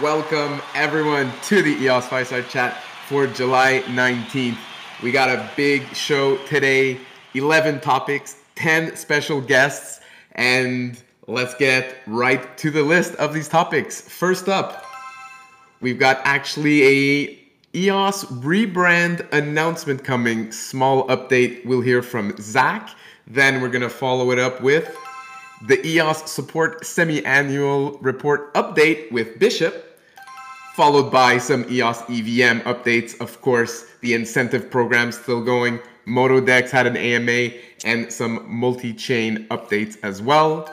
Welcome everyone to the EOS Fireside Chat for July 19th. We got a big show today 11 topics, 10 special guests, and let's get right to the list of these topics. First up, we've got actually a EOS rebrand announcement coming. Small update we'll hear from Zach. Then we're going to follow it up with the EOS support semi-annual report update with Bishop, followed by some EOS EVM updates. Of course, the incentive program still going. MotoDex had an AMA and some multi-chain updates as well.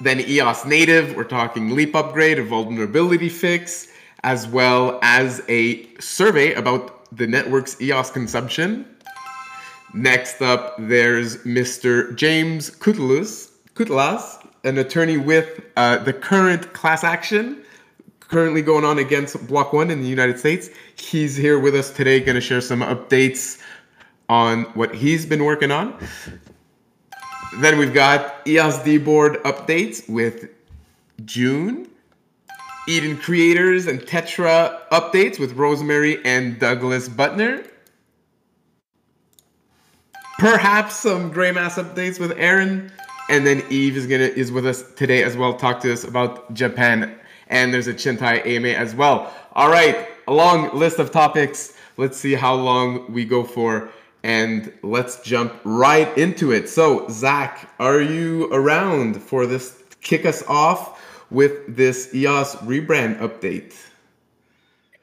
Then EOS native, we're talking leap upgrade, a vulnerability fix, as well as a survey about the network's EOS consumption. Next up, there's Mr. James Koutoulas, Kutlas, an attorney with uh, the current class action currently going on against Block One in the United States. He's here with us today, going to share some updates on what he's been working on. Then we've got EOS dboard updates with Jun, Eden Creators and Tetra updates with Rosmari and Douglas Butner. Perhaps some Greymass updates with Aaron and then Yves is gonna is with us today as well. Talk to us about Japan, and there's a Chintai AMA as well. All right, a long list of topics. Let's see how long we go for, and let's jump right into it. So, Zach, are you around for this? Kick us off with this EOS rebrand update.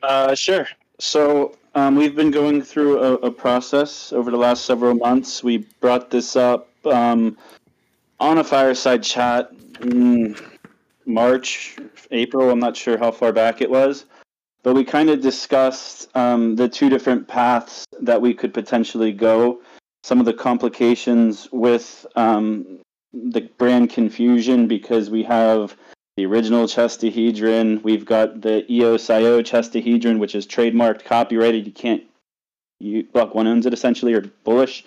Uh, sure. So um, we've been going through a, a, process over the last several months. We brought this up um, on a fireside chat in March, April. I'm not sure how far back it was, but we kind of discussed um, the two different paths that we could potentially go. Some of the complications with um, the brand confusion because we have the original chestahedron. We've got the EOSIO chestahedron, which is trademarked, copyrighted. You can't you block one owns it essentially or bullish.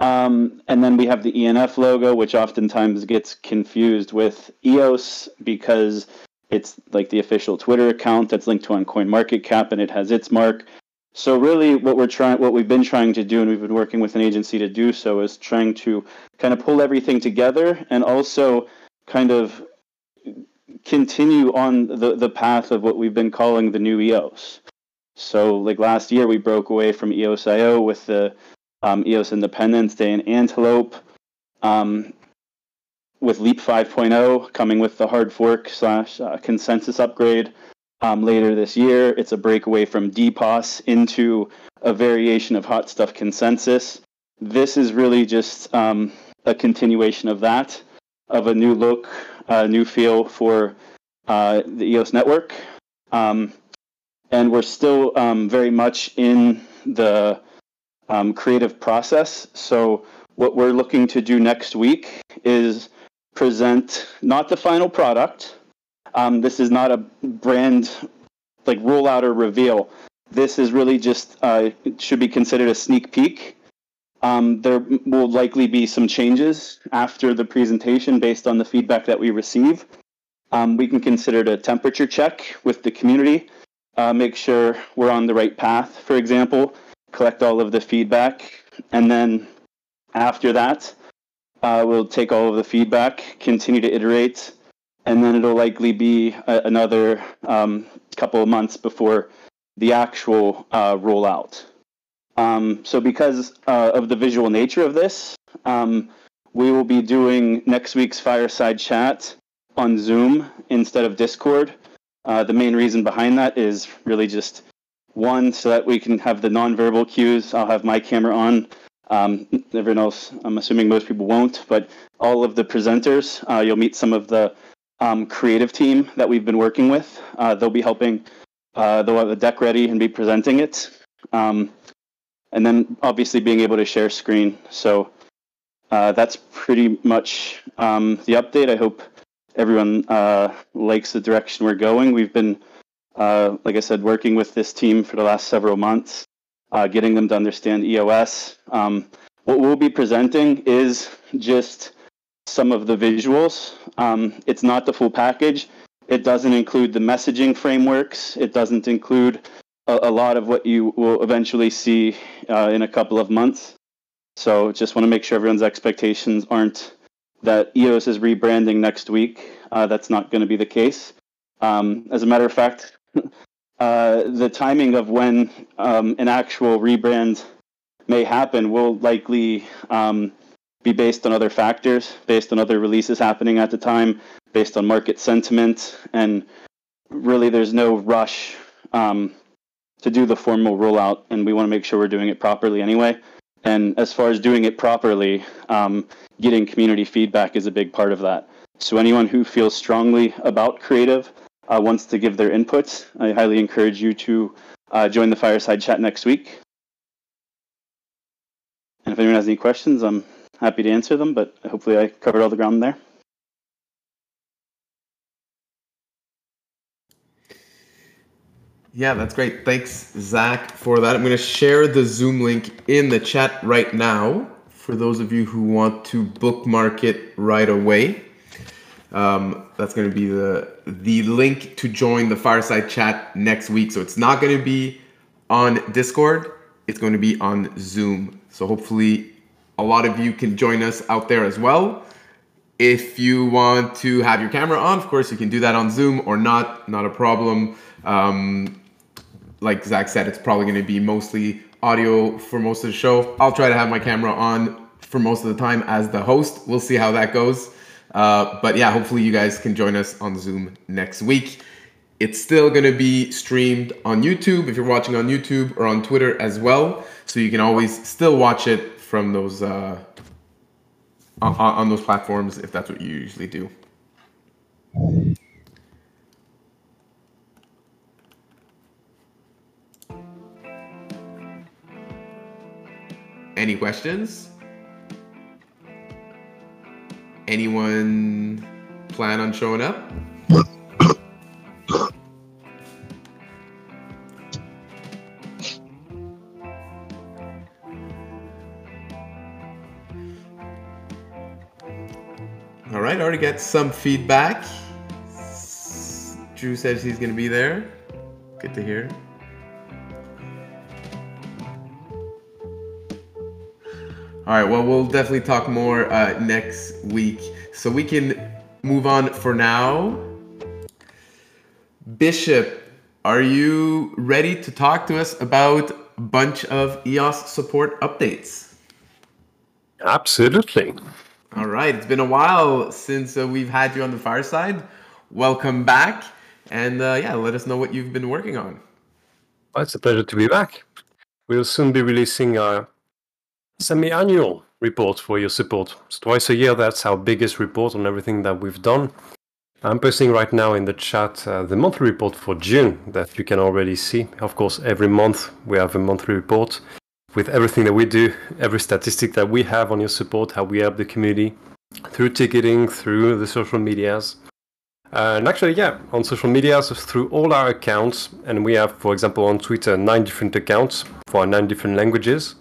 Um, and then we have the ENF logo, which oftentimes gets confused with EOS because it's like the official Twitter account that's linked to on CoinMarketCap and it has its mark. So really, what we're trying, what we've been trying to do, and we've been working with an agency to do so, is trying to kind of pull everything together and also kind of continue on the the path of what we've been calling the new EOS. So, like last year, we broke away from EOSIO with the um, EOS Independence Day in Antelope, um, with Leap 5.0 coming with the hard fork slash uh, consensus upgrade um, later this year. It's a breakaway from DPoS into a variation of HotStuff consensus. This is really just um, a continuation of that, of a new look, a new feel for uh, the EOS network. Um, and we're still um, very much in the um, creative process. So, what we're looking to do next week is present not the final product. Um, this is not a brand like rollout or reveal. This is really just uh, should be considered a sneak peek. Um, there will likely be some changes after the presentation based on the feedback that we receive. Um, we can consider it a temperature check with the community, uh, make sure we're on the right path, for example collect all of the feedback, and then after that, uh, we'll take all of the feedback, continue to iterate, and then it'll likely be a, another um, couple of months before the actual uh, rollout. Um, so, because uh, of the visual nature of this, um, we will be doing next week's fireside chat on Zoom instead of Discord. Uh, the main reason behind that is really just one, so that we can have the nonverbal cues. I'll have my camera on. Um, everyone else, I'm assuming most people won't, but all of the presenters, uh, you'll meet some of the um, creative team that we've been working with. Uh, they'll be helping, uh, they'll have the deck ready and be presenting it. Um, and then obviously being able to share screen. So uh, that's pretty much um, the update. I hope everyone uh, likes the direction we're going. We've been uh, like I said, working with this team for the last several months, uh, getting them to understand EOS. Um, what we'll be presenting is just some of the visuals. Um, it's not the full package. It doesn't include the messaging frameworks. It doesn't include a, a lot of what you will eventually see uh, in a couple of months. So just want to make sure everyone's expectations aren't that EOS is rebranding next week. Uh, that's not going to be the case. Um, as a matter of fact, uh, the timing of when um, an actual rebrand may happen will likely um, be based on other factors, based on other releases happening at the time, based on market sentiment, and really there's no rush um, to do the formal rollout, and we want to make sure we're doing it properly anyway. And as far as doing it properly, um, getting community feedback is a big part of that. So anyone who feels strongly about creative uh, wants to give their inputs, I highly encourage you to uh, join the fireside chat next week. And if anyone has any questions, I'm happy to answer them, but hopefully I covered all the ground there. Yeah, that's great. Thanks, Zach, for that. I'm going to share the Zoom link in the chat right now for those of you who want to bookmark it right away. Um, that's going to be the the link to join the fireside chat next week. So it's not going to be on Discord. It's going to be on Zoom. So hopefully, a lot of you can join us out there as well. If you want to have your camera on, of course, you can do that on Zoom or not. Not a problem. Um, like Zach said, it's probably going to be mostly audio for most of the show. I'll try to have my camera on for most of the time as the host. We'll see how that goes. Uh, but yeah, hopefully you guys can join us on Zoom next week. It's still going to be streamed on YouTube if you're watching on YouTube or on Twitter as well. So you can always still watch it from those uh, on, on those platforms if that's what you usually do. Any questions? Anyone plan on showing up? All right, already get some feedback. Drew says he's going to be there. Good to hear. All right. Well, we'll definitely talk more uh, next week. So we can move on for now. Bishop, are you ready to talk to us about a bunch of EOS support updates? Absolutely. All right. It's been a while since uh, we've had you on the fireside. Welcome back. And uh, yeah, let us know what you've been working on. Well, it's a pleasure to be back. We'll soon be releasing our semi-annual report for EOS support. Twice a year, that's our biggest report on everything that we've done. I'm posting right now in the chat uh, the monthly report for June that you can already see. Of course, every month we have a monthly report with everything that we do, every statistic that we have on EOS support, how we help the community through ticketing, through the social medias. And actually, yeah, on social media, so through all our accounts, and we have, for example, on Twitter, nine different accounts for nine different languages.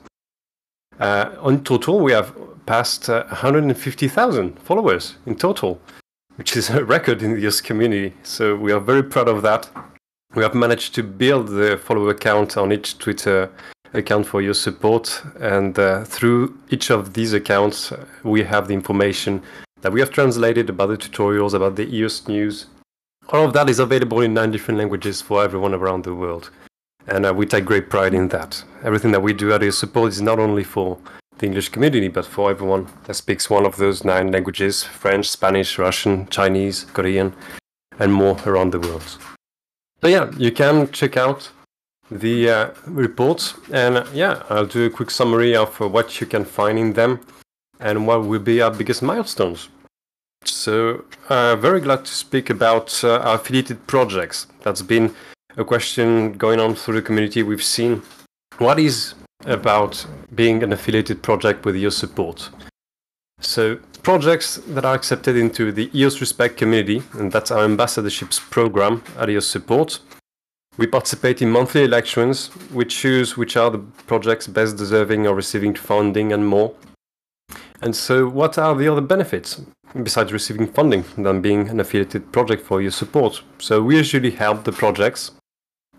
Uh, on total, we have passed uh, 150,000 followers in total, which is a record in the EOS community. So we are very proud of that. We have managed to build the follower account on each Twitter account for EOS support, and uh, through each of these accounts, we have the information that we have translated about the tutorials, about the EOS news. All of that is available in nine different languages for everyone around the world and uh, we take great pride in that. Everything that we do at Support is not only for the English community, but for everyone that speaks one of those nine languages French, Spanish, Russian, Chinese, Korean, and more around the world. So, yeah, you can check out the uh, reports, and uh, yeah, I'll do a quick summary of uh, what you can find in them and what will be our biggest milestones. So, uh, very glad to speak about uh, our affiliated projects. That's been a question going on through the community. We've seen what is about being an affiliated project with EOS support. So projects that are accepted into the EOS Respect community, and that's our ambassadorships program at EOS support. We participate in monthly elections. We choose which are the projects best deserving of receiving funding and more. And so, what are the other benefits besides receiving funding than being an affiliated project for EOS support? So, we usually help the projects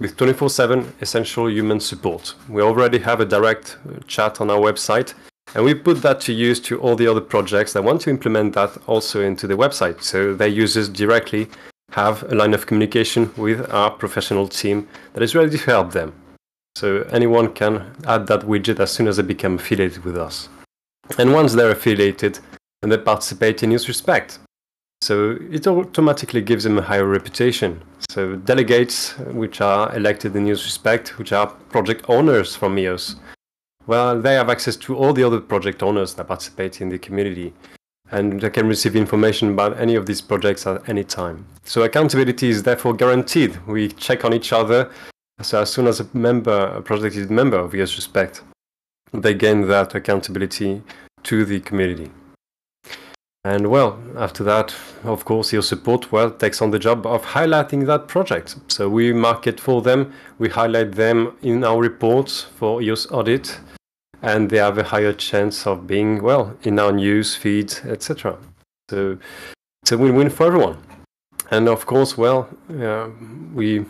with 24 7 essential human support. We already have a direct uh, chat on our website, and we put that to use to all the other projects that want to implement that also into the website. So, their users directly have a line of communication with our professional team that is ready to help them. So anyone can add that widget as soon as they become affiliated with us. And once they're affiliated, and they participate in this Respect. So it automatically gives them a higher reputation. So delegates, which are elected in EOS Respect, which are project owners from EOS, well, they have access to all the other project owners that participate in the community and they can receive information about any of these projects at any time. So accountability is therefore guaranteed. We check on each other. So as soon as a member, a project is a member of EOS Respect, they gain that accountability to the community. And well, after that, of course, EOS support well takes on the job of highlighting that project. So we market for them, we highlight them in our reports for EOS audit, and they have a higher chance of being well in our news feeds, etc. So it's a win-win for everyone. And of course, well, uh, we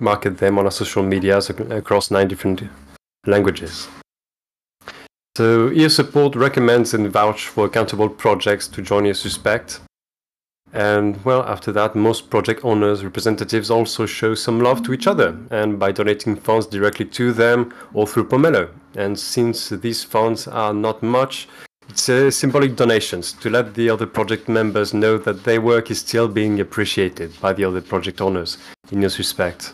market them on our social medias across nine different languages. So EOS Support recommends and vouch for accountable projects to join EOS Respect. And well, after that, most project owners' representatives also show some love to each other, and by donating funds directly to them or through Pomelo. And since these funds are not much, it's symbolic donations to let the other project members know that their work is still being appreciated by the other project owners in this respect.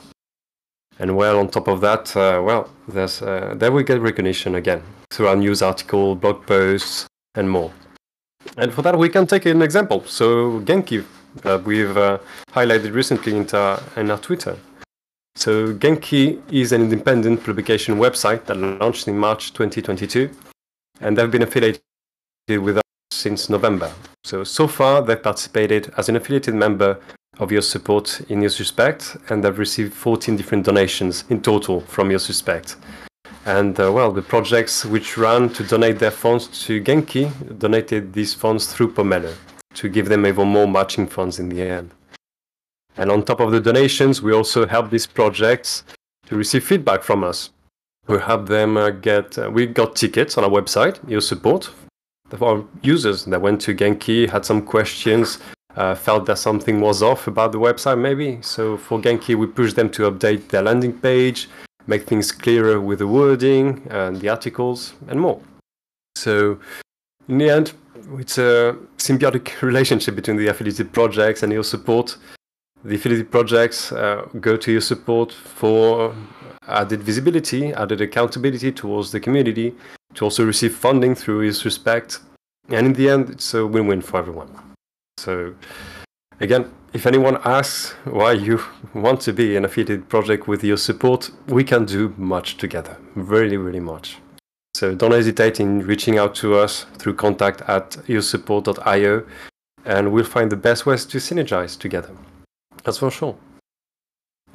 And well, on top of that, uh, well, there's, uh, there we get recognition again through our news article, blog posts, and more. And for that, we can take an example. So Genki, uh, we've uh, highlighted recently in our, in our Twitter. So Genki is an independent publication website that launched in March 2022, and they've been affiliated with us since November. So so far, they've participated as an affiliated member of EOS support in EOS Respect, and I've received 14 different donations in total from EOS Respect. And uh, well, the projects which ran to donate their funds to Genki donated these funds through Pomelo to give them even more matching funds in the end. And on top of the donations, we also help these projects to receive feedback from us. We help them uh, get, uh, we got tickets on our website, EOS support, for users that went to Genki, had some questions, uh, felt that something was off about the website maybe. So for Genki, we pushed them to update their landing page, make things clearer with the wording and the articles and more. So in the end, it's a symbiotic relationship between the affiliated projects and EOS support. The affiliated projects uh, go to EOS support for added visibility, added accountability towards the community, to also receive funding through EOS Respect. And in the end, it's a win-win for everyone. So again, if anyone asks why you want to be an affiliated project with EOS support, we can do much together. Really, really much. So don't hesitate in reaching out to us through contact at eossupport.io and we'll find the best ways to synergize together. That's for sure.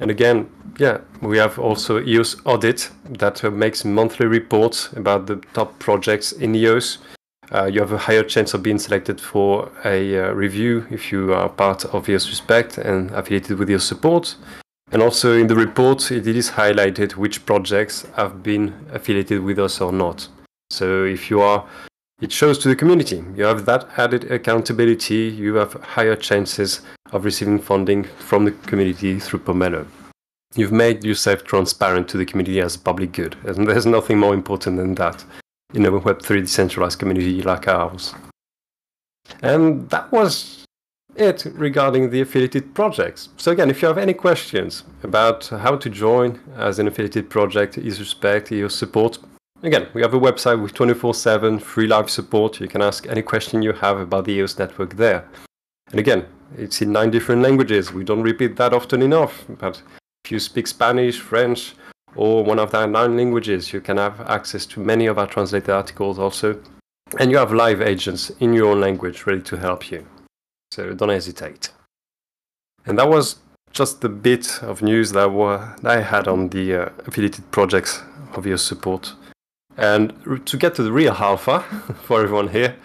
And again, yeah, we have also EOS Audit that makes monthly reports about the top projects in EOS uh, you have a higher chance of being selected for a uh, review if you are part of EOS Respect and affiliated with EOS support. And also in the report, it is highlighted which projects have been affiliated with us or not. So if you are, it shows to the community. You have that added accountability. You have higher chances of receiving funding from the community through Pomelo. You've made yourself transparent to the community as a public good, and there's nothing more important than that in a Web3 decentralized community like ours. And that was it regarding the affiliated projects. So again, if you have any questions about how to join as an affiliated project, EOS Respect, EOS support, again, we have a website with 24-7 free live support. You can ask any question you have about the EOS network there. And again, it's in nine different languages. We don't repeat that often enough, but if you speak Spanish, French, or one of the nine languages. You can have access to many of our translated articles also. And you have live agents in your own language ready to help you. So don't hesitate. And that was just the bit of news that, were, that I had on the uh, affiliated projects of EOS support. And to get to the real alpha for everyone here,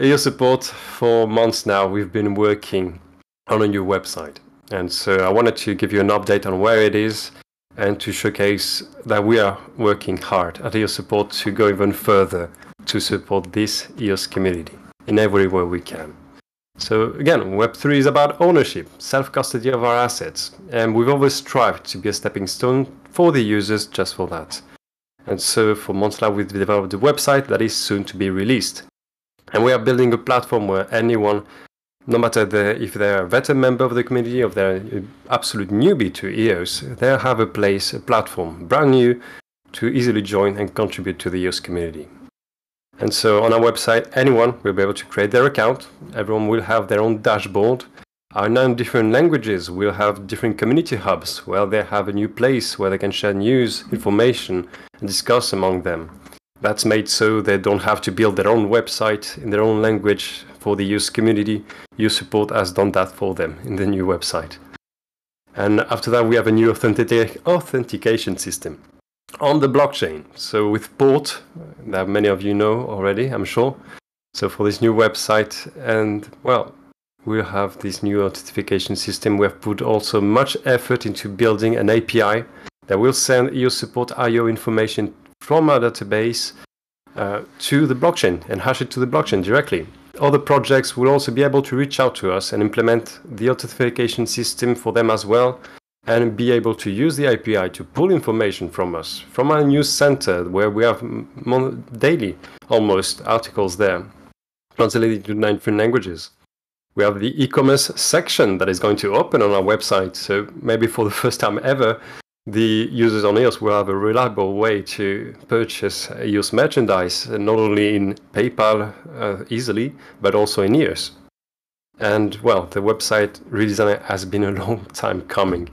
EOS support for months now, we've been working on a new website. And so I wanted to give you an update on where it is and to showcase that we are working hard at EOS support to go even further to support this EOS community in every way we can. So again, Web3 is about ownership, self-custody of our assets, and we've always strived to be a stepping stone for the users just for that. And so for months we've developed a website that is soon to be released. And we are building a platform where anyone, no matter the, if they're a veteran member of the community or they're an absolute newbie to EOS, they have a place, a platform, brand new, to easily join and contribute to the EOS community. And so on our website, anyone will be able to create their account. Everyone will have their own dashboard. Our nine different languages will have different community hubs where they have a new place where they can share news, information, and discuss among them. That's made so they don't have to build their own website in their own language for the EOS community. EOS support has done that for them in the new website. And after that, we have a new authentic- authentication system on the blockchain. So with Port, that many of you know already, I'm sure. So for this new website, and well, we'll have this new authentication system. We have put also much effort into building an API that will send EOS support IO information from our database uh, to the blockchain and hash it to the blockchain directly. Other projects will also be able to reach out to us and implement the authentication system for them as well and be able to use the API to pull information from us, from our news center, where we have daily almost articles there, translated to nine different languages. We have the e-commerce section that is going to open on our website. So maybe for the first time ever, the users on EOS will have a reliable way to purchase EOS merchandise, not only in PayPal uh, easily, but also in EOS. And well, the website redesign has been a long time coming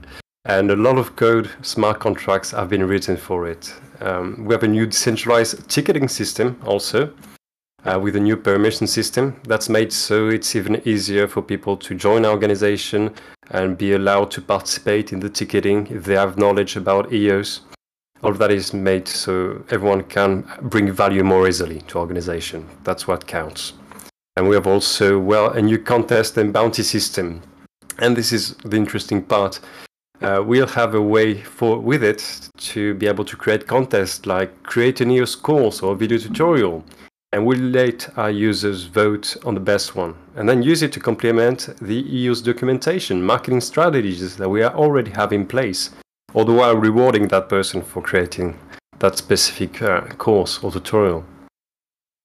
and a lot of code, smart contracts have been written for it. Um, we have a new decentralized ticketing system also, uh, with a new permission system that's made so it's even easier for people to join our organization and be allowed to participate in the ticketing if they have knowledge about EOS. All of that is made so everyone can bring value more easily to organization. That's what counts. And we have also, well, a new contest and bounty system. And this is the interesting part uh, we'll have a way for with it to be able to create contests like create a EOS course or video tutorial and we'll let our users vote on the best one and then use it to complement the EOS documentation marketing strategies that we already have in place all the while rewarding that person for creating that specific uh, course or tutorial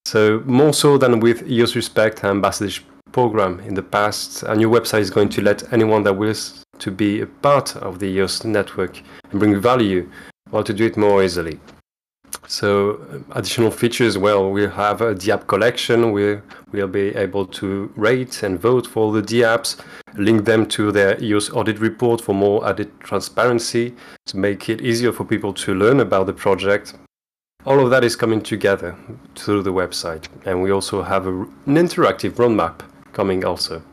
so more so than with EOS Respect ambassadorship program in the past a new website is going to let anyone that wills to be a part of the EOS network and bring value or to do it more easily. So additional features, well, we have a DApp collection. We will be able to rate and vote for the DApps, link them to their EOS audit report for more added transparency, to make it easier for people to learn about the project. All of that is coming together through the website. And we also have a, an interactive roadmap coming also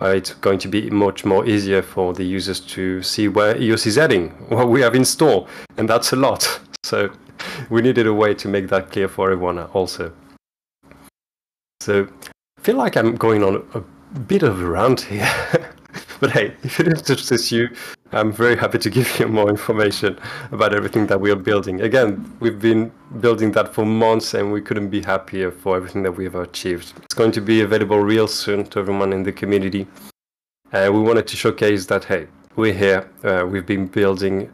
uh, it's going to be much more easier for the users to see where EOS is heading, what we have in store, and that's a lot. So we needed a way to make that clear for everyone also. So I feel like I'm going on a bit of a rant here. but hey, if it interests you, I'm very happy to give you more information about everything that we are building. Again, we've been building that for months and we couldn't be happier for everything that we have achieved. It's going to be available real soon to everyone in the community. Uh, we wanted to showcase that, hey, we're here. Uh, we've been building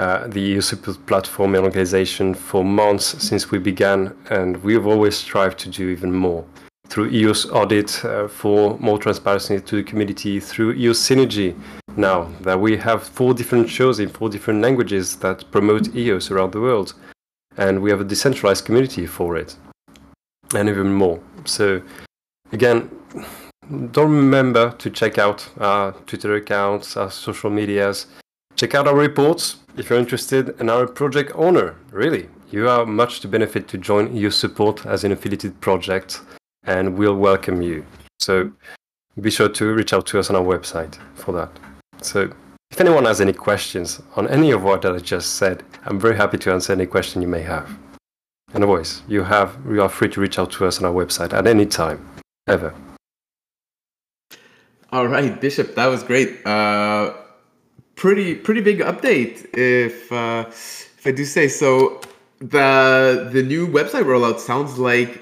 uh, the EOS platform and organization for months since we began, and we've always strived to do even more through EOS Audit uh, for more transparency to the community, through EOS Synergy now that we have four different shows in four different languages that promote EOS around the world. And we have a decentralized community for it, and even more. So, again, don't remember to check out our Twitter accounts, our social medias. Check out our reports if you're interested, and are a project owner. Really, you are much to benefit to join EOS support as an affiliated project and we'll welcome you. So be sure to reach out to us on our website for that. So if anyone has any questions on any of what I just said, I'm very happy to answer any question you may have. and always. You have you are free to reach out to us on our website at any time, ever. All right, Bishop, that was great. Uh, pretty pretty big update, if uh, if I do say so. The the new website rollout sounds like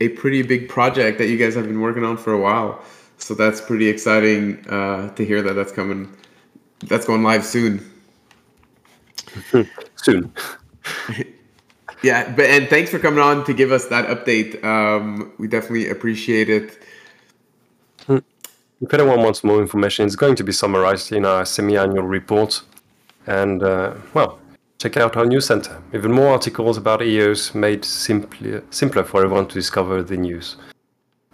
a pretty big project that you guys have been working on for a while. So that's pretty exciting uh, to hear that that's coming. That's going live soon. soon. yeah, but and thanks for coming on to give us that update. Um, we definitely appreciate it. If anyone wants more information, it's going to be summarized in our semi-annual report. And uh, well, check out our news center. Even more articles about EOS made simply, simpler for everyone to discover the news.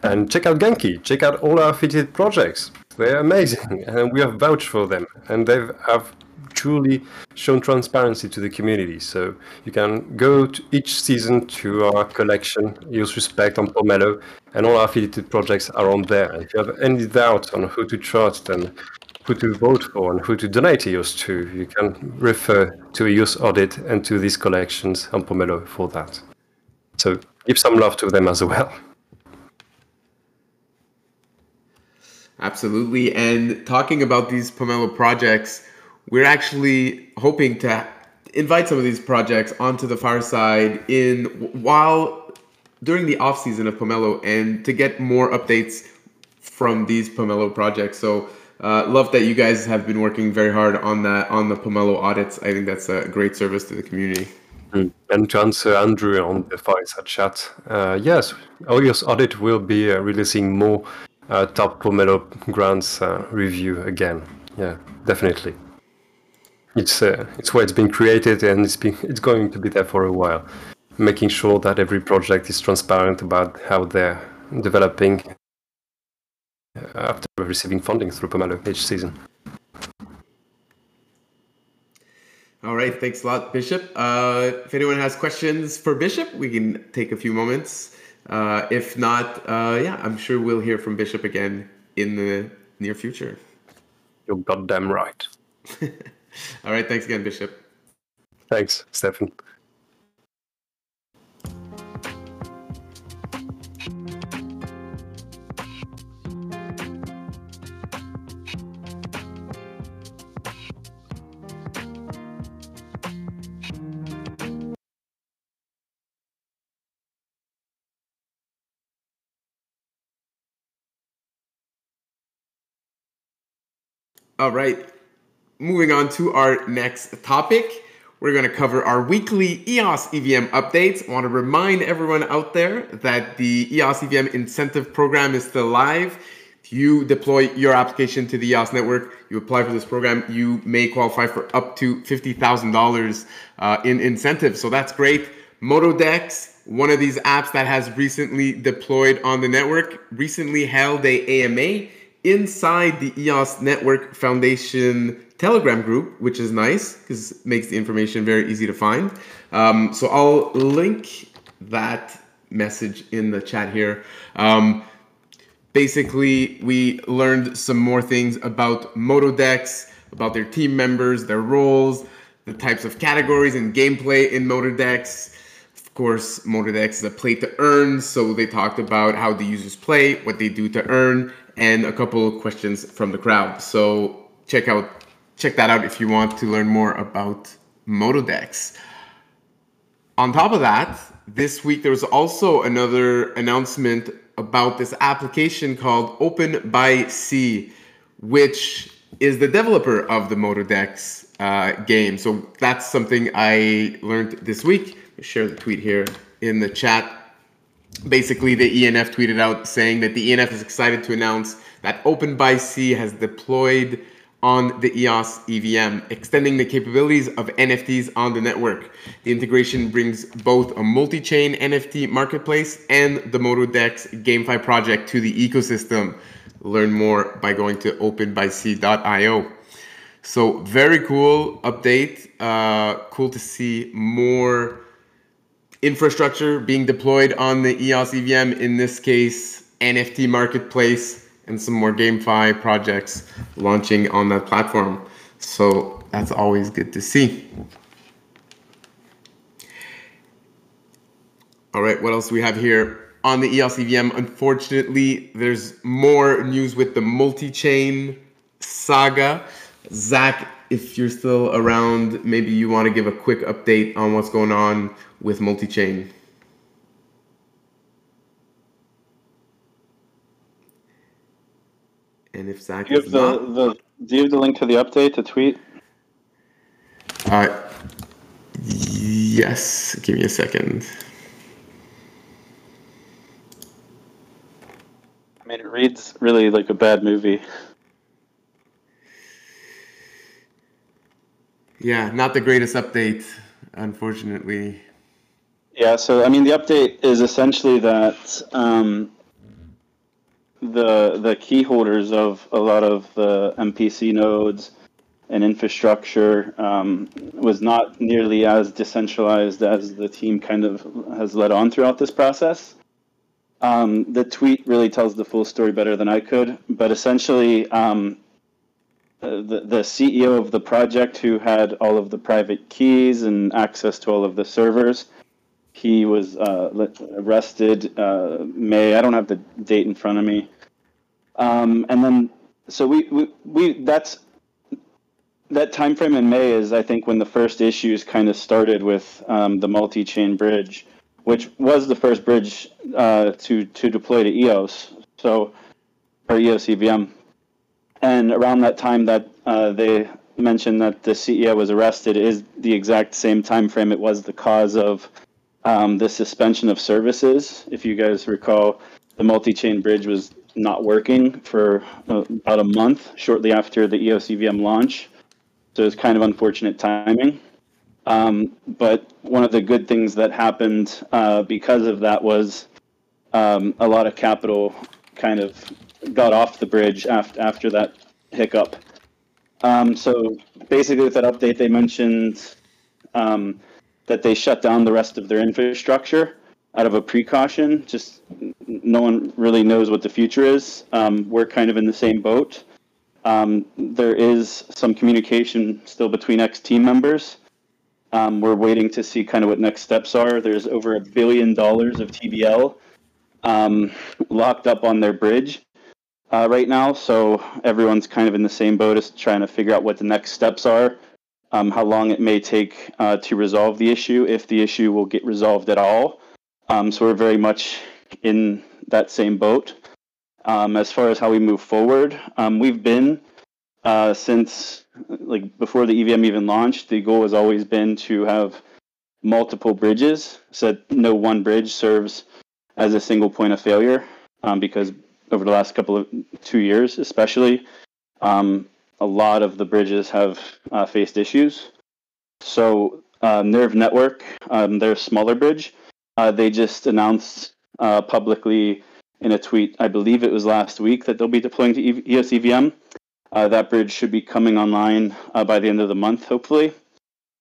And check out Genki. Check out all our fitted projects. They're amazing, and we have vouched for them. And they have truly shown transparency to the community. So you can go to each season to our collection, use Respect on Pomelo, and all our affiliated projects are on there. If you have any doubt on who to trust and who to vote for and who to donate EOS to, you can refer to EOS Audit and to these collections on Pomelo for that. So give some love to them as well. Absolutely. And talking about these Pomelo projects, we're actually hoping to invite some of these projects onto the fireside in while during the off season of Pomelo and to get more updates from these Pomelo projects. So uh, love that you guys have been working very hard on that on the Pomelo audits. I think that's a great service to the community. Mm. And to answer Andrew on the fireside chat, uh, yes, OEOS audit will be uh, releasing more uh, top Pomelo grants uh, review again. Yeah, definitely it's uh, it's where it's been created and it's been it's going to be there for a while making sure that every project is transparent about how they're developing after receiving funding through Pomelo each season. All right, thanks a lot, Bishop. Uh, if anyone has questions for Bishop, we can take a few moments. Uh, if not, uh, yeah, I'm sure we'll hear from Bishop again in the near future. You're goddamn right. All right. Thanks again, Bishop. Thanks, Stefan. All right moving on to our next topic. We're going to cover our weekly EOS EVM updates. I want to remind everyone out there that the EOS EVM incentive program is still live. If you deploy your application to the EOS network, you apply for this program, you may qualify for up to $50,000 uh, in incentives. So that's great. Motodex, one of these apps that has recently deployed on the network, recently held a AMA inside the EOS Network Foundation Telegram group, which is nice because it makes the information very easy to find. Um, so I'll link that message in the chat here. Um, basically, we learned some more things about Motodex, about their team members, their roles, the types of categories and gameplay in Motodex. Of course, Motodex is a play to earn, so they talked about how the users play, what they do to earn, and a couple questions from the crowd. So check out check that out if you want to learn more about Motodex. On top of that, this week there was also another announcement about this application called OpenBiSea, which is the developer of the Motodex uh, game. So that's something I learned this week. Share the tweet here in the chat basically the ENF tweeted out saying that the ENF is excited to announce that OpenBiSea has deployed on the EOS EVM, extending the capabilities of NFTs on the network. The integration brings both a multi-chain NFT marketplace and the Motodex GameFi project to the ecosystem. Learn more by going to openbisea.io. So very cool update. Uh, cool to see more infrastructure being deployed on the EOS EVM, in this case, NFT marketplace, and some more GameFi projects launching on that platform. So that's always good to see. All right, what else do we have here on the EOS EVM? Unfortunately, there's more news with the multi-chain saga. Zach, if you're still around, maybe you want to give a quick update on what's going on with multi-chain. And if Zach do you have the, not, the do you have the link to the update, the tweet? Uh, yes. Give me a second. I mean, it reads really like a bad movie. Yeah, not the greatest update, unfortunately. Yeah, so I mean, the update is essentially that um, the the key holders of a lot of the MPC nodes and infrastructure um, was not nearly as decentralized as the team kind of has led on throughout this process. Um, the tweet really tells the full story better than I could, but essentially, um, the, the CEO of the project, who had all of the private keys and access to all of the servers, he was uh, arrested uh, May. I don't have the date in front of me. Um, and then, so we, we, we that's that time frame in May is, I think, when the first issues kind of started with um, the multi-chain bridge, which was the first bridge uh, to to deploy to EOS, so or EOS EVM. And around that time that uh, they mentioned that the CEO was arrested is the exact same time frame it was the cause of um, the suspension of services. If you guys recall, the multi-chain bridge was not working for uh, about a month shortly after the EOS EVM launch. So it's kind of unfortunate timing. Um, but one of the good things that happened uh, because of that was um, a lot of capital kind of got off the bridge after, after that hiccup. Um, so basically, with that update, they mentioned um, that they shut down the rest of their infrastructure out of a precaution. Just no one really knows what the future is. Um, we're kind of in the same boat. Um, there is some communication still between ex team members. Um, we're waiting to see kind of what next steps are. There's over a billion dollars of TVL um, locked up on their bridge uh, right now, so everyone's kind of in the same boat as trying to figure out what the next steps are, um, how long it may take uh, to resolve the issue, if the issue will get resolved at all. Um, so we're very much in that same boat. Um, as far as how we move forward, um, we've been uh, since like before the EVM even launched. The goal has always been to have multiple bridges, so that no one bridge serves as a single point of failure. Um, because over the last couple of two years, especially, um, a lot of the bridges have uh, faced issues. So uh, Nerve Network, um, their smaller bridge, uh, they just announced uh, publicly in a tweet, I believe it was last week, that they'll be deploying to EOS EVM. Uh, that bridge should be coming online uh, by the end of the month, hopefully.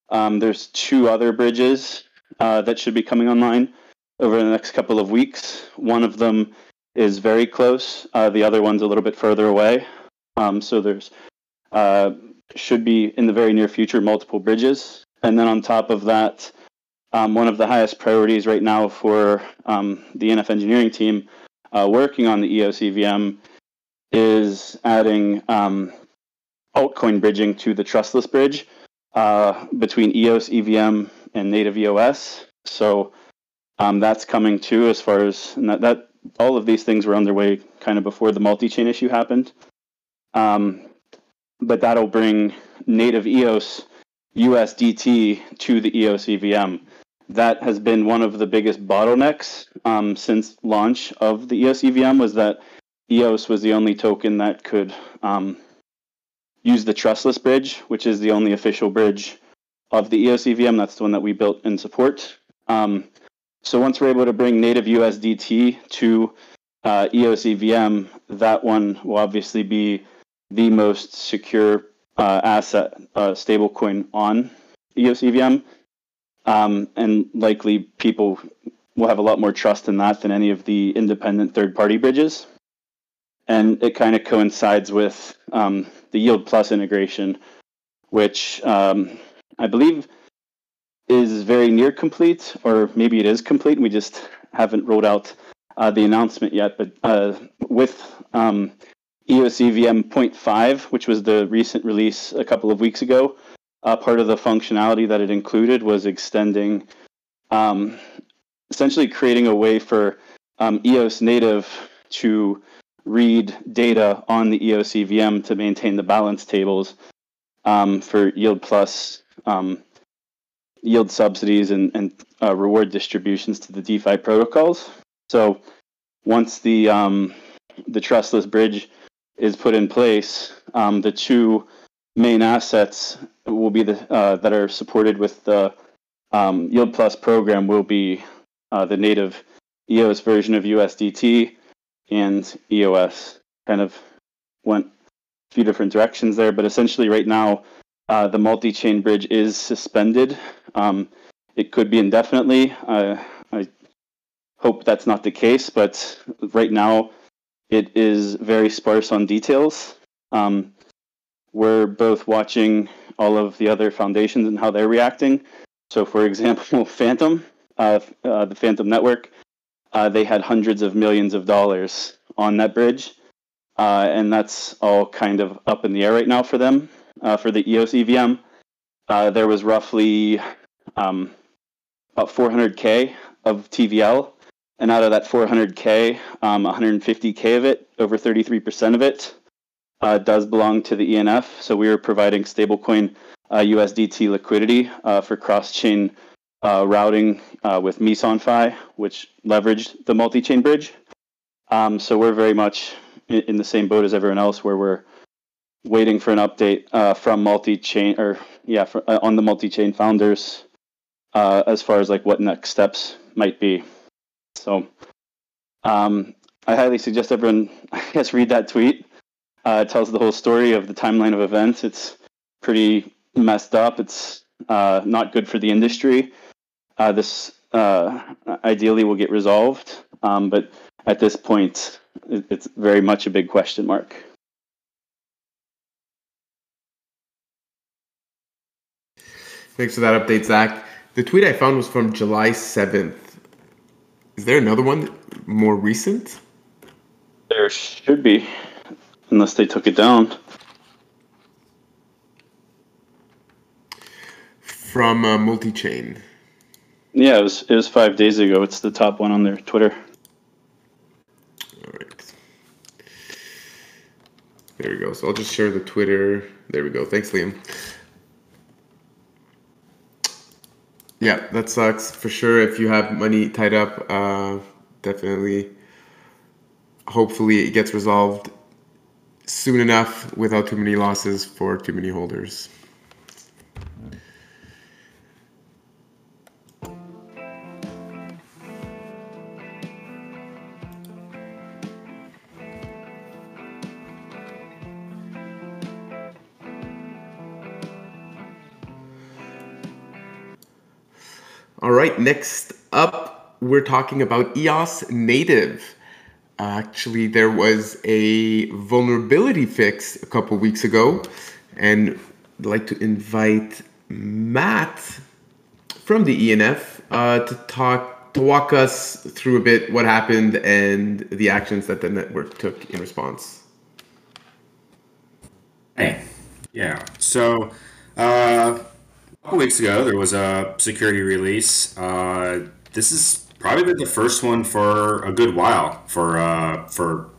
Um, there's two other bridges that should be coming online over the next couple of weeks. One of them is very close. Uh, the other one's a little bit further away. Um, so there's should be in the very near future multiple bridges, and then on top of that, um, one of the highest priorities right now for um, the NF engineering team uh, working on the EOS EVM is adding um, altcoin bridging to the trustless bridge uh, between EOS EVM and native EOS. So um, that's coming too, as far as that, that, all of these things were underway kind of before the multi-chain issue happened. Um, but that'll bring native EOS USDT to the EOS EVM that has been one of the biggest bottlenecks um, since launch of the EOS EVM was that EOS was the only token that could um, use the trustless bridge, which is the only official bridge of the EOS EVM. That's the one that we built in support. Um, so once we're able to bring native USDT to uh, EOS EVM, that one will obviously be the most secure uh, asset uh, stablecoin on EOS EVM. Um, and likely people will have a lot more trust in that than any of the independent third party bridges. And it kind of coincides with um, the Yield Plus integration, which um, I believe is very near complete, or maybe it is complete. And we just haven't rolled out uh, the announcement yet. But uh, with um, EOS EVM 0.5, which was the recent release a couple of weeks ago, uh, part of the functionality that it included was extending, um, essentially creating a way for um, EOS native to read data on the EOS EVM to maintain the balance tables um, for yield plus um, yield subsidies and, and uh, reward distributions to the DeFi protocols. So once the um, the trustless bridge is put in place, um, the two main assets will be the uh, that are supported with the um, Yield Plus program will be uh, the native EOS version of USDT and EOS. Kind of went a few different directions there, but essentially right now uh, the multi-chain bridge is suspended. Um, it could be indefinitely. Uh, I hope that's not the case, but right now it is very sparse on details. Um, we're both watching all of the other foundations and how they're reacting. So, for example, Fantom, uh, uh, the Fantom Network, uh, they had hundreds of millions of dollars on that bridge, uh, and that's all kind of up in the air right now for them. Uh, for the EOS EVM, uh, there was roughly um, about 400k of TVL, and out of that 400k, um, 150k of it, over 33% of it, uh, does belong to the ENF. So we are providing stablecoin uh, USDT liquidity uh, for cross-chain uh, routing uh, with Mesonfi, which leveraged the multi-chain bridge. Um, so we're very much in, the same boat as everyone else, where we're waiting for an update uh, from multi-chain or yeah, for, on the multi-chain founders as far as like what next steps might be. So um, I highly suggest everyone, I guess, read that tweet. Uh, it tells the whole story of the timeline of events. It's pretty messed up. It's uh, not good for the industry. Uh, this uh, ideally will get resolved, um, but at this point, it's very much a big question mark. Thanks for that update, Zach. The tweet I found was from July 7th. Is there another one more recent? There should be unless they took it down. From uh, multi-chain. Yeah, it was it was five days ago. It's the top one on their Twitter. All right. There we go. So I'll just share the Twitter. There we go. Thanks, Liam. Yeah, that sucks for sure. If you have money tied up, uh, definitely. Hopefully, it gets resolved soon enough without too many losses for too many holders. Right, next up, we're talking about EOS Native. Actually, there was a vulnerability fix a couple weeks ago, and I'd like to invite Matt from the ENF uh, to talk to walk us through a bit what happened and the actions that the network took in response. Hey, yeah. So, uh, couple weeks ago, there was a security release. Uh, this is probably been the first one for a good while for uh, for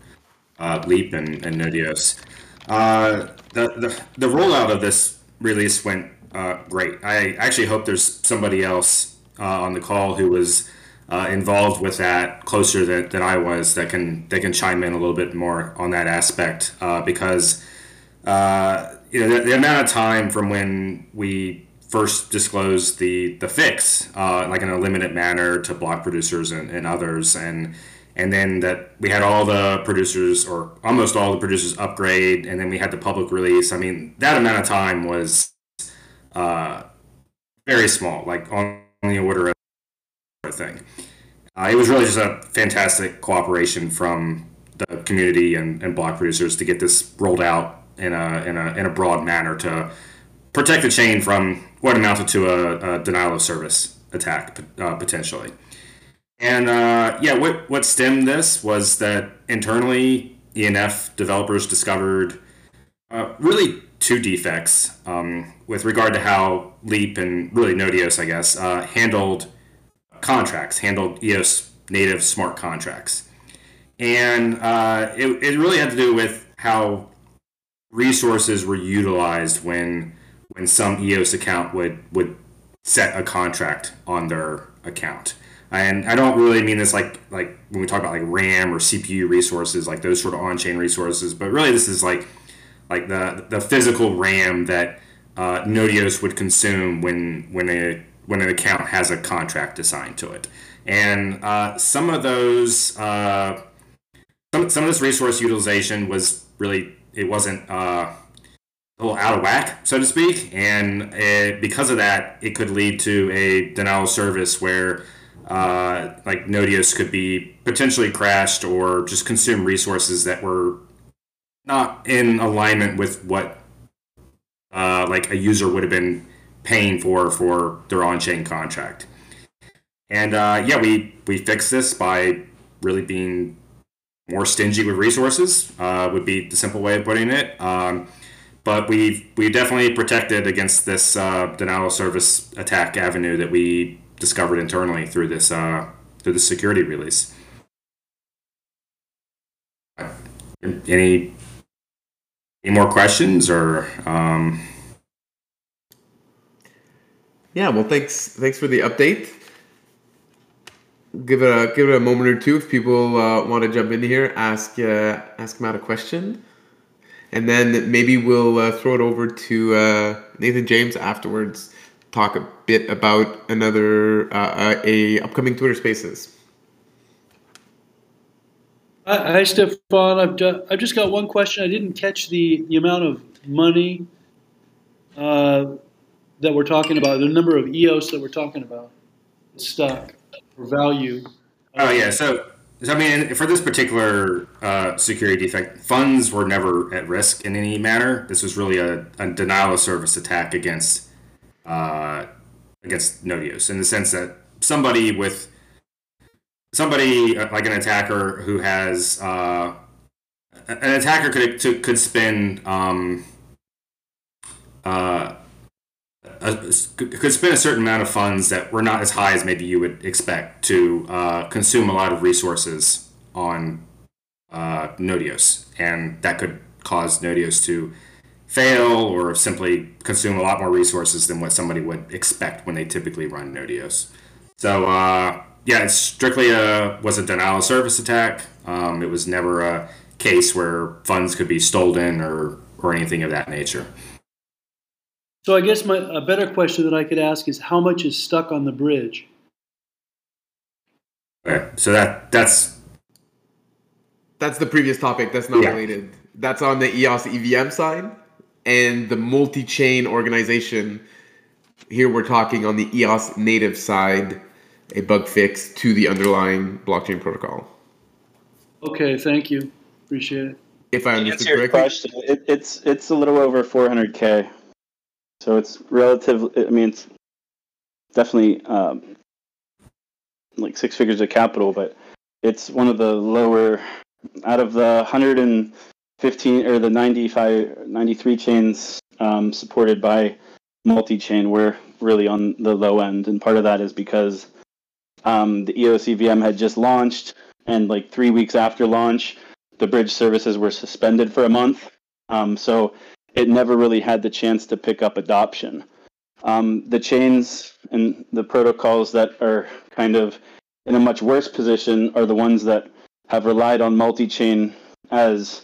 uh, Leap and, and Nodeos. Uh, the, the the rollout of this release went uh, great. I actually hope there's somebody else uh, on the call who was involved with that closer than, than I was that can that can chime in a little bit more on that aspect because you know the, the amount of time from when we first disclosed the the fix uh, like in a limited manner to block producers and, and others. And and then that we had all the producers or almost all the producers upgrade and then we had the public release. I mean that amount of time was uh, very small like on the order of a thing. Uh, it was really just a fantastic cooperation from the community and, and block producers to get this rolled out in a, in a, in a broad manner to protect the chain from what amounted to a, a denial of service attack uh, potentially. And uh, yeah, what what stemmed this was that internally ENF developers discovered uh, really two defects um, with regard to how Leap and really Nodeos, I guess, uh, handled contracts, handled EOS native smart contracts. And uh, it, it really had to do with how resources were utilized when when some EOS account would would set a contract on their account. And I don't really mean this like like when we talk about like RAM or CPU resources, like those sort of on-chain resources, but really this is like like the the physical RAM that uh, Nodeos would consume when when a when an account has a contract assigned to it. And uh, some of those uh, some some of this resource utilization was really it wasn't uh, a little out of whack, so to speak, and it, because of that, it could lead to a denial of service where uh, like Nodeos could be potentially crashed or just consume resources that were not in alignment with what uh, like a user would have been paying for for their on-chain contract. And uh, yeah, we we fixed this by really being more stingy with resources. Uh, would be the simple way of putting it. Um, but we we definitely protected against this uh, denial of service attack avenue that we discovered internally through this uh, through the security release. Any any more questions or? Um... Yeah, well, thanks thanks for the update. Give it a give it a moment or two if people uh, want to jump in here, ask uh, ask Matt a question, and then maybe we'll uh, throw it over to uh, Nathan James afterwards. Talk a bit about another uh, uh, a upcoming Twitter Spaces. Hi, Stefan. I've, done, I've just got one question. I didn't catch the, the amount of money uh, that we're talking about, the number of EOS that we're talking about, stock or value. Oh, yeah. So, so I mean, for this particular uh, security defect, funds were never at risk in any manner. This was really a, a denial of service attack against uh, against Nodeos in the sense that somebody with somebody uh, like an attacker who has uh, an attacker could could spend um, uh, could spend a certain amount of funds that were not as high as maybe you would expect to uh, consume a lot of resources on uh, Nodeos, and that could cause Nodeos to fail or simply consume a lot more resources than what somebody would expect when they typically run Nodeos. So uh, yeah, it's strictly a was a denial of service attack. Um, it was never a case where funds could be stolen or or anything of that nature. So I guess my a better question that I could ask is how much is stuck on the bridge? Okay, so that that's that's the previous topic. That's not Yeah. related. That's on the EOS EVM side and the multi-chain organization. Here we're talking on the EOS native side, a bug fix to the underlying blockchain protocol. Okay, thank you. Appreciate it. If I understood answer your correctly. question, it, it's it's a little over 400k, so it's relatively. I mean, it's definitely um, like six figures of capital, but it's one of the lower out of the 115 or the 95, 93 chains um, supported by multi-chain. We're really on the low end, and part of that is because um, the EOS EVM had just launched, and like three weeks after launch, the bridge services were suspended for a month. Um, so it never really had the chance to pick up adoption. Um, the chains and the protocols that are kind of in a much worse position are the ones that have relied on multi-chain as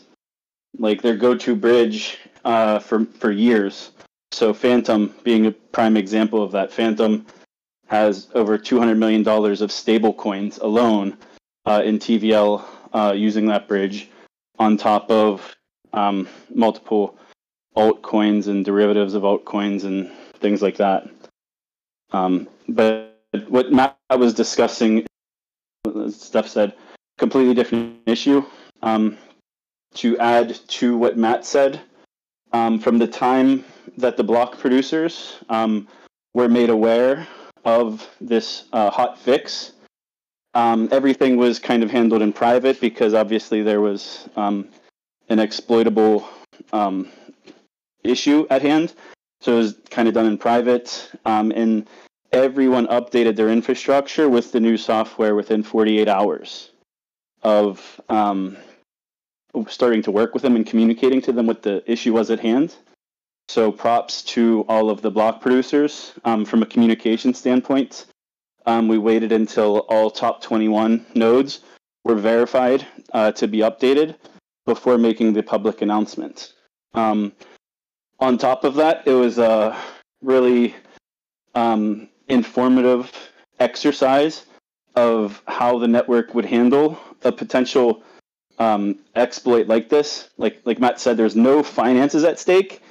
like their go-to bridge uh, for for years. So Fantom being a prime example of that. Fantom has over 200 million dollars of stable coins alone uh, in TVL uh, using that bridge on top of um, multiple altcoins and derivatives of altcoins and things like that. Um, but what Matt was discussing, Steph said, completely different issue. Um, to add to what Matt said, um, from the time that the block producers um, were made aware of this uh, hot fix. Um, everything was kind of handled in private because obviously there was um, an exploitable um, issue at hand. So it was kind of done in private. Um, and everyone updated their infrastructure with the new software within 48 hours of um, starting to work with them and communicating to them what the issue was at hand. So props to all of the block producers um, from a communication standpoint. Um, we waited until all top 21 nodes were verified uh, to be updated before making the public announcement. Um, on top of that, it was a really um, informative exercise of how the network would handle a potential um, exploit like this. Like like Matt said, there's no finances at stake,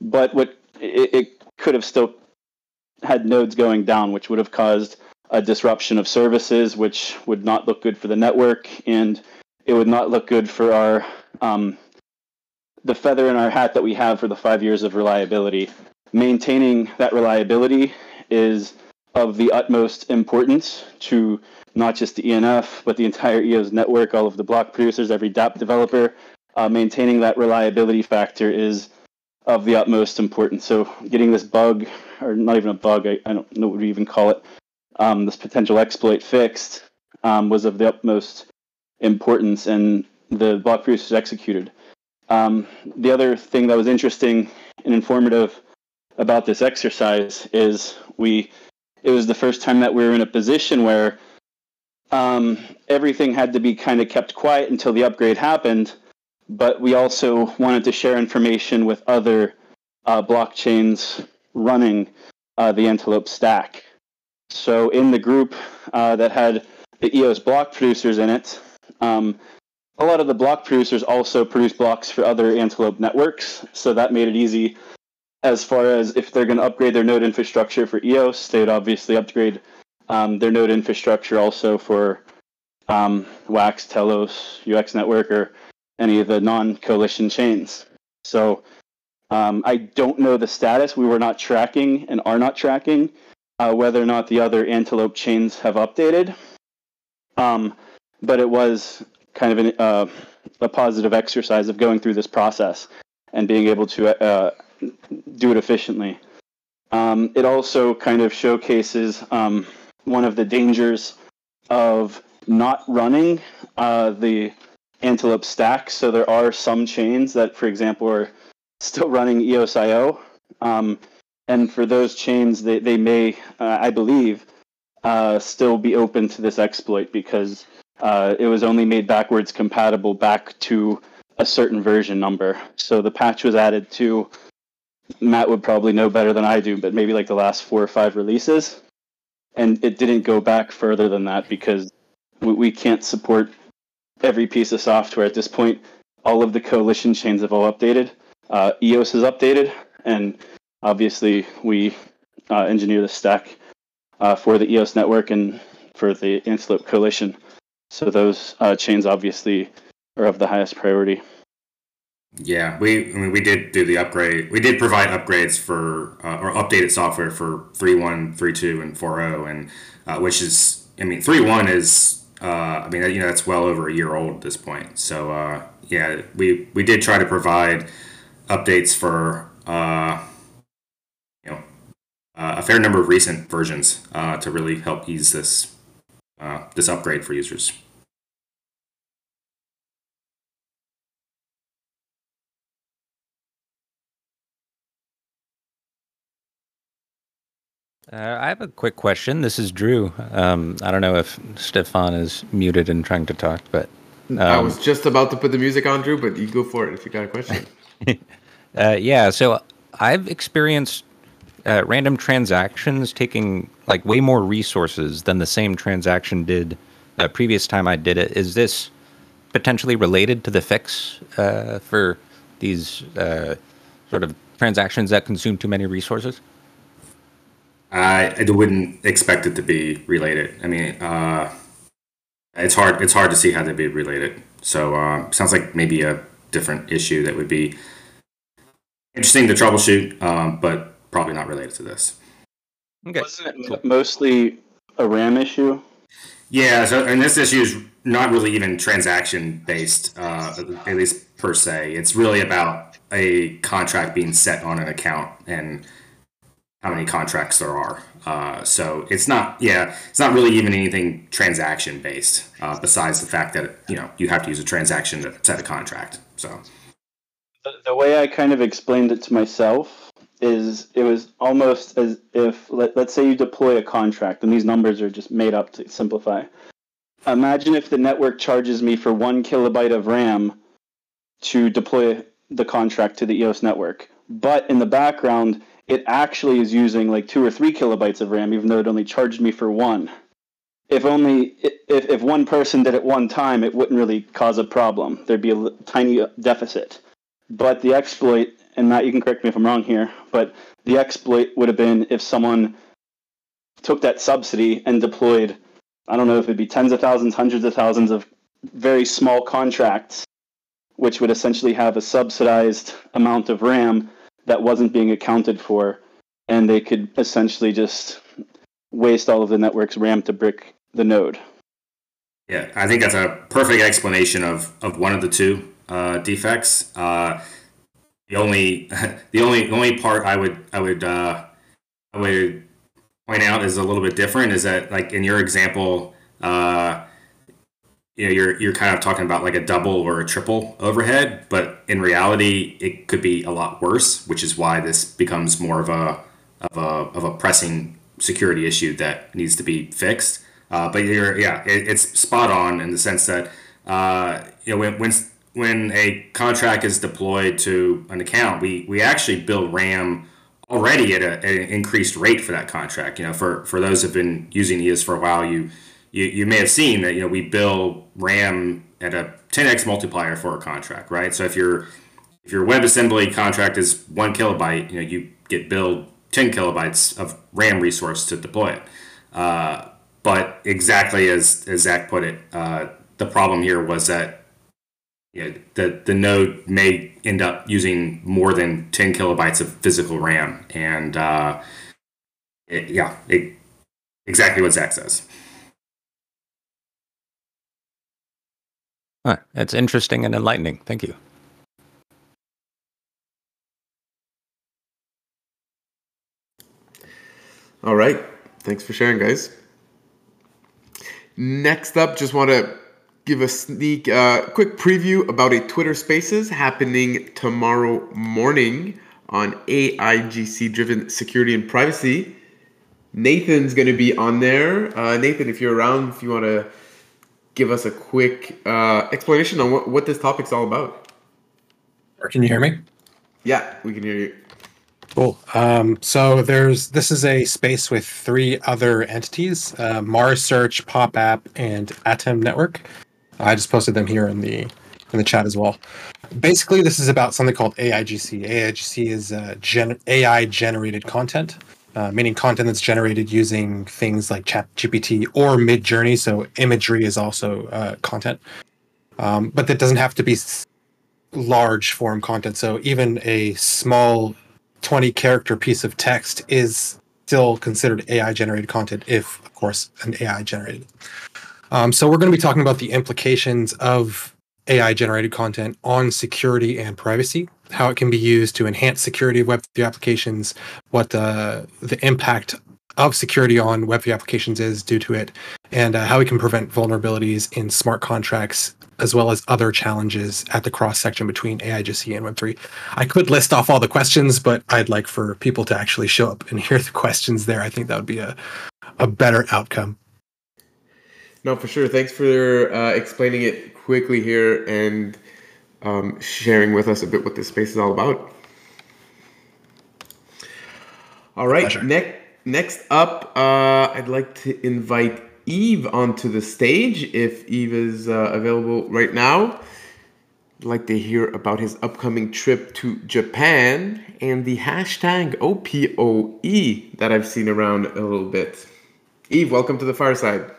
but what it, it could have still had nodes going down, which would have caused a disruption of services, which would not look good for the network, and it would not look good for our um, the feather in our hat that we have for the five years of reliability. Maintaining that reliability is of the utmost importance to not just the ENF, but the entire EOS network, all of the block producers, every DAP developer. Uh, maintaining that reliability factor is of the utmost importance. So getting this bug, or not even a bug, I, I don't know what we even call it, um, this potential exploit fixed um, was of the utmost importance, and the block producers executed. Um, the other thing that was interesting and informative about this exercise is we it was the first time that we were in a position where um, everything had to be kind of kept quiet until the upgrade happened but we also wanted to share information with other uh, blockchains running uh, the antelope stack. So in the group uh, that had the eos block producers in it um, a lot of the block producers also produce blocks for other Antelope networks, so that made it easy as far as if they're going to upgrade their node infrastructure for EOS, they would obviously upgrade um, their node infrastructure also for um, Wax, Telos, UX Network, or any of the non-coalition chains. So um, I don't know the status. We were not tracking and are not tracking uh, whether or not the other Antelope chains have updated. Um, but it was kind of an, uh, a positive exercise of going through this process and being able to uh, do it efficiently. Um, it also kind of showcases um, one of the dangers of not running uh, the Antelope stack. So there are some chains that, for example, are still running EOSIO. Um, and for those chains, they, they may, uh, I believe, uh, still be open to this exploit because uh, it was only made backwards compatible back to a certain version number. So the patch was added to, Matt would probably know better than I do, but maybe like the last four or five releases. And it didn't go back further than that because we, we can't support every piece of software at this point. All of the coalition chains have all updated. Uh, EOS is updated, and obviously we uh, engineer the stack uh, for the EOS network and for the Antelope Coalition. So those uh, chains obviously are of the highest priority. Yeah, we I mean we did do the upgrade. We did provide upgrades for uh, or updated software for 3.1, 3.2, and 4.0, and uh, which is I mean 3.1 is uh, I mean you know that's well over a year old at this point. So uh, yeah, we we did try to provide updates for uh, you know uh, a fair number of recent versions to really help ease this uh, this upgrade for users. Uh, I have a quick question. This is Drew. Um, I don't know if Stefan is muted and trying to talk, but um, I was just about to put the music on, Drew. But you go for it if you got a question. uh, yeah. So I've experienced uh, random transactions taking like way more resources than the same transaction did uh, previous time I did it. Is this potentially related to the fix uh, for these uh, sort of transactions that consume too many resources? I, I wouldn't expect it to be related. I mean, uh, it's hard. It's hard to see how they'd be related. So uh, sounds like maybe a different issue that would be interesting to troubleshoot, um, but probably not related to this. Okay. Wasn't it mostly a RAM issue? Yeah, so and this issue is not really even transaction based, uh, at least per se. It's really about a contract being set on an account and how many contracts there are. Uh, so it's not, yeah, it's not really even anything transaction based. Uh, besides the fact that you know you have to use a transaction to set a contract. So the, the way I kind of explained it to myself is it was almost as if let, let's say you deploy a contract and these numbers are just made up to simplify. Imagine if the network charges me for one kilobyte of ram to deploy the contract to the eos network. But in the background it actually is using like two or three kilobytes of ram even though it only charged me for one. If only if, if one person did it one time it wouldn't really cause a problem. There'd be a tiny deficit. But the exploit and Matt, you can correct me if I'm wrong here, but the exploit would have been if someone took that subsidy and deployed, I don't know if it'd be tens of thousands, hundreds of thousands of very small contracts, which would essentially have a subsidized amount of RAM that wasn't being accounted for, and they could essentially just waste all of the network's RAM to brick the node. Yeah, I think that's a perfect explanation of, of one of the two uh, defects. Uh, the only the only only part I would I would uh, I would point out is a little bit different is that like in your example uh, you know you're you're kind of talking about like a double or a triple overhead but in reality it could be a lot worse which is why this becomes more of a of a of a pressing security issue that needs to be fixed. Uh, but you're yeah it, it's spot on in the sense that uh, you know when when when a contract is deployed to an account, we, we actually build RAM already at, a, at an increased rate for that contract. You know, for, for those who've been using EOS for a while, you, you you may have seen that you know we bill RAM at a 10x multiplier for a contract, right? So if your if your WebAssembly contract is one kilobyte, you know you get billed 10 kilobytes of RAM resource to deploy it. Uh, but exactly as, as Zach put it, uh, the problem here was that yeah, the the node may end up using more than 10 kilobytes of physical RAM, and uh, it, yeah, it, exactly what Zach says. Huh, that's interesting and enlightening. Thank you. All right. Thanks for sharing, guys. Next up, just want to give a sneak uh, quick preview about a Twitter Spaces happening tomorrow morning on AIGC driven security and privacy. Nathan's going to be on there. Uh, Nathan, if you're around, if you want to give us a quick uh, explanation on what, what this topic's all about. Can you hear me? Yeah, we can hear you. Cool. Um, so there's this is a space with three other entities: uh, Mars Search, Pop App, and Atom Network. I just posted them here in the in the chat as well. Basically, this is about something called AIGC. AIGC is uh, gen- AI generated content, uh, meaning content that's generated using things like ChatGPT or Midjourney. So imagery is also uh, content, um, but that doesn't have to be large form content. So even a small 20 character piece of text is still considered AI generated content if, of course, an AI generated. Um, so we're going to be talking about the implications of AI generated content on security and privacy, how it can be used to enhance security of Web3 applications, what the, the impact of security on Web3 applications is due to it, and uh, how we can prevent vulnerabilities in smart contracts, as well as other challenges at the cross section between AIGC and Web3. I could list off all the questions, but I'd like for people to actually show up and hear the questions there. I think that would be a, a better outcome. No, for sure. Thanks for uh, explaining it quickly here and um, sharing with us a bit what this space is all about. All right. Next, next up, uh, I'd like to invite Yves onto the stage if Yves is uh, available right now. I'd like to hear about his upcoming trip to Japan and the hashtag OPOE that I've seen around a little bit. Yves, welcome to the fireside.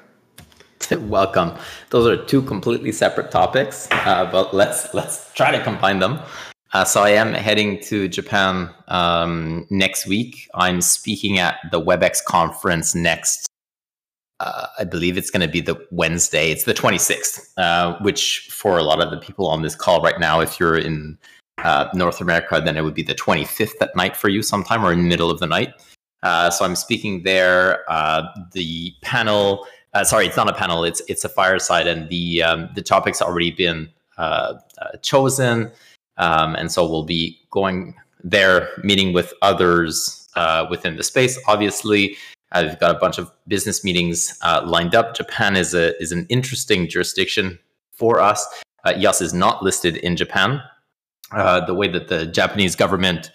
Welcome. Those are two completely separate topics, uh, but let's let's try to combine them. Uh, so I am heading to Japan um, next week. I'm speaking at the WebX conference next. Uh, I believe it's going to be the Wednesday. It's the 26th, uh, which for a lot of the people on this call right now, if you're in uh, North America, then it would be the 25th at night for you sometime or in the middle of the night. Uh, so I'm speaking there. The panel, sorry, it's not a panel. It's it's a fireside, and the um, the topic's already been uh chosen. Um, and so we'll be going there, meeting with others uh, within the space. Obviously, uh, we've got a bunch of business meetings uh, lined up. Japan is a is an interesting jurisdiction for us. Uh, EOS is not listed in Japan. Uh, the way that the Japanese government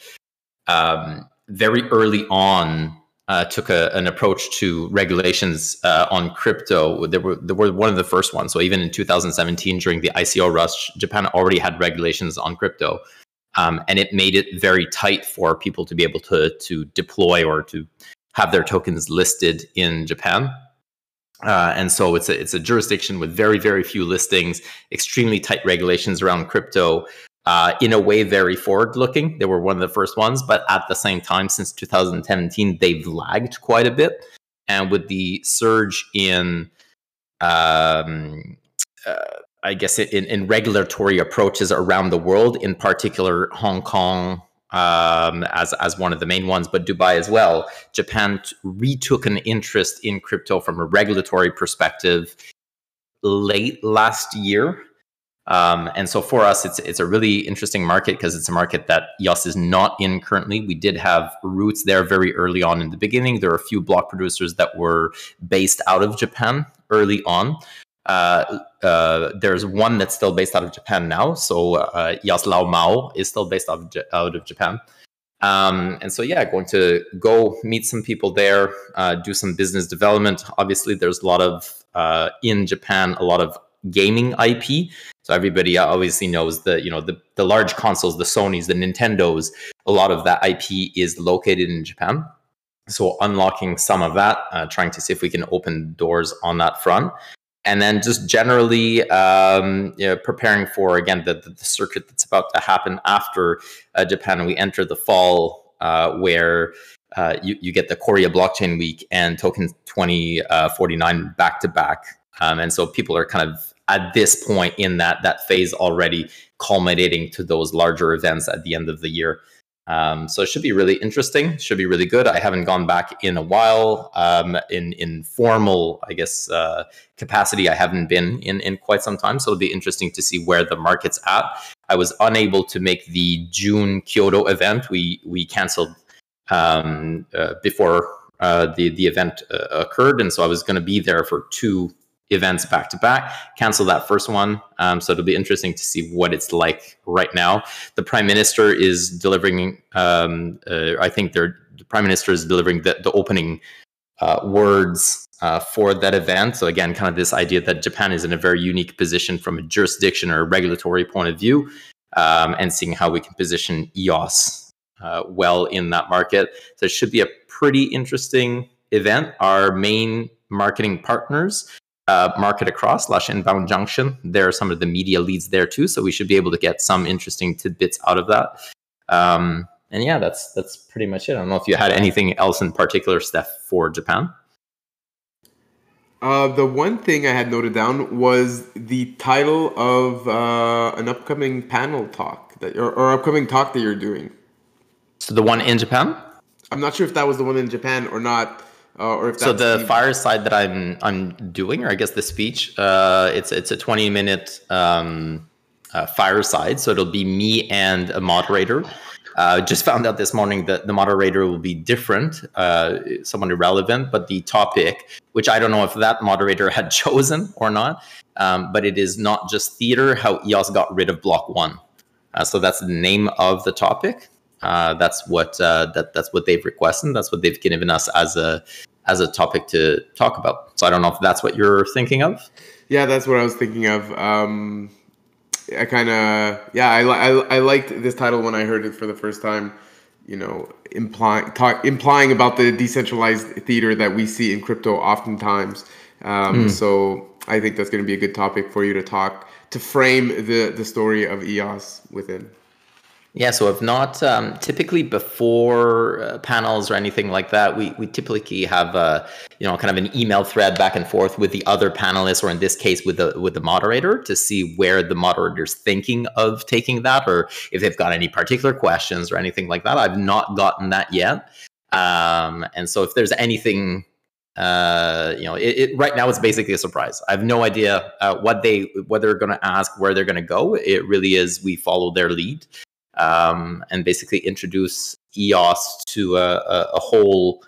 um, very early on uh, took a, an approach to regulations uh, on crypto. They were, they were one of the first ones. So even in 2017, during the ICO rush, Japan already had regulations on crypto, um, and it made it very tight for people to be able to to deploy or to have their tokens listed in Japan. Uh, and so it's a it's a jurisdiction with very very few listings, extremely tight regulations around crypto uh, in a way very forward looking. They were one of the first ones, but at the same time, since 2017, they've lagged quite a bit. And with the surge in, um, uh, I guess, in, in regulatory approaches around the world, in particular Hong Kong um, as as one of the main ones, but Dubai as well. Japan retook an interest in crypto from a regulatory perspective late last year um, and so for us, it's it's a really interesting market because it's a market that EOS is not in currently. We did have roots there very early on in the beginning. There are a few block producers that were based out of Japan early on. Uh, uh, there's one that's still based out of Japan now. So uh, Lao Mao is still based out of, out of Japan. Um, and so, yeah, going to go meet some people there, uh, do some business development. Obviously, there's a lot of uh, in Japan, a lot of gaming IP. So everybody obviously knows the you know the the large consoles, the Sony's, the Nintendos. A lot of that IP is located in Japan. So unlocking some of that, uh, trying to see if we can open doors on that front, and then just generally um, you know, preparing for again the, the, the circuit that's about to happen after uh, Japan, we enter the fall uh, where. Uh, you, you get the Korea Blockchain Week and Token 2049 back to back. Um, and so people are kind of at this point in that that phase already culminating to those larger events at the end of the year. Um, so it should be really interesting. Should be really good. I haven't gone back in a while um, in in formal, I guess, uh, capacity. I haven't been in in quite some time. So it'll be interesting to see where the market's at. I was unable to make the June Kyoto event. We we canceled um, uh, before uh, the the event uh, occurred, and so I was going to be there for two events back to back. Cancel that first one. Um, so it'll be interesting to see what it's like right now. The prime minister is delivering. Um, uh, I think the prime minister is delivering the, the opening uh, words uh, for that event. So again, kind of this idea that Japan is in a very unique position from a jurisdiction or a regulatory point of view, um, and seeing how we can position EOS uh, well in that market. So it should be a pretty interesting event. Our main marketing partners uh, MarketAcross slash inbound junction. There are some of the media leads there too, so we should be able to get some interesting tidbits out of that. Um, and yeah, that's that's pretty much it. I don't know if you had anything else in particular, Steph, for Japan. Uh, the one thing I had noted down was the title of uh, an upcoming panel talk that or, or upcoming talk that you're doing. So the one in Japan. I'm not sure if that was the one in Japan or not. Uh, or if so the, the fireside that I'm I'm doing, or I guess the speech, uh, it's it's a 20 minute um, uh, fireside. So it'll be me and a moderator. Uh, just found out this morning that the moderator will be different, uh, someone irrelevant, but the topic, which I don't know if that moderator had chosen or not, um, but it is not just theater. How EOS got rid of Block One. Uh, so that's the name of the topic. Uh, that's what uh, that that's what they've requested. That's what they've given us as a as a topic to talk about. So I don't know if that's what you're thinking of. Yeah, that's what I was thinking of. Um, I kind of yeah, I, I I liked this title when I heard it for the first time. You know, implying talk, implying about the decentralized theater that we see in crypto oftentimes. Um, mm. So I think that's going to be a good topic for you to talk to frame the the story of EOS within. Yeah, so if not, um, typically before uh, panels or anything like that, we, we typically have a you know kind of an email thread back and forth with the other panelists, or in this case with the with the moderator, to see where the moderator's thinking of taking that, or if they've got any particular questions or anything like that. I've not gotten that yet, um, and so if there's anything uh, you know, it, it, right now it's basically a surprise. I have no idea uh, what they what they're going to ask, where they're going to go. It really is we follow their lead um, and basically introduce EOS to a, a, a, whole,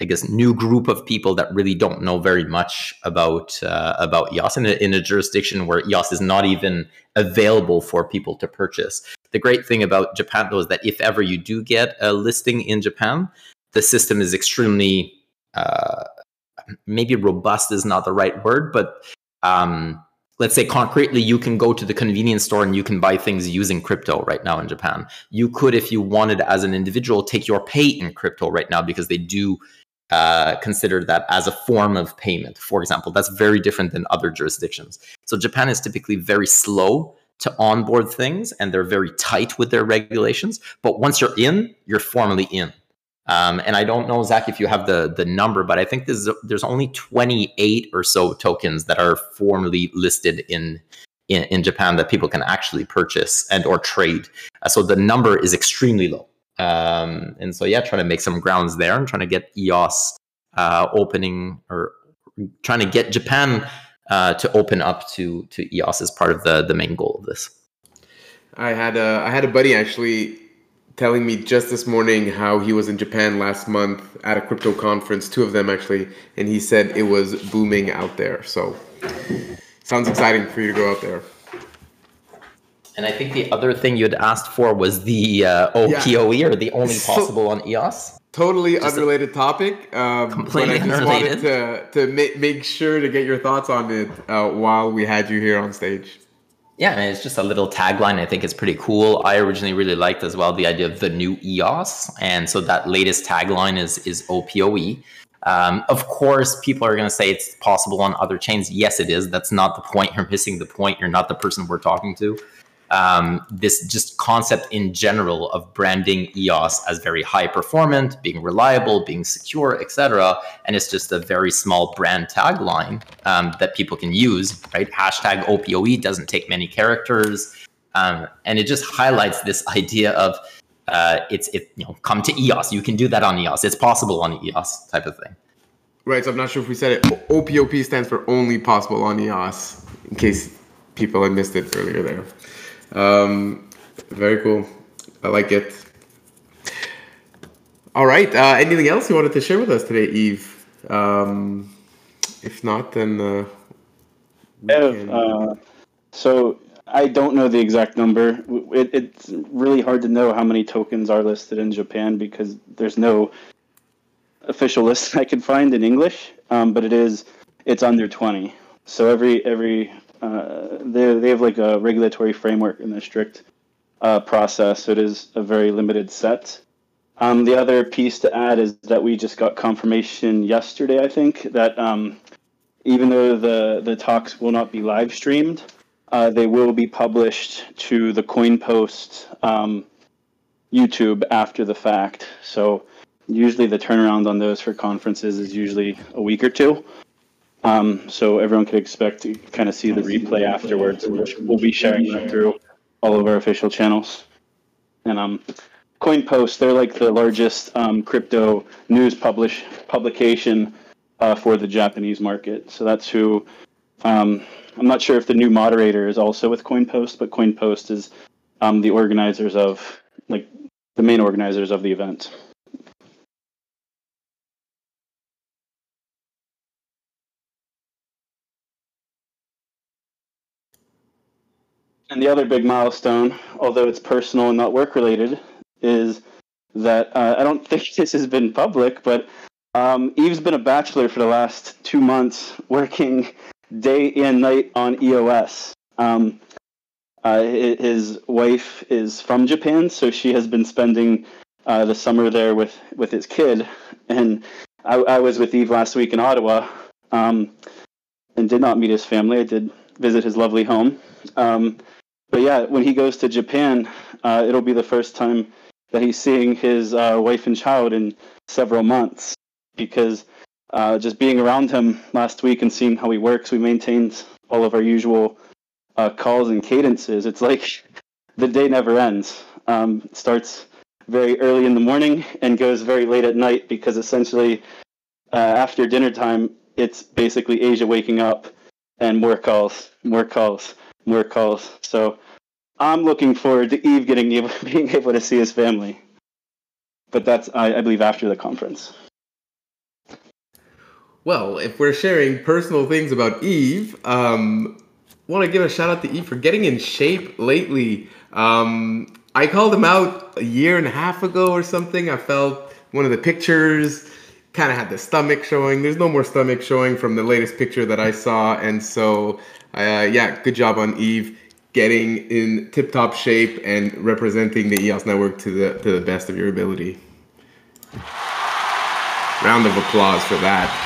I guess, new group of people that really don't know very much about uh, about EOS in a, in a jurisdiction where EOS is not even available for people to purchase. The great thing about Japan, though, is that if ever you do get a listing in Japan, the system is extremely uh, maybe robust is not the right word, but um, let's say concretely, you can go to the convenience store and you can buy things using crypto right now in Japan. You could, if you wanted as an individual, take your pay in crypto right now because they do uh, consider that as a form of payment. For example, that's very different than other jurisdictions. So Japan is typically very slow to onboard things and they're very tight with their regulations. But once you're in, you're formally in. Um, and I don't know, Zach, if you have the the number, but I think there's there's only 28 or so tokens that are formally listed in in, in Japan that people can actually purchase and or trade. Uh, so the number is extremely low. Um, and so yeah, trying to make some grounds there and trying to get EOS uh, opening or trying to get Japan uh, to open up to to EOS as part of the the main goal of this. I had a I had a buddy actually telling me just this morning how he was in Japan last month at a crypto conference, two of them actually, and he said it was booming out there. So sounds exciting for you to go out there. And I think the other thing you had asked for was the uh, OPOE yeah. or the only possible so, on EOS. Totally just unrelated topic. Um, completely but I just unrelated. wanted to, to make, make sure to get your thoughts on it uh, while we had you here on stage. Yeah, and it's just a little tagline. I think it's pretty cool. I originally really liked as well the idea of the new EOS, and so that latest tagline is is OPOE. Um, of course, people are going to say it's possible on other chains. Yes, it is. That's not the point. You're missing the point. You're not the person we're talking to um, this just concept in general of branding EOS as very high performant, being reliable, being secure, etc. And it's just a very small brand tagline um, that people can use, right? Hashtag OPOE doesn't take many characters. Um, and it just highlights this idea of uh, it's it you know come to EOS. You can do that on EOS. It's possible on EOS type of thing. Right. So I'm not sure if we said it. OPOP stands for only possible on EOS. In case people had missed it earlier there. Um, very cool. I like it. All right. Uh, anything else you wanted to share with us today, Yves? Um, if not, then. Uh, can... uh, so I don't know the exact number. It, it's really hard to know how many tokens are listed in Japan because there's no official list I can find in English. Um, but it is it's under 20. So every every uh, they they have like a regulatory framework and a strict uh, process. So it is a very limited set. Um, the other piece to add is that we just got confirmation yesterday, I think, that um, even though the the talks will not be live streamed, uh, they will be published to the CoinPost um, YouTube after the fact. So usually the turnaround on those for conferences is usually a week or two. Um, so everyone could expect to kind of see the replay afterwards, which we'll be sharing that through all of our official channels. And um, CoinPost, they're like the largest um, crypto news publish publication uh, for the Japanese market. So that's who. Um, I'm not sure if the new moderator is also with CoinPost, but CoinPost is um, the organizers of like the main organizers of the event. And the other big milestone, although it's personal and not work related, is that uh, I don't think this has been public, but um, Yves's been a bachelor for the last two months, working day and night on EOS. Um, uh, his wife is from Japan, so she has been spending uh, the summer there with, with his kid. And I, I was with Yves last week in Ottawa um, and did not meet his family. I did visit his lovely home. Um, but yeah, when he goes to Japan, uh, it'll be the first time that he's seeing his uh, wife and child in several months because uh, just being around him last week and seeing how he works, we maintained all of our usual uh, calls and cadences. It's like the day never ends. Um, it starts very early in the morning and goes very late at night because essentially uh, after dinner time, it's basically Asia waking up and more calls, more calls, more calls. So I'm looking forward to Yves getting able, being able to see his family. But that's, I, I believe, after the conference. Well, if we're sharing personal things about Yves, um, want to give a shout out to Yves for getting in shape lately. Um, I called him out a year and a half ago or something. I felt one of the pictures kind of had the stomach showing. There's no more stomach showing from the latest picture that I saw, and so uh, yeah, good job on Yves getting in tip-top shape and representing the EOS network to the to the best of your ability. Round of applause for that.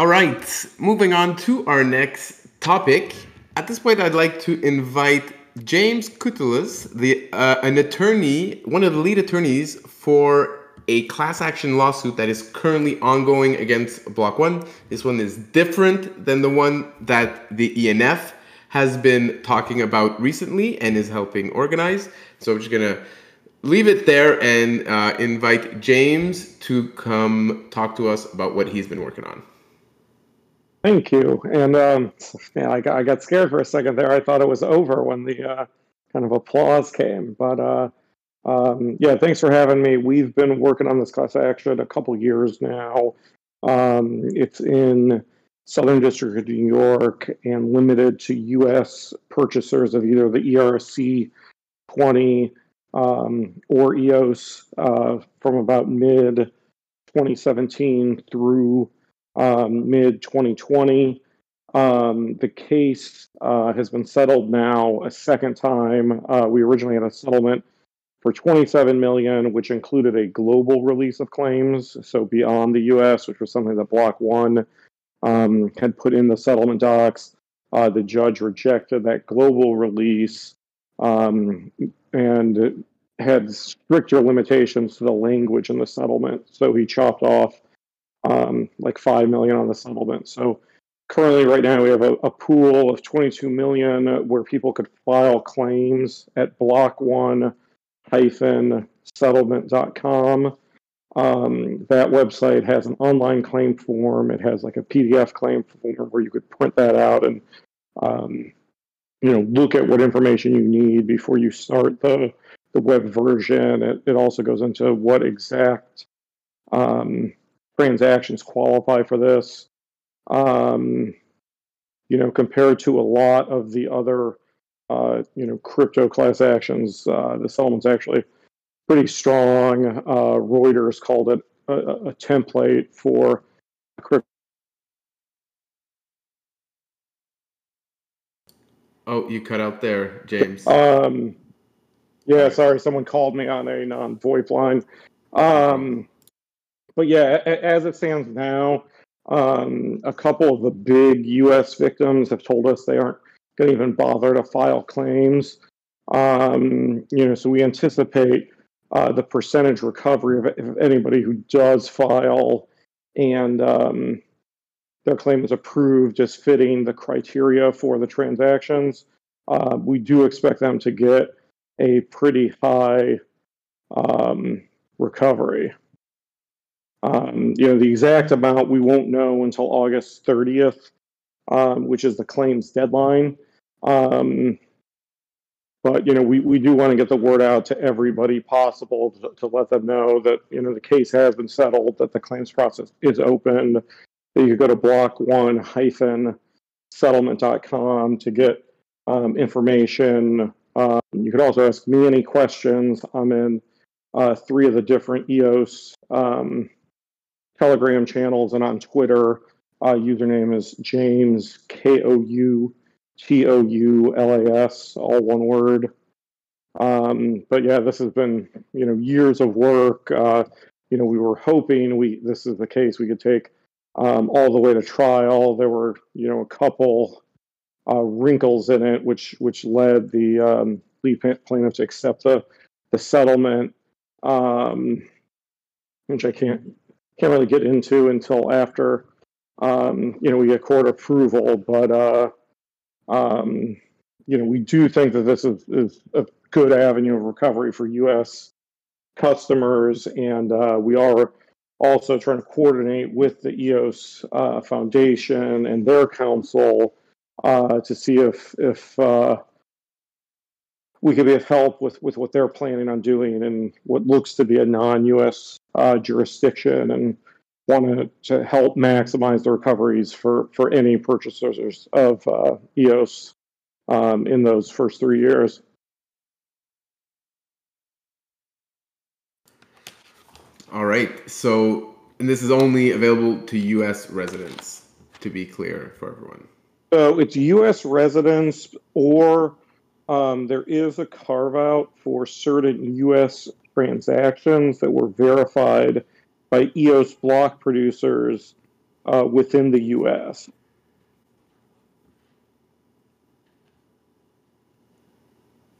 All right, moving on to our next topic. At this point, I'd like to invite James Koutoulas, the uh, an attorney, one of the lead attorneys for a class action lawsuit that is currently ongoing against Block One. This one is different than the one that the ENF has been talking about recently and is helping organize. So I'm just gonna leave it there and uh, invite James to come talk to us about what he's been working on. Thank you. And um, I got, I got scared for a second there. I thought it was over when the uh, kind of applause came. But uh, um, yeah, thanks for having me. We've been working on this class action a couple years now. Um, it's in Southern District of New York and limited to U.S. purchasers of either the ERC 20 um, or EOS uh, from about mid 2017 through um, mid 2020. Um, the case uh, has been settled now a second time. Uh, we originally had a settlement for 27 million, which included a global release of claims, so beyond the U.S., which was something that Block One um, had put in the settlement docs. Uh, the judge rejected that global release um, and had stricter limitations to the language in the settlement. So he chopped off um, like five million on the settlement. So currently, right now, we have a, a, pool of 22 million where people could file claims at Block One hyphen settlement.com. Um, that website has an online claim form. It has like a PDF claim form where you could print that out and um, you know look at what information you need before you start the the web version. It, it also goes into what exact um, transactions qualify for this. Um, you know, compared to a lot of the other, uh, you know, crypto class actions, uh, the settlement's actually pretty strong. Uh, Reuters called it a, a template for crypto. Oh, you cut out there, James. Um, yeah, sorry, someone called me on a non-VoIP line. Um, but yeah, as it stands now, um, a couple of the big U.S. victims have told us they aren't going to even bother to file claims. Um, you know, so we anticipate uh, the percentage recovery of, of, anybody who does file and um, their claim is approved as fitting the criteria for the transactions. Uh, we do expect them to get a pretty high um, recovery. Um, you know, the exact amount we won't know until August 30th, um, which is the claims deadline. Um, but you know, we, we do want to get the word out to everybody possible to, to, let them know that you know the case has been settled, that the claims process is open. That you can go to block one hyphen settlement.com to get um, information. Um, you could also ask me any questions. I'm in uh, three of the different EOS um, Telegram channels and on Twitter. Uh, username is James K O U T O U L A S, all one word. Um, but yeah, this has been you know years of work. Uh, you know, we were hoping we this is the case we could take um, all the way to trial. There were you know a couple uh, wrinkles in it, which which led the um, lead plaintiff to accept the the settlement, um, which I can't can't really get into until after um, you know we get court approval. But uh, um, you know we do think that this is, is a good avenue of recovery for U.S. customers, and uh, we are also trying to coordinate with the EOS uh, Foundation and their council uh, to see if if uh, we could be of help with, with what they're planning on doing in what looks to be a non-U.S. Uh, jurisdiction, and want to help maximize the recoveries for for any purchasers of uh, EOS um, in those first three years. All right. So, and this is only available to U.S. residents, to be clear for everyone. So it's U.S. residents, or um, there is a carve out for certain U.S. transactions that were verified by EOS block producers uh, within the U.S.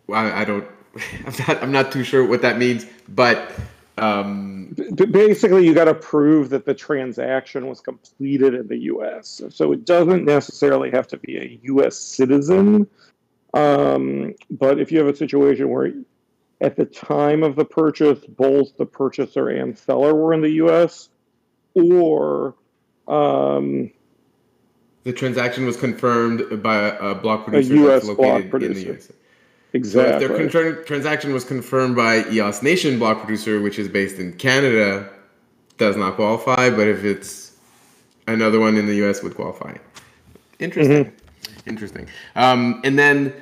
Well, I don't. I'm not. I'm not too sure what that means, but um, basically, you got to prove that the transaction was completed in the U.S. So it doesn't necessarily have to be a U.S. citizen. Um, but if you have a situation where at the time of the purchase, both the purchaser and seller were in the U.S., or um, the transaction was confirmed by a block producer a U.S. block producer. Exactly. So if their transaction was confirmed by EOS Nation block producer, which is based in Canada, does not qualify. But if it's another one in the US, would qualify. Interesting. Mm-hmm. Interesting. Um, and then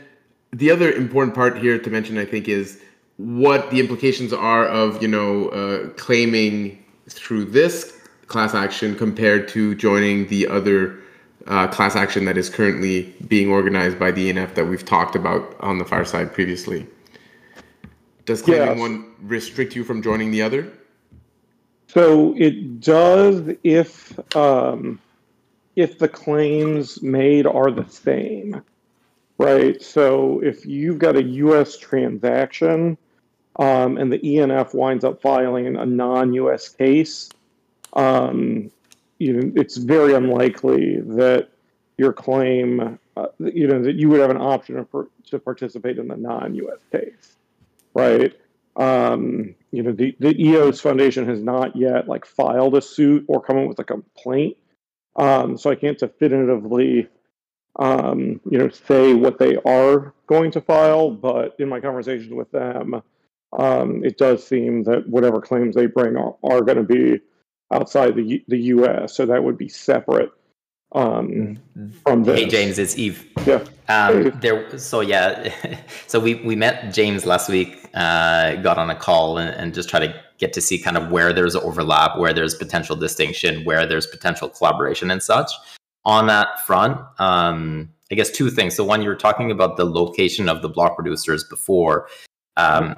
the other important part here to mention, I think, is what the implications are of you know uh, claiming through this class action compared to joining the other uh, class action that is currently being organized by the ENF that we've talked about on the fireside previously. Does claiming yes. one restrict you from joining the other? So it does if um, if the claims made are the same, right? So if you've got a U.S. transaction um, and the ENF winds up filing a non-U.S. case, um, you know, it's very unlikely that your claim, uh, you know, that you would have an option to, to participate in the non-U.S. case, right? Um, you know, the, the EOS Foundation has not yet like filed a suit or come up with a complaint, um, so I can't definitively, um, you know, say what they are going to file. But in my conversations with them, um, it does seem that whatever claims they bring are, are going to be outside the the U.S. So that would be separate um, mm-hmm. from this. Hey James, it's Yves. Yeah. Um, there. So yeah. so we we met James last week. Uh, got on a call and, and just try to get to see kind of where there's overlap, where there's potential distinction, where there's potential collaboration and such. On that front, um, I guess two things. So one, you were talking about the location of the block producers before. Um,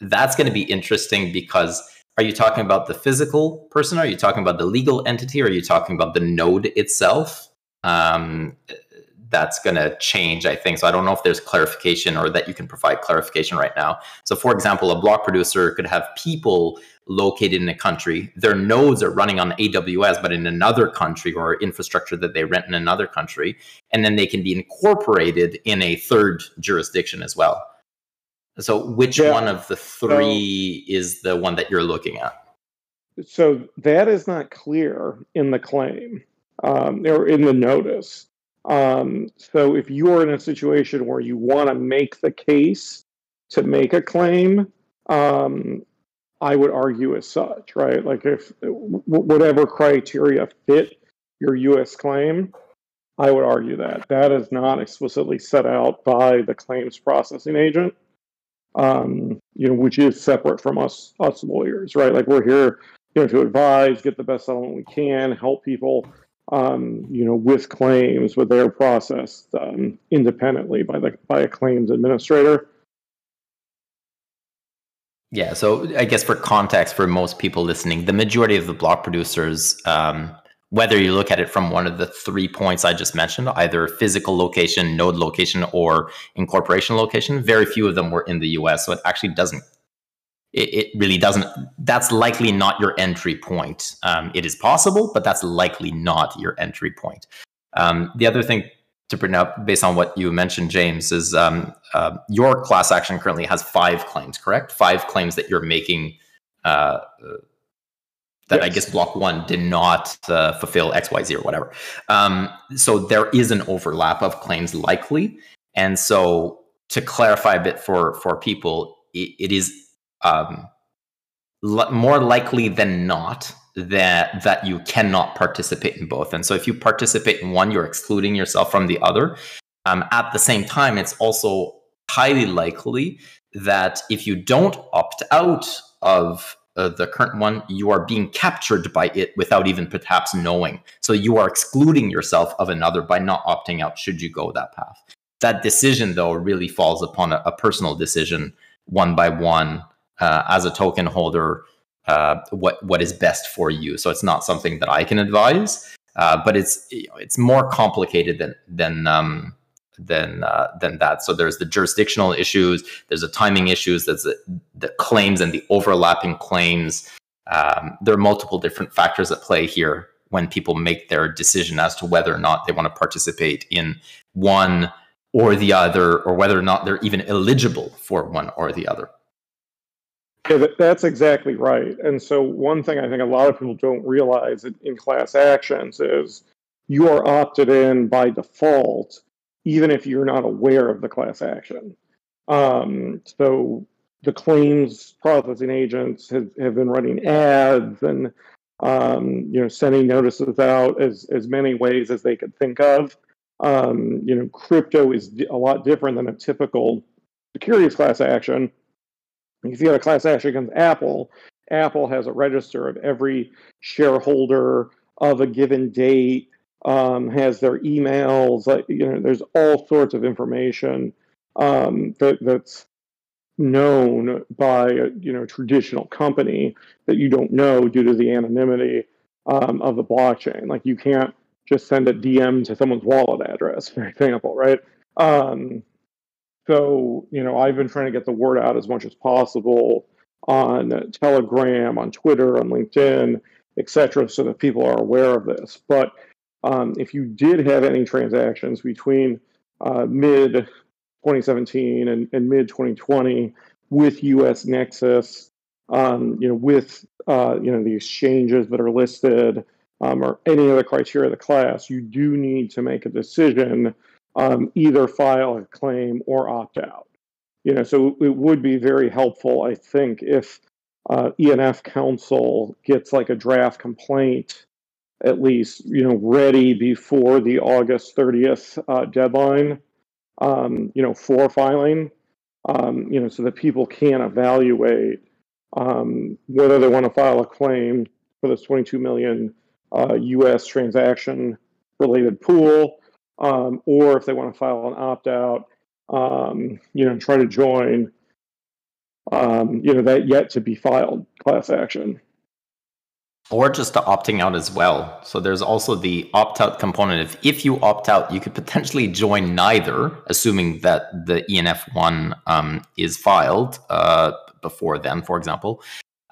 that's going to be interesting because are you talking about the physical person? Are you talking about the legal entity? Are you talking about the node itself? Um, that's going to change, I think. So I don't know if there's clarification or that you can provide clarification right now. So, for example, a block producer could have people located in a country. Their nodes are running on AWS, but in another country or infrastructure that they rent in another country. And then they can be incorporated in a third jurisdiction as well. So, which yeah. one of the three so, is the one that you're looking at? So, that is not clear in the claim um, or in the notice. Um, so, if you're in a situation where you want to make the case to make a claim, um, I would argue as such, right? Like, if whatever criteria fit your U.S. claim, I would argue that. That is not explicitly set out by the claims processing agent um, you know, which is separate from us us lawyers, right? Like we're here, you know, to advise, get the best settlement we can, help people um, you know, with claims, with their processed um, independently by the by a claims administrator. Yeah, so I guess for context, for most people listening, the majority of the block producers, um, whether you look at it from one of the three points I just mentioned, either physical location, node location, or incorporation location, very few of them were in the US. So it actually doesn't it, it really doesn't. That's likely not your entry point. Um, it is possible, but that's likely not your entry point. Um, the other thing to bring up, based on what you mentioned, James, is um, uh, your class action currently has five claims, correct? Five claims that you're making. Uh, that yes. I guess block one did not uh, fulfill X, Y, Z or whatever. Um, so there is an overlap of claims likely, and so to clarify a bit for for people, it, it is um, more likely than not that that you cannot participate in both. And so if you participate in one, you're excluding yourself from the other. Um, at the same time, it's also highly likely that if you don't opt out of uh, the current one, you are being captured by it without even perhaps knowing. So you are excluding yourself of another by not opting out should you go that path. That decision, though, really falls upon a, a personal decision, one by one, uh, as a token holder uh, what what is best for you. So it's not something that I can advise, uh, but it's it's more complicated than than um, than uh, than that. So there's the jurisdictional issues, there's the timing issues, there's the, the claims and the overlapping claims. Um, there are multiple different factors at play here when people make their decision as to whether or not they want to participate in one or the other, or whether or not they're even eligible for one or the other. Yeah, that's exactly right. And so, one thing I think a lot of people don't realize in class actions is you are opted in by default, even if you're not aware of the class action. Um, so, the claims processing agents have, have been running ads and um, you know sending notices out as as many ways as they could think of. Um, you know, crypto is a lot different than a typical securities class action if you have a class action against Apple, Apple has a register of every shareholder of a given date, um, has their emails. Like, you know, there's all sorts of information um, that, that's known by a you know traditional company that you don't know due to the anonymity um, of the blockchain. Like you can't just send a DM to someone's wallet address, for example, right? Um, so, you know, I've been trying to get the word out as much as possible on Telegram, on Twitter, on LinkedIn, etc., so that people are aware of this. But um, if you did have any transactions between uh, mid 2017 and, and mid 2020 with US Nexus, um, you know, with uh, you know the exchanges that are listed um, or any other criteria of the class, you do need to make a decision um, either file a claim or opt out. You know, so it would be very helpful, I think, if uh, ENF counsel gets like a draft complaint at least, you know, ready before the August 30th uh, deadline, um, you know, for filing, um, you know, so that people can evaluate um, whether they want to file a claim for this 22 million uh, U.S. transaction related pool um, or if they want to file an opt out, um, you know, try to join, um, you know, that yet to be filed class action. Or just the opting out as well. So there's also the opt out component. If if you opt out, you could potentially join neither, assuming that the ENF one um, is filed uh, before then, for example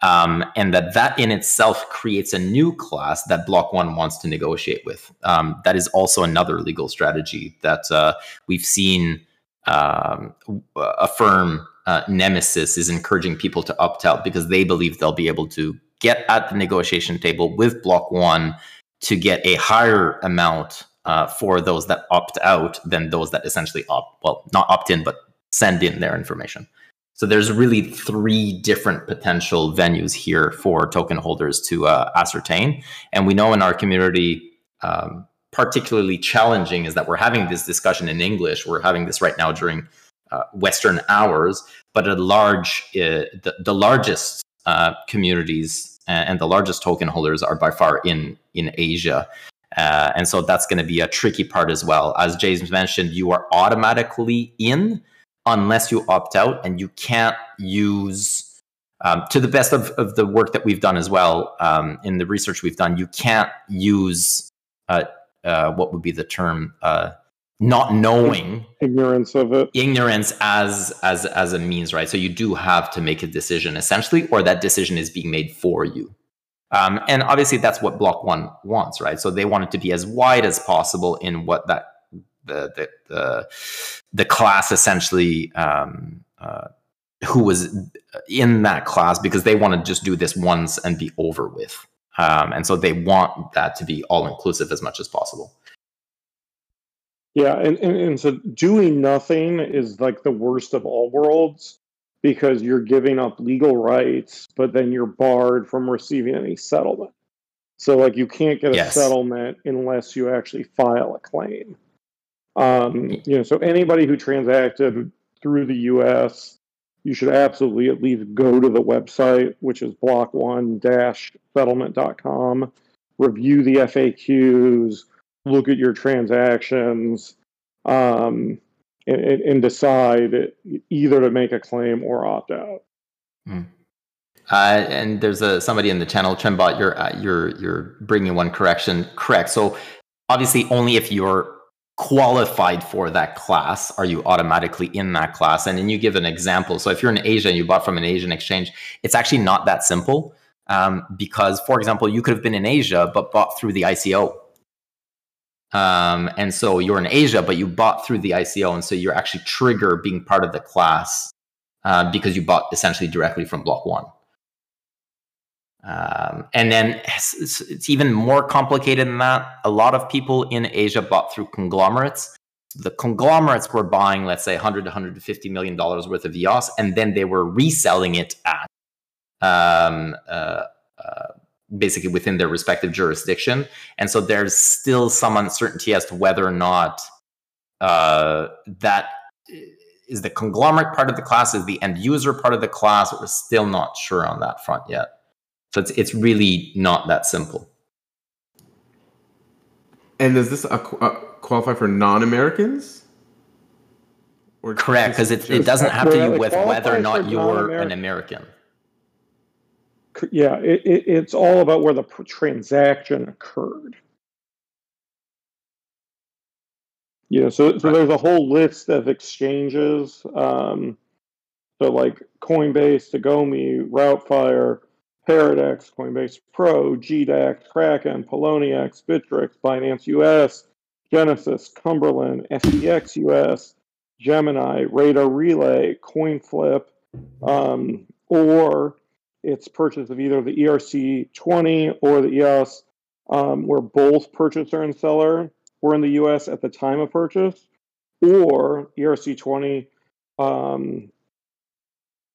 um, and that that in itself creates a new class that Block One wants to negotiate with. Um, that is also another legal strategy that uh, we've seen. Um, a firm uh, Nemesis is encouraging people to opt out because they believe they'll be able to get at the negotiation table with Block One to get a higher amount uh, for those that opt out than those that essentially opt well not opt in but send in their information. So there's really three different potential venues here for token holders to uh, ascertain. And we know in our community, um, particularly challenging is that we're having this discussion in English. We're having this right now during uh, Western hours, but a large, uh, the, the largest uh, communities and, the largest token holders are by far in in Asia. Uh, and so that's going to be a tricky part as well. As James mentioned, you are automatically in unless you opt out, and you can't use, um, to the best of, of the work that we've done as well, um, in the research we've done, you can't use uh, uh, what would be the term uh, not knowing ignorance of it. ignorance as as as a means right? So you do have to make a decision essentially or that decision is being made for you. Um, and obviously that's what block one wants right? So they want it to be as wide as possible in what that the the the, the class essentially um, uh, who was in that class because they want to just do this once and be over with um, and so they want that to be all inclusive as much as possible yeah, and, and, and so doing nothing is like the worst of all worlds because you're giving up legal rights, but then you're barred from receiving any settlement. So like you can't get a Yes. settlement unless you actually file a claim. Um, you know, so anybody who transacted through the U.S., you should absolutely at least go to the website, which is block one settlement.com, review the FAQs, look at your transactions, um, and, and, decide either to make a claim or opt out. Uh, and there's a somebody in the channel, Trembot. You're uh, you're you're bringing one correction. Correct. So obviously, only if you're qualified for that class are you automatically in that class. And then you give an example. So if you're in Asia and you bought from an Asian exchange, it's actually not that simple. Um, because, for example, you could have been in Asia but bought through the ICO. Um, and so you're in Asia, but you bought through the ICO, and so you're actually trigger being part of the class uh, because you bought essentially directly from Block One. Um, and then it's, it's, even more complicated than that. A lot of people in Asia bought through conglomerates. The conglomerates were buying, let's say, 100 to 150 million dollars worth of EOS, and then they were reselling it at um, uh, uh, basically within their respective jurisdiction. And so there's still some uncertainty as to whether or not uh, that is the conglomerate part of the class, is the end user part of the class. We're still not sure on that front yet. So it's it's really not that simple. And does this uh, qu- uh, qualify for non-Americans? Or Correct, because it, it doesn't have to do with whether or not you're an non-American. Yeah, it, it, it's all about where the pr- transaction occurred. Yeah, so so there's a whole list of exchanges. Um, so like Coinbase, Tagomi, Routefire, Paradex, Coinbase Pro, GDAX, Kraken, Poloniex, Bittrex, Binance US, Genesis, Cumberland, FTX US, Gemini, Radar Relay, CoinFlip, um, or it's purchase of either the ERC20 or the EOS, um, where both purchaser and seller were in the US at the time of purchase, or ERC20 um,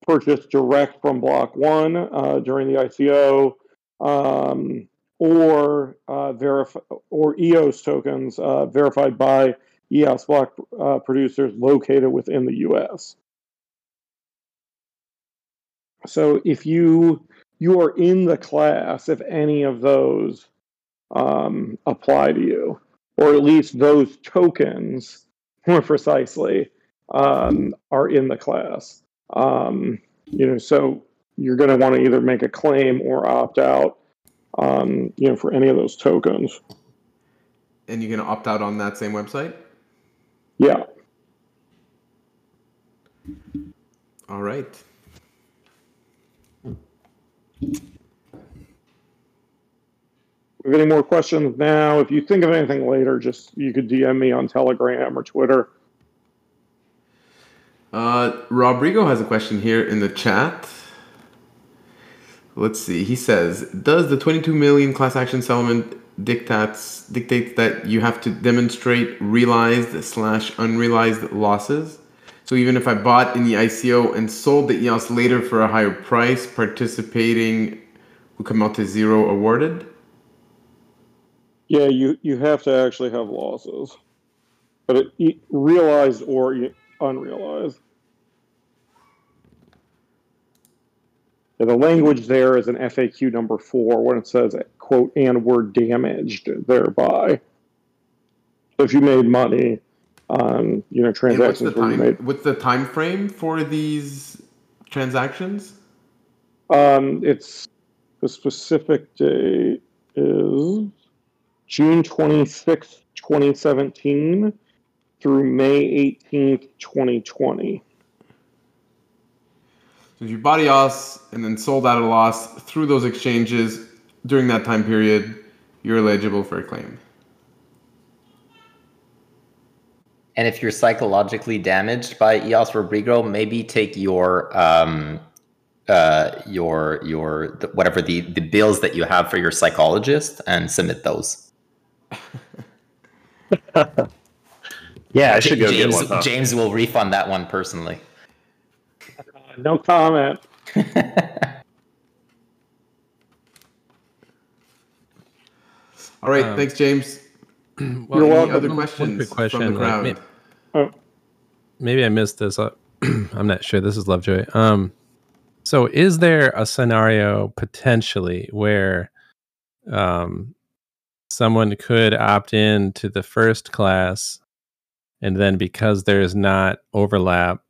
purchased direct from Block One uh, during the ICO, um, or uh, verif- or EOS tokens uh, verified by EOS block uh, producers located within the US. So if you you are in the class if any of those um, apply to you, or at least those tokens, more precisely, um, are in the class. Um, you know, so you're going to want to either make a claim or opt out. Um, you know, for any of those tokens. And you can opt out on that same website? Yeah. All right. If any more questions now, if you think of anything later, just you could DM me on Telegram or Twitter. Uh, Rodrigo has a question here in the chat. Let's see. He says, "Does the 22 million class action settlement dictates dictates that you have to demonstrate realized slash unrealized losses? So even if I bought in the ICO and sold the EOS later for a higher price, participating will come out to zero awarded." Yeah, you you have to actually have losses, but it, realized or unrealized. the language there is an FAQ number four when it says quote and were damaged thereby. So if you made money on you know And what's transactions the time? made What's the time frame for these transactions? um, it's the specific date is June twenty sixth, twenty seventeen through May eighteenth, twenty twenty. So if you bought EOS and then sold at a loss through those exchanges during that time period, you're eligible for a claim. And if you're psychologically damaged by EOS Rodrigo, maybe take your um, uh, your your the, whatever the the bills that you have for your psychologist and submit those. Yeah, I should go James, get one. huh? James will refund that one personally. No comment. All right, Um, thanks, James. Well, You're Any welcome. other One- one quick questions question, from the crowd? may- Oh, maybe I missed this. Uh, I'm not sure. This is Lovejoy. Um, so is there a scenario potentially where um, someone could opt in to the first class, and then because there's not overlap,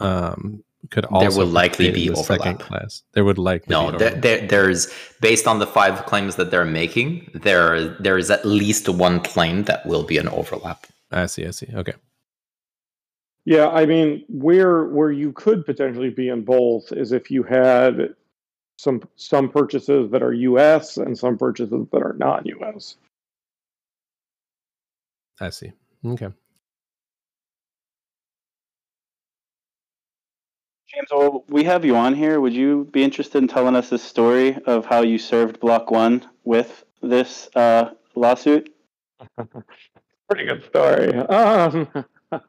um, could also There also will likely be the second overlap. class? There would likely No, be there, there, there's based on the five claims that they're making, there there is at least one claim that will be an overlap. I see. I see. Okay. Yeah, I mean, where where you could potentially be in both is if you had some some purchases that are U.S. and some purchases that are non-U.S. I see. Okay. James, well, we have you on here. Would you be interested in telling us the story of how you served Block One with this uh, lawsuit? Pretty good story. Um, uh,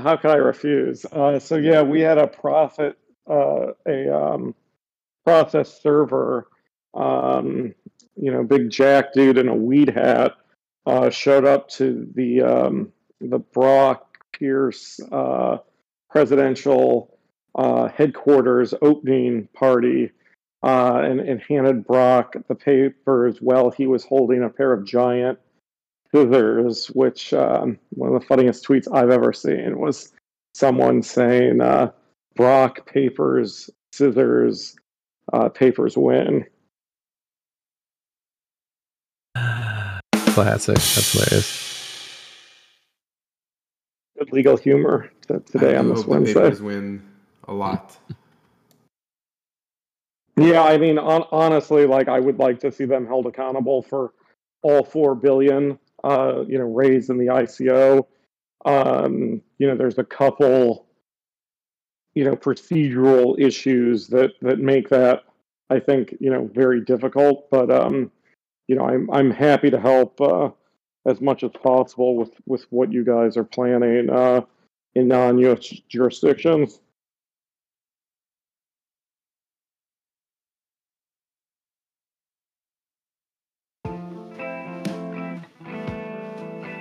how can I refuse? Uh, so yeah, we had a profit, uh, a um, process server. Um, you know, big jack dude in a weed hat uh, showed up to the um, the Brock Pierce uh, presidential uh, headquarters opening party. Uh, and, and handed Brock the papers while he was holding a pair of giant scissors, which um, one of the funniest tweets I've ever seen was someone saying, uh, Brock, papers, scissors, uh, papers win. Classic. That's hilarious. Good legal humor today I on this hope the Wednesday. Papers win a lot. Yeah, I mean, on, honestly, like I would like to see them held accountable for all four billion, uh, you know, raised in the ICO. Um, you know, there's a couple, you know, procedural issues that that make that, I think, you know, very difficult. But um, you know, I'm I'm happy to help uh, as much as possible with with what you guys are planning uh, in non-U.S. jurisdictions.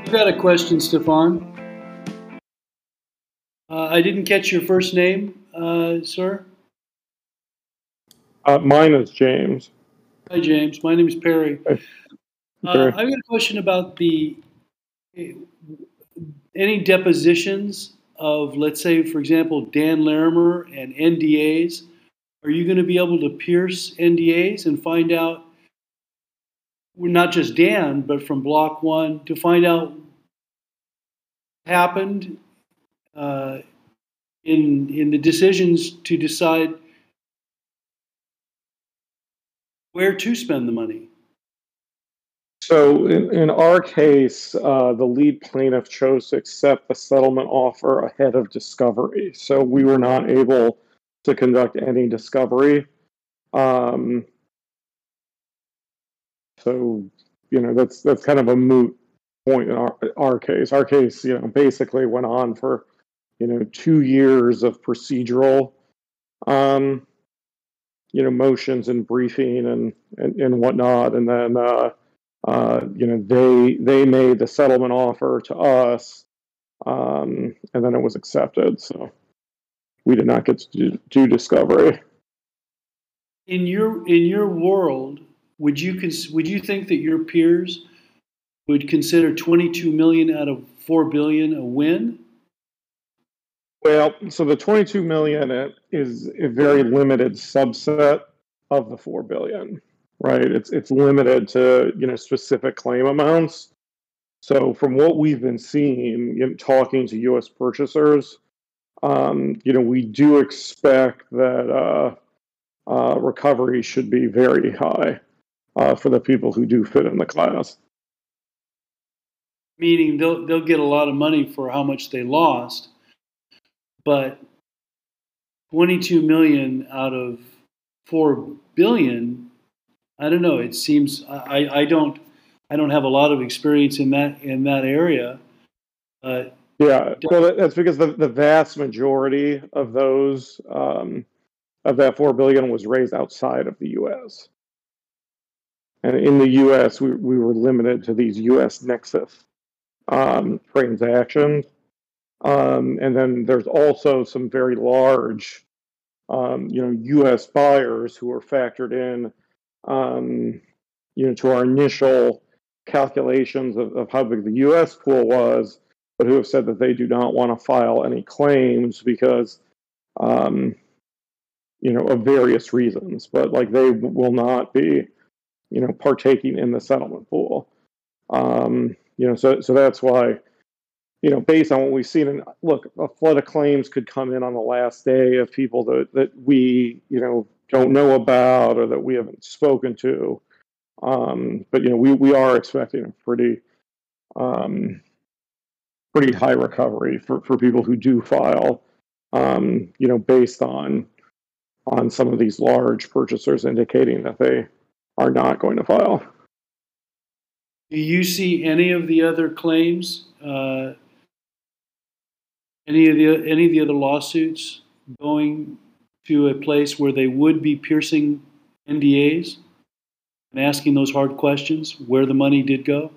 I've got a question, Stefan. Uh, I didn't catch your first name, uh, sir. Uh, mine is James. Hi, James. My name is Perry. Uh, Perry. I've got a question about the any depositions of, let's say, for example, Dan Larimer and NDAs. Are you going to be able to pierce NDAs and find out, not just Dan, but from Block One, to find out happened uh, in in the decisions to decide where to spend the money? So in, in our case, uh, the lead plaintiff chose to accept the settlement offer ahead of discovery. So we were not able to conduct any discovery. Um, so you know that's that's kind of a moot point in our our case. Our case, you know, basically went on for you know two years of procedural, um, you know, motions and briefing and and, and whatnot, and then. Uh, uh, you know, they they made the settlement offer to us, um, and then it was accepted. So we did not get to do, do discovery. in your in your world, would you cons- would you think that your peers would consider 22 million out of 4 billion a win? Well, so the 22 million is a very limited subset of the 4 billion, right? It's it's limited to, you know, specific claim amounts. So from what we've been seeing in talking to US purchasers, um, you know, we do expect that uh, uh, recovery should be very high uh, for the people who do fit in the class. Meaning they'll they'll get a lot of money for how much they lost, but 22 million out of 4 billion i don't know it seems i i don't i don't have a lot of experience in that in that area yeah well that's because the, the vast majority of those um, of that 4 billion was raised outside of the us and in the us we, we were limited to these us nexus um, transactions um, and then there's also some very large, um, you know, U.S. buyers who are factored in, um, you know, to our initial calculations of, of how big the U.S. pool was, but who have said that they do not want to file any claims because, um, you know, of various reasons. But like they will not be, you know, partaking in the settlement pool. You know, so so that's why you know, based on what we've seen, and look, a flood of claims could come in on the last day of people that, that we, you know, don't know about or that we haven't spoken to. Um, but you know, we, we are expecting a pretty, um, pretty high recovery for, for people who do file. Um, you know, based on on some of these large purchasers indicating that they are not going to file. Do you see any of the other claims uh, any of the any of the other lawsuits going to a place where they would be piercing NDAs and asking those hard questions where the money did go?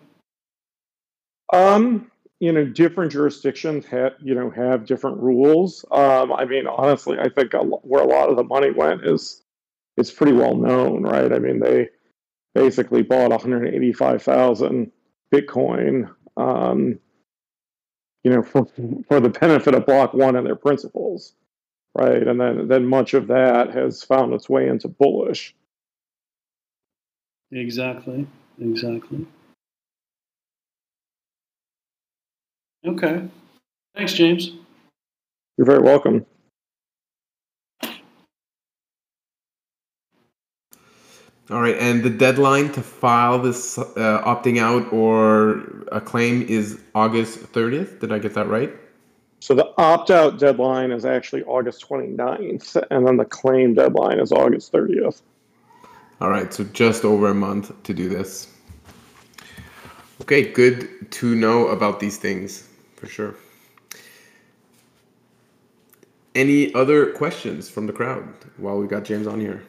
Um, you know, different jurisdictions have you know have different rules. Um, I mean, honestly, I think where a lot of the money went is is pretty well known, right? I mean, they basically bought 185,000 Bitcoin. Um, you know, for, for the benefit of Block One and their principals, right? And then then much of that has found its way into bullish. Exactly. Exactly. Okay. Thanks, James. You're very welcome. All right, and the deadline to file this uh, opting out or a claim is August 30th. Did I get that right? So the opt out deadline is actually August 29th, and then the claim deadline is August 30th. All right, so just over a month to do this. Okay, good to know about these things for sure. Any other questions from the crowd while we got James on here?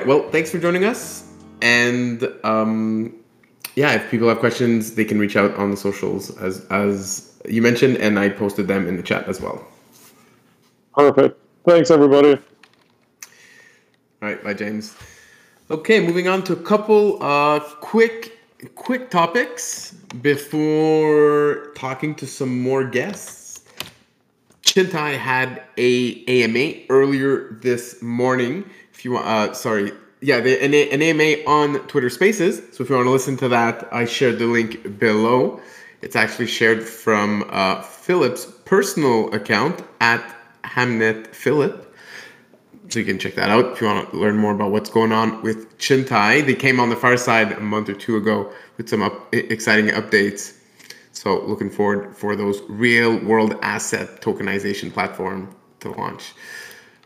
Right. Well, thanks for joining us. And um, yeah, if people have questions, they can reach out on the socials as as you mentioned, and I posted them in the chat as well. Perfect. Thanks, everybody. All right. Bye, James. Okay, moving on to a couple uh, quick quick topics before talking to some more guests. Chintai had a AMA earlier this morning if you want, uh, sorry, yeah, the, an, AMA on Twitter Spaces. So if you want to listen to that, I shared the link below. It's actually shared from uh, Philip's personal account at Hamnet Philip. So you can check that out if you want to learn more about what's going on with Chintai. They came on the fireside a month or two ago with some up, exciting updates. So looking forward for those real world asset tokenization platform to launch.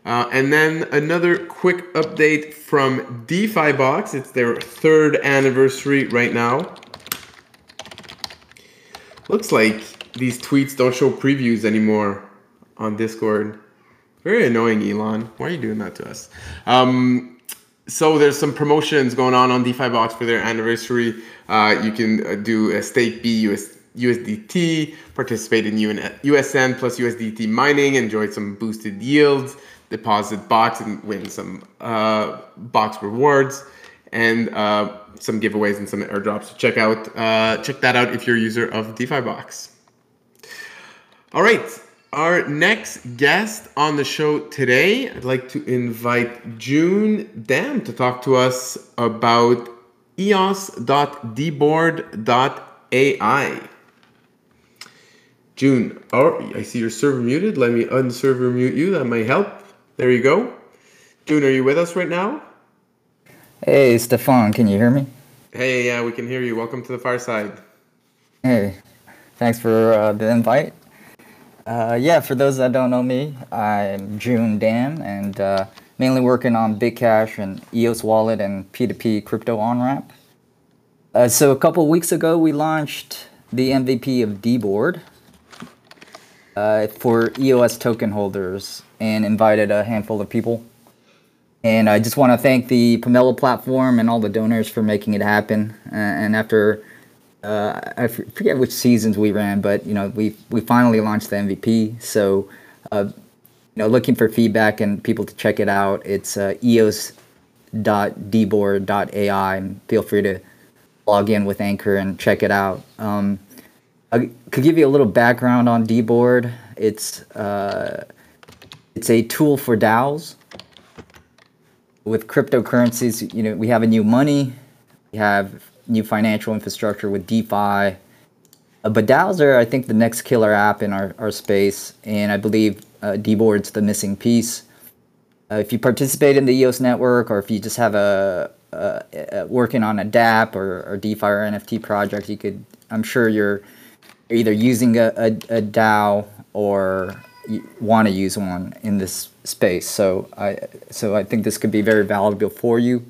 Uh, and then another quick update from Defibox. It's their third anniversary right now. looks like these tweets don't show previews anymore on Discord. Very annoying, Elon. Why are you doing that to us? Um, so there's some promotions going on on Defibox for their anniversary. Uh, you can uh, do a stake B US, USDT, participate in UN, USN plus USDT mining, enjoy some boosted yields, deposit box and win some uh, box rewards, and uh, some giveaways and some airdrops. Check out uh, check that out if you're a user of Defibox. All right. Our next guest on the show today, I'd like to invite Jun Dam to talk to us about eos.dboard.ai. Jun, oh, I see your server muted. Let me unserver mute you. That might help. There you go. Jun, are you with us right now? Hey, Stefan, can you hear me? Hey, yeah, we can hear you. Welcome to the fireside. Hey, thanks for uh, the invite. Uh, yeah, for those that don't know me, I'm Jun Dam, and uh, mainly working on Bitcash and EOS Wallet and P2P crypto on ramp. Uh, so a couple weeks ago, we launched the MVP of Dboard uh, for EOS token holders and invited a handful of people. And I just want to thank the Pomelo platform and all the donors for making it happen. Uh, and after uh, I forget which seasons we ran, but you know we we finally launched the MVP. So uh, you know, looking for feedback and people to check it out. It's uh, eos.dboard.ai, and feel free to log in with Anchor and check it out. Um, I could give you a little background on Dboard. It's uh, it's a tool for DAOs. With cryptocurrencies, you know, we have a new money, we have new financial infrastructure with DeFi. Uh, but DAOs are, I think, the next killer app in our, our space, and I believe uh, Dboard's the missing piece. Uh, if you participate in the EOS network, or if you just have a, a, a working on a DApp or, or, DeFi or NFT project, you could. I'm sure you're either using a, a, a DAO or want to use one in this space. So I so I think this could be very valuable for you.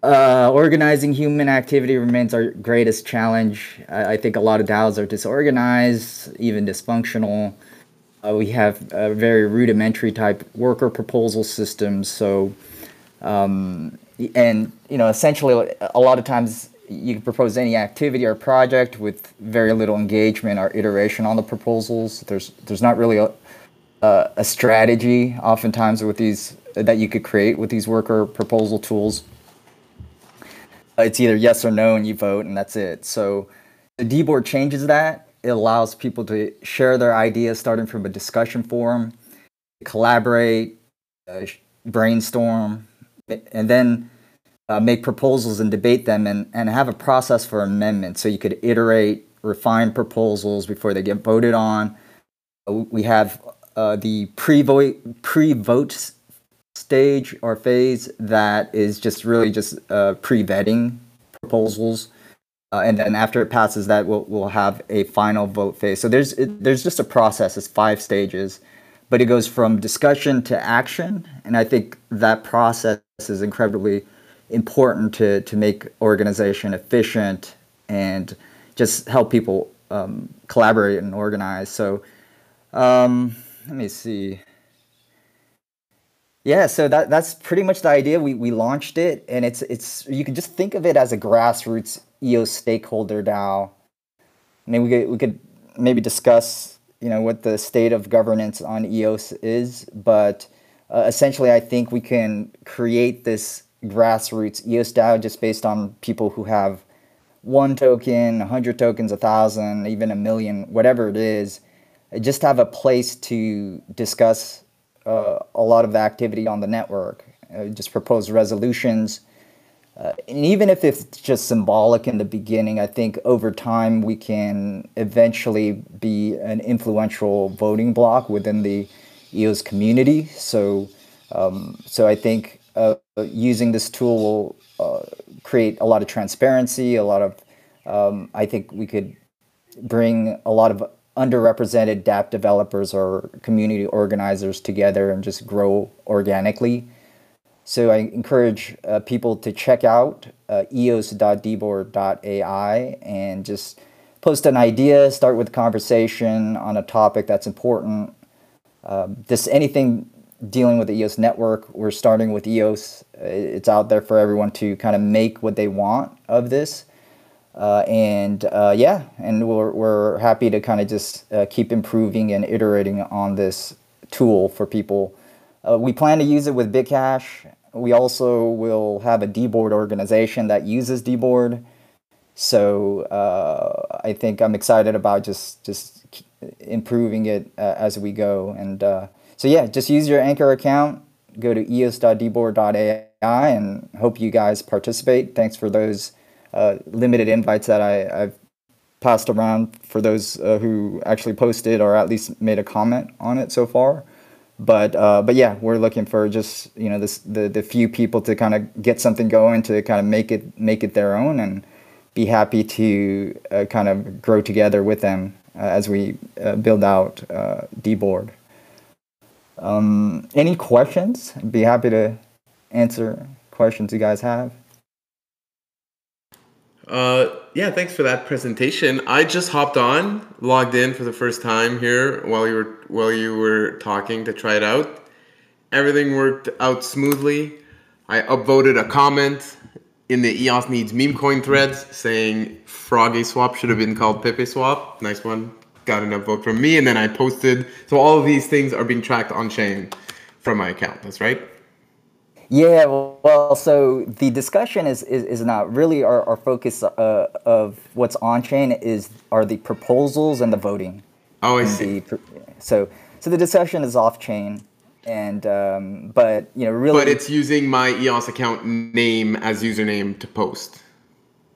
Uh, organizing human activity remains our greatest challenge. I, I, think a lot of DAOs are disorganized, even dysfunctional. Uh, we have a very rudimentary type worker proposal systems. So, um, and you know, essentially, a lot of times you can propose any activity or project with very little engagement or iteration on the proposals. There's there's not really a a, a strategy oftentimes with these that you could create with these worker proposal tools it's either yes or no and you vote and that's it. So the Dboard changes that. It allows people to share their ideas starting from a discussion forum, collaborate, uh, brainstorm, and then uh, make proposals and debate them and, and have a process for amendment. So you could iterate, refine proposals before they get voted on. Uh, we have uh, the pre-vote pre-vote stage or phase that is just really just uh, pre-vetting proposals. Uh, and then after it passes that, we'll, we'll have a final vote phase. So there's it, there's just a process. It's five stages, but it goes from discussion to action. And I think that process is incredibly important to to make organization efficient and just help people um, collaborate and organize. So um, let me see. Yeah, so that that's pretty much the idea. We we launched it, and it's it's you can just think of it as a grassroots EOS stakeholder DAO. I mean, we could we could maybe discuss you know what the state of governance on EOS is, but uh, essentially, I think we can create this grassroots EOS DAO just based on people who have one token, a hundred tokens, a thousand, even a million, whatever it is. Just have a place to discuss uh, a lot of the activity on the network. Uh, just propose resolutions. Uh, and even if it's just symbolic in the beginning, I think over time we can eventually be an influential voting bloc within the EOS community. So, um, so I think uh, using this tool will uh, create a lot of transparency. A lot of, um, I think we could bring a lot of underrepresented dApp developers or community organizers together and just grow organically. So I encourage uh, people to check out uh, and just post an idea, start with conversation on a topic that's important. Um, just anything dealing with the EOS network. We're starting with EOS. It's out there for everyone to kind of make what they want of this. Uh, and uh, yeah, and we're, we're happy to kind of just uh, keep improving and iterating on this tool for people. Uh, we plan to use it with Bitcash. We also will have a dboard organization that uses dboard. So uh, I think I'm excited about just just improving it uh, as we go. And so yeah, just use your Anchor account. Go to eos.dboard.ai and hope you guys participate. Thanks for those uh, limited invites that I, I've passed around for those uh, who actually posted or at least made a comment on it so far. But uh, but yeah, we're looking for just you know this the the few people to kind of get something going to kind of make it make it their own and be happy to uh, kind of grow together with them uh, as we uh, build out dboard. Um, any questions? I'd be happy to answer questions you guys have. Uh, yeah, thanks for that presentation. I just hopped on, logged in for the first time here while you were while you were talking to try it out. Everything worked out smoothly. I upvoted a comment in the EOS needs meme coin threads saying Froggy swap should have been called Pepe swap. Nice one. Got an upvote from me, and then I posted. So all of these things are being tracked on chain from my account. That's right. Yeah, well, so the discussion is, is, is not really our, our focus uh, of what's on chain is are the proposals and the voting. Oh, I see. The, so so the discussion is off chain, and um, but you know really. But it's using my EOS account name as username to post.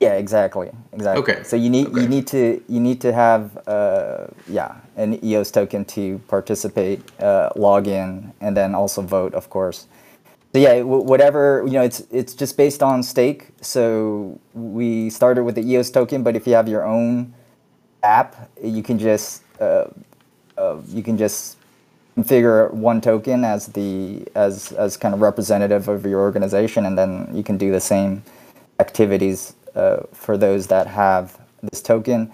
Yeah, exactly, exactly. Okay. So you need okay. you need to you need to have uh, yeah an EOS token to participate, uh, log in, and then also vote, of course. So yeah, whatever you know, it's it's just based on stake. So we started with the EOS token, but if you have your own app, you can just uh, uh, you can just configure one token as the as as kind of representative of your organization, and then you can do the same activities uh, for those that have this token.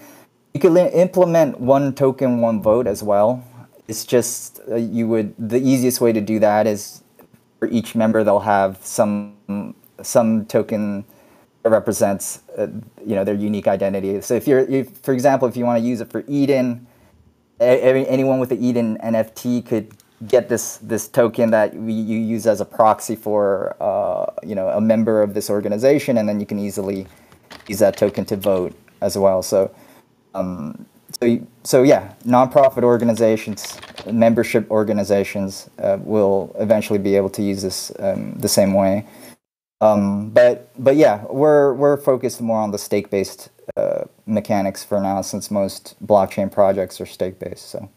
You could implement one token, one vote as well. It's just uh, you would the easiest way to do that is for each member they'll have some some token that represents uh, you know their unique identity. So if you're, if, for example, if you want to use it for Eden, every, anyone with the Eden NFT could get this this token that we, you use as a proxy for uh, you know a member of this organization, and then you can easily use that token to vote as well. So um, so, so yeah, nonprofit organizations, membership organizations uh, will eventually be able to use this um, the same way. Um, but but yeah, we're we're focused more on the stake based uh, mechanics for now, since most blockchain projects are stake based. So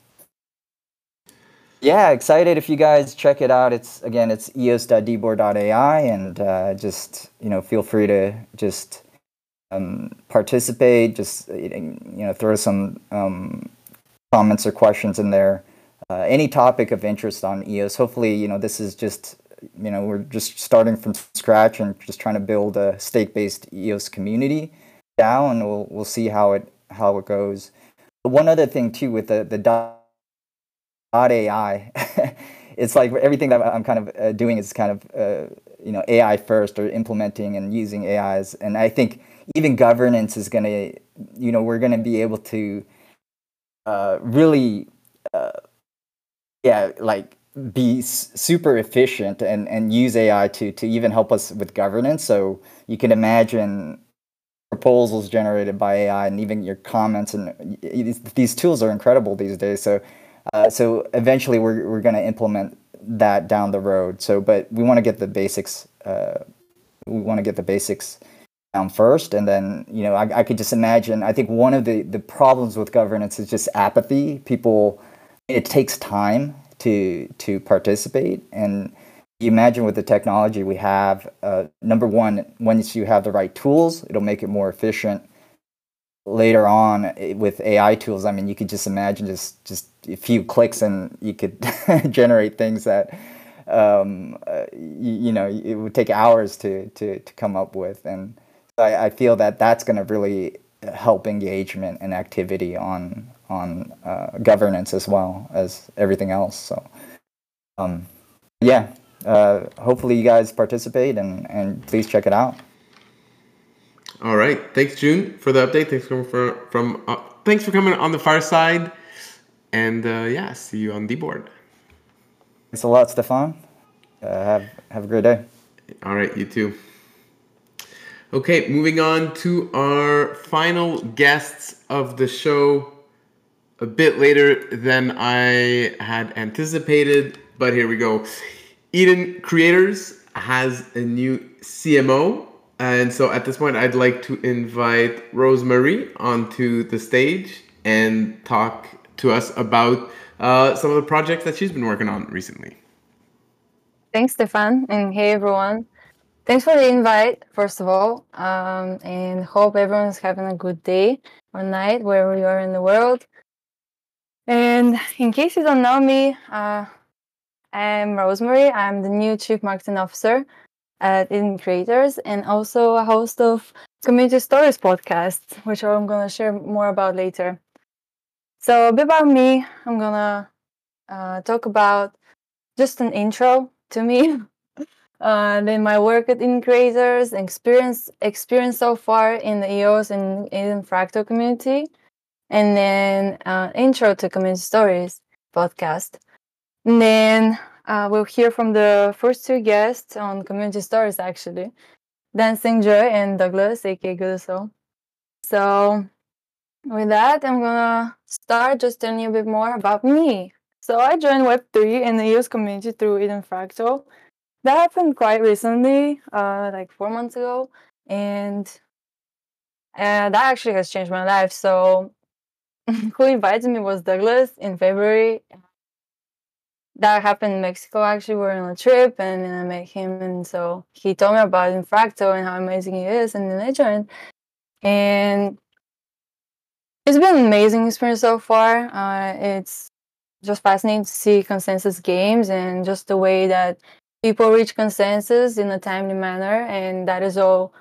yeah, excited if you guys check it out. It's again, it's eos.dboard.ai, and uh, just you know, feel free to just um, participate. Just you know, throw some um, comments or questions in there. Uh, any topic of interest on EOS. Hopefully, you know this is just you know we're just starting from scratch and just trying to build a stake-based EOS community now, and we'll we'll see how it how it goes. But one other thing too with the the dot AI, it's like everything that I'm kind of uh, doing is kind of uh, you know AI first or implementing and using AIs, and I think even governance is going to, you know, we're going to be able to uh, really, uh, yeah, like be super efficient and, and use AI to, to even help us with governance. So you can imagine proposals generated by AI and even your comments and these tools are incredible these days. So, uh, so eventually we're, we're going to implement that down the road. So, but we want to get the basics. Uh, we want to get the basics down first and then you know I, I, could just imagine i think one of the the problems with governance is just apathy. People it takes time to to participate and you imagine with the technology we have uh, number one once you have the right tools it'll make it more efficient. Later on with ai tools i mean you could just imagine just just a few clicks and you could generate things that um, uh, you, you, know it would take hours to to to come up with and I, I feel that that's going to really help engagement and activity on on uh, governance as well as everything else. So, um, yeah, uh, hopefully you guys participate and and please check it out. All right. Thanks, Jun, for the update. Thanks for, for from uh, thanks for coming on the fireside, and uh, yeah, see you on the board. Thanks a lot, Stefan. Uh, have have a great day. All right, you too. Okay, moving on to our final guests of the show. A bit later than I had anticipated, but here we go. Eden Creators has a new CMO, and so at this point, I'd like to invite Rosmari onto the stage and talk to us about uh, some of the projects that she's been working on recently. Thanks, Stefan, and hey everyone. Thanks for the invite, first of all, um, and hope everyone's having a good day or night wherever you are in the world. And in case you don't know me, uh, I'm Rosmari. I'm the new Chief Marketing Officer at Eden Creators and also a host of Community Stories podcast, which I'm going to share more about later. So, a bit about me, I'm going to uh, talk about just an intro to me. Uh, then my work at Eden Creators, experience experience so far in the EOS and Eden Fractal community, and then uh, intro to Community Stories podcast. And then uh, we'll hear from the first two guests on Community Stories actually, Dan SingJoy and Douglas, aka Guduso. So with that, I'm gonna start just telling you a bit more about me. So I joined Web3 and the EOS community through Eden Fractal that happened quite recently, uh, like four months ago, and that actually has changed my life. So, who invited me was Douglas in February. That happened in Mexico. Actually, we were on a trip, and I met him, and so he told me about Infracto and how amazing he is, and then I joined, and it's been an amazing experience so far. Uh, it's just fascinating to see consensus games and just the way that people reach consensus in a timely manner, and that is all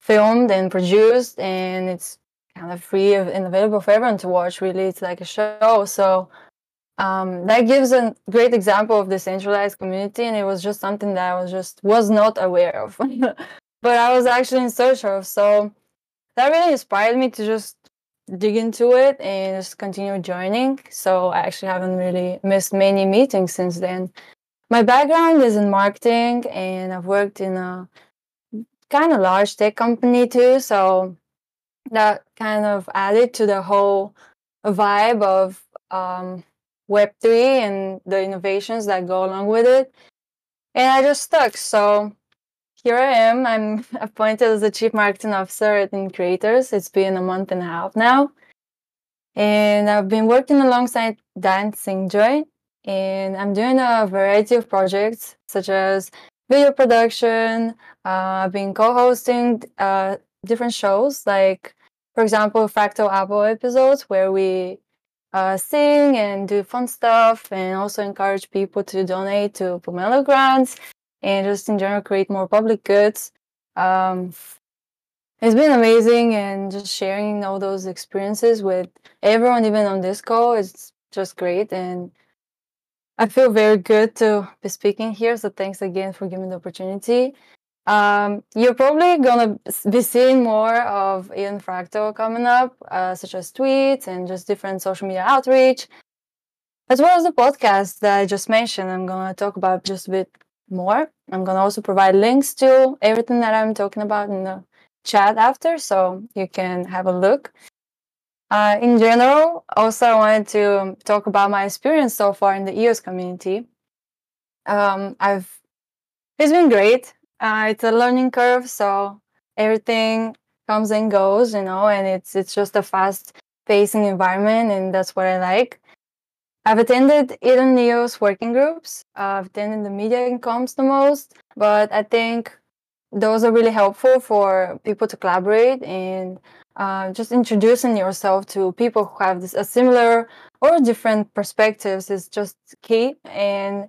filmed and produced, and it's kind of free and available for everyone to watch. Really, it's like a show. So um, that gives a great example of the centralized community, and it was just something that I was just was not aware of, but I was actually in search of. So that really inspired me to just dig into it and just continue joining. So I actually haven't really missed many meetings since then. My background is in marketing, and I've worked in a kind of large tech company too. So that kind of added to the whole vibe of um, Web3 and the innovations that go along with it. And I just stuck. So here I am. I'm appointed as the Chief Marketing Officer at Eden Creators. It's been a month and a half now. And I've been working alongside Dan SingJoy, and I'm doing a variety of projects such as video production. Uh, I've been co-hosting uh, different shows, like for example, Fractal Apple episodes where we uh, sing and do fun stuff, and also encourage people to donate to Pomelo grants and just in general create more public goods. Um, it's been amazing and just sharing all those experiences with everyone, even on this call, is just great and I feel very good to be speaking here. So thanks again for giving the opportunity. Um, you're probably gonna be seeing more of Eden Fractal coming up, uh, such as tweets and just different social media outreach, as well as the podcast that I just mentioned. I'm gonna talk about just a bit more. I'm gonna also provide links to everything that I'm talking about in the chat after, so you can have a look. Uh, in general, also I wanted to talk about my experience so far in the EOS community. Um, I've it's been great. Uh, it's a learning curve, so everything comes and goes, you know, and it's it's just a fast pacing environment, and that's what I like. I've attended Eden EOS working groups. I've attended the media and comms the most, but I think those are really helpful for people to collaborate and uh, just introducing yourself to people who have this, a similar or different perspectives is just key and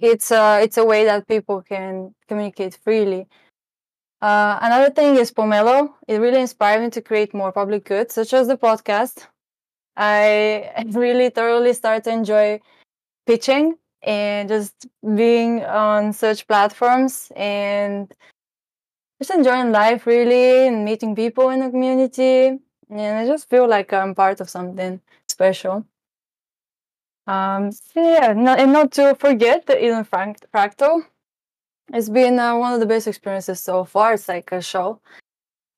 it's a, it's a way that people can communicate freely Uh, another thing is Pomelo. It really inspired me to create more public goods, such as the podcast. I really thoroughly started to enjoy pitching and just being on such platforms and just enjoying life really and meeting people in the community. And I just feel like I'm part of something special. Um, yeah, not, and not to forget the Eden Frank- Fractal. It's been uh, one of the best experiences so far. It's like a show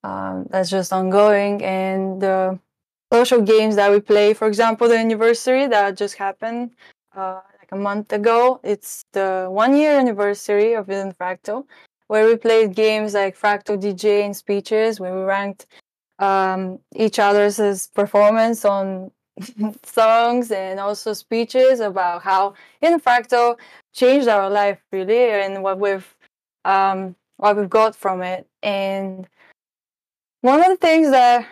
um, that's just ongoing, and the social games that we play. For example, the anniversary that just happened uh, like a month ago. It's the one year anniversary of Eden Fractal, where we played games like Fractal DJ and speeches, where we ranked um, each other's performance on songs and also speeches about how Eden Fractal changed our life really and what we've um, what we've got from it. And one of the things that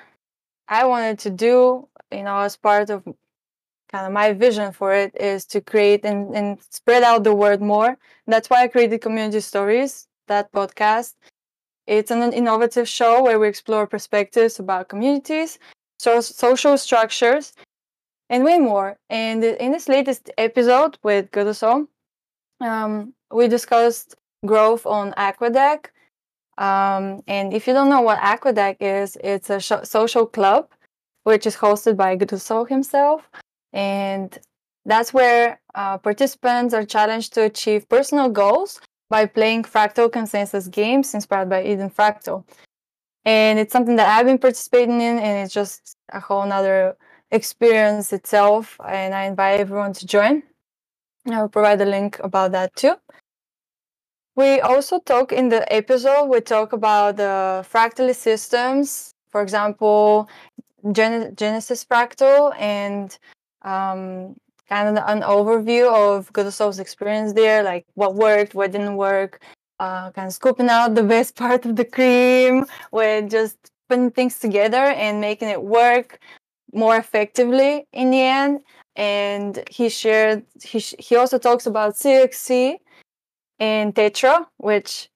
i wanted to do you know as part of kind of my vision for it is to create and, and spread out the word more. That's why i created community stories that podcast it's an innovative show where we explore perspectives about communities so social structures and way more. And in this latest episode with Guduso, um, we discussed growth on Aquadac. Um, and if you don't know what Aquadac is, it's a sh- social club which is hosted by Guduso himself. And that's where uh, participants are challenged to achieve personal goals by playing fractal consensus games inspired by Eden Fractal. And it's something that I've been participating in, and it's just a whole nother experience itself, and I invite everyone to join. I will provide a link about that too. We also talk in the episode, we talk about the fractal systems, for example, Gen- Genesis Fractal, and um, kind of an overview of Godoso's experience there, like what worked, what didn't work, uh, kind of scooping out the best part of the cream with just putting things together and making it work more effectively in the end. And he shared, he, sh- he also talks about CXC and Tetra, which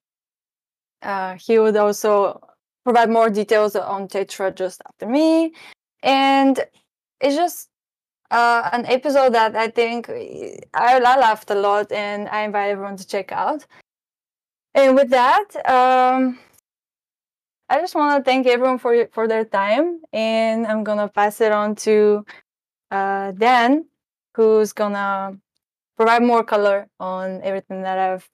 uh, he would also provide more details on Tetra just after me. And it's just uh, an episode that I think I, I laughed a lot and I invite everyone to check out. And with that, um, I just want to thank everyone for for their time, and I'm gonna pass it on to uh, Dan, who's gonna provide more color on everything that I've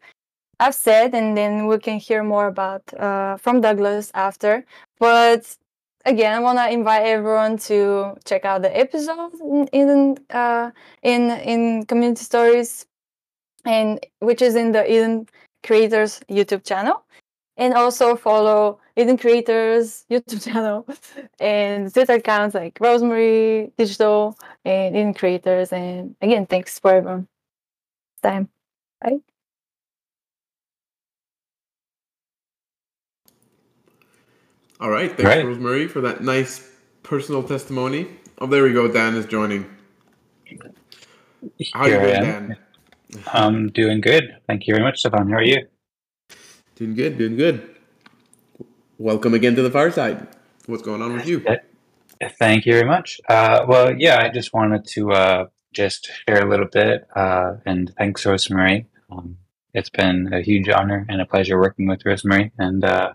I've said, and then we can hear more about uh, from Douglas after. But again, I want to invite everyone to check out the episode in uh, in, in community stories, and which is in the Eden Creators YouTube channel and also follow Eden Creators YouTube channel and Twitter accounts like Rosmari Digital and Eden Creators. And again, thanks for everyone. Time. Bye. All right. Thanks, Right. Rosmari, for that nice personal testimony. Oh, there we go. Dan is joining. How you Here I doing. Dan? I'm doing good. Thank you very much, Stefan. How are you? Doing good, doing good. Welcome again to the fireside. What's going on with you? Thank you very much. Uh, well, yeah, I just wanted to uh, just share a little bit uh, and thanks, Rosmari. Um, it's been a huge honor and a pleasure working with Rosmari. And uh,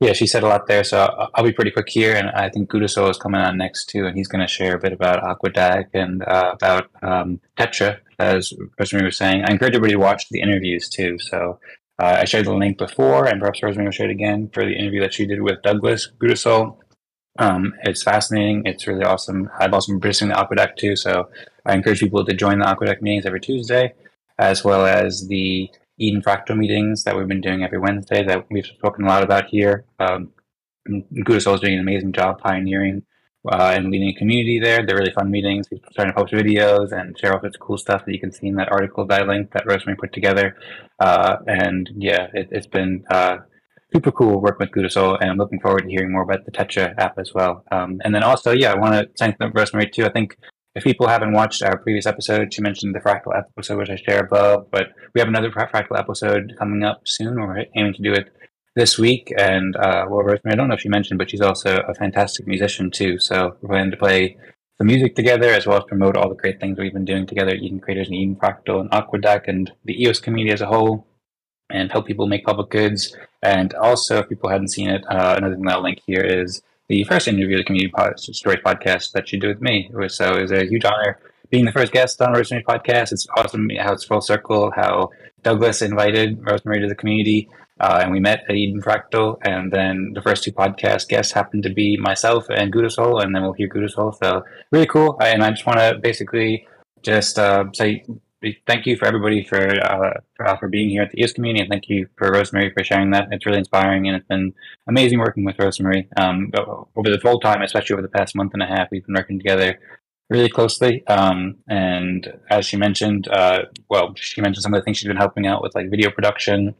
yeah, she said a lot there, so I'll, be pretty quick here. And I think Gudaso is coming on next too, and he's going to share a bit about Aquadac and uh, about um, Tetra, as Rosmari was saying. I encourage everybody to watch the interviews too. So uh, I shared the link before, and perhaps Rosmari will share it again for the interview that she did with Douglas Gudasol. Um, it's fascinating. It's really awesome. I've also been producing the Aquadac too, so I encourage people to join the Aquadac meetings every Tuesday, as well as the Eden Fractal meetings that we've been doing every Wednesday that we've spoken a lot about here. Um, Gudasol is doing an amazing job pioneering uh, and leading a community there. They're really fun meetings. He's starting to post videos and share all sorts of cool stuff that you can see in that article that I linked that Rosmari put together. Uh, and yeah, it, it's been uh, super cool working with Gudasol, and I'm looking forward to hearing more about the Tetra app as well. Um, and then also, yeah, I want to thank Rosmari too. I think if people haven't watched our previous episode, she mentioned the fractal episode, which I share above, but we have another fractal episode coming up soon. We're aiming to do it this week. And uh, well, Rosmari, I don't know if you mentioned, but she's also a fantastic musician too. So we're planning to play the music together as well as promote all the great things we've been doing together at Eden Creators and Eden Fractal and Aquadac and the EOS community as a whole and help people make public goods. And also, if people hadn't seen it, uh, another thing that I'll link here is the first interview, the community pod- story podcast that you did with me. So it was a huge honor being the first guest on Rosmari podcast. It's awesome how it's full circle, how Douglas invited Rosmari to the community. Uh, and we met at Eden Fractal, and then the first two podcast guests happened to be myself and Gudasol, and then we'll hear Gudasol. So really cool. And I just want to basically just uh, say thank you for everybody for uh, for, uh, for being here at the EOS community, and thank you for Rosmari for sharing that. It's really inspiring, and it's been amazing working with Rosmari um, over the whole time, especially over the past month and a half. We've been working together really closely. Um, and as she mentioned, uh, well, she mentioned some of the things she's been helping out with, like video production,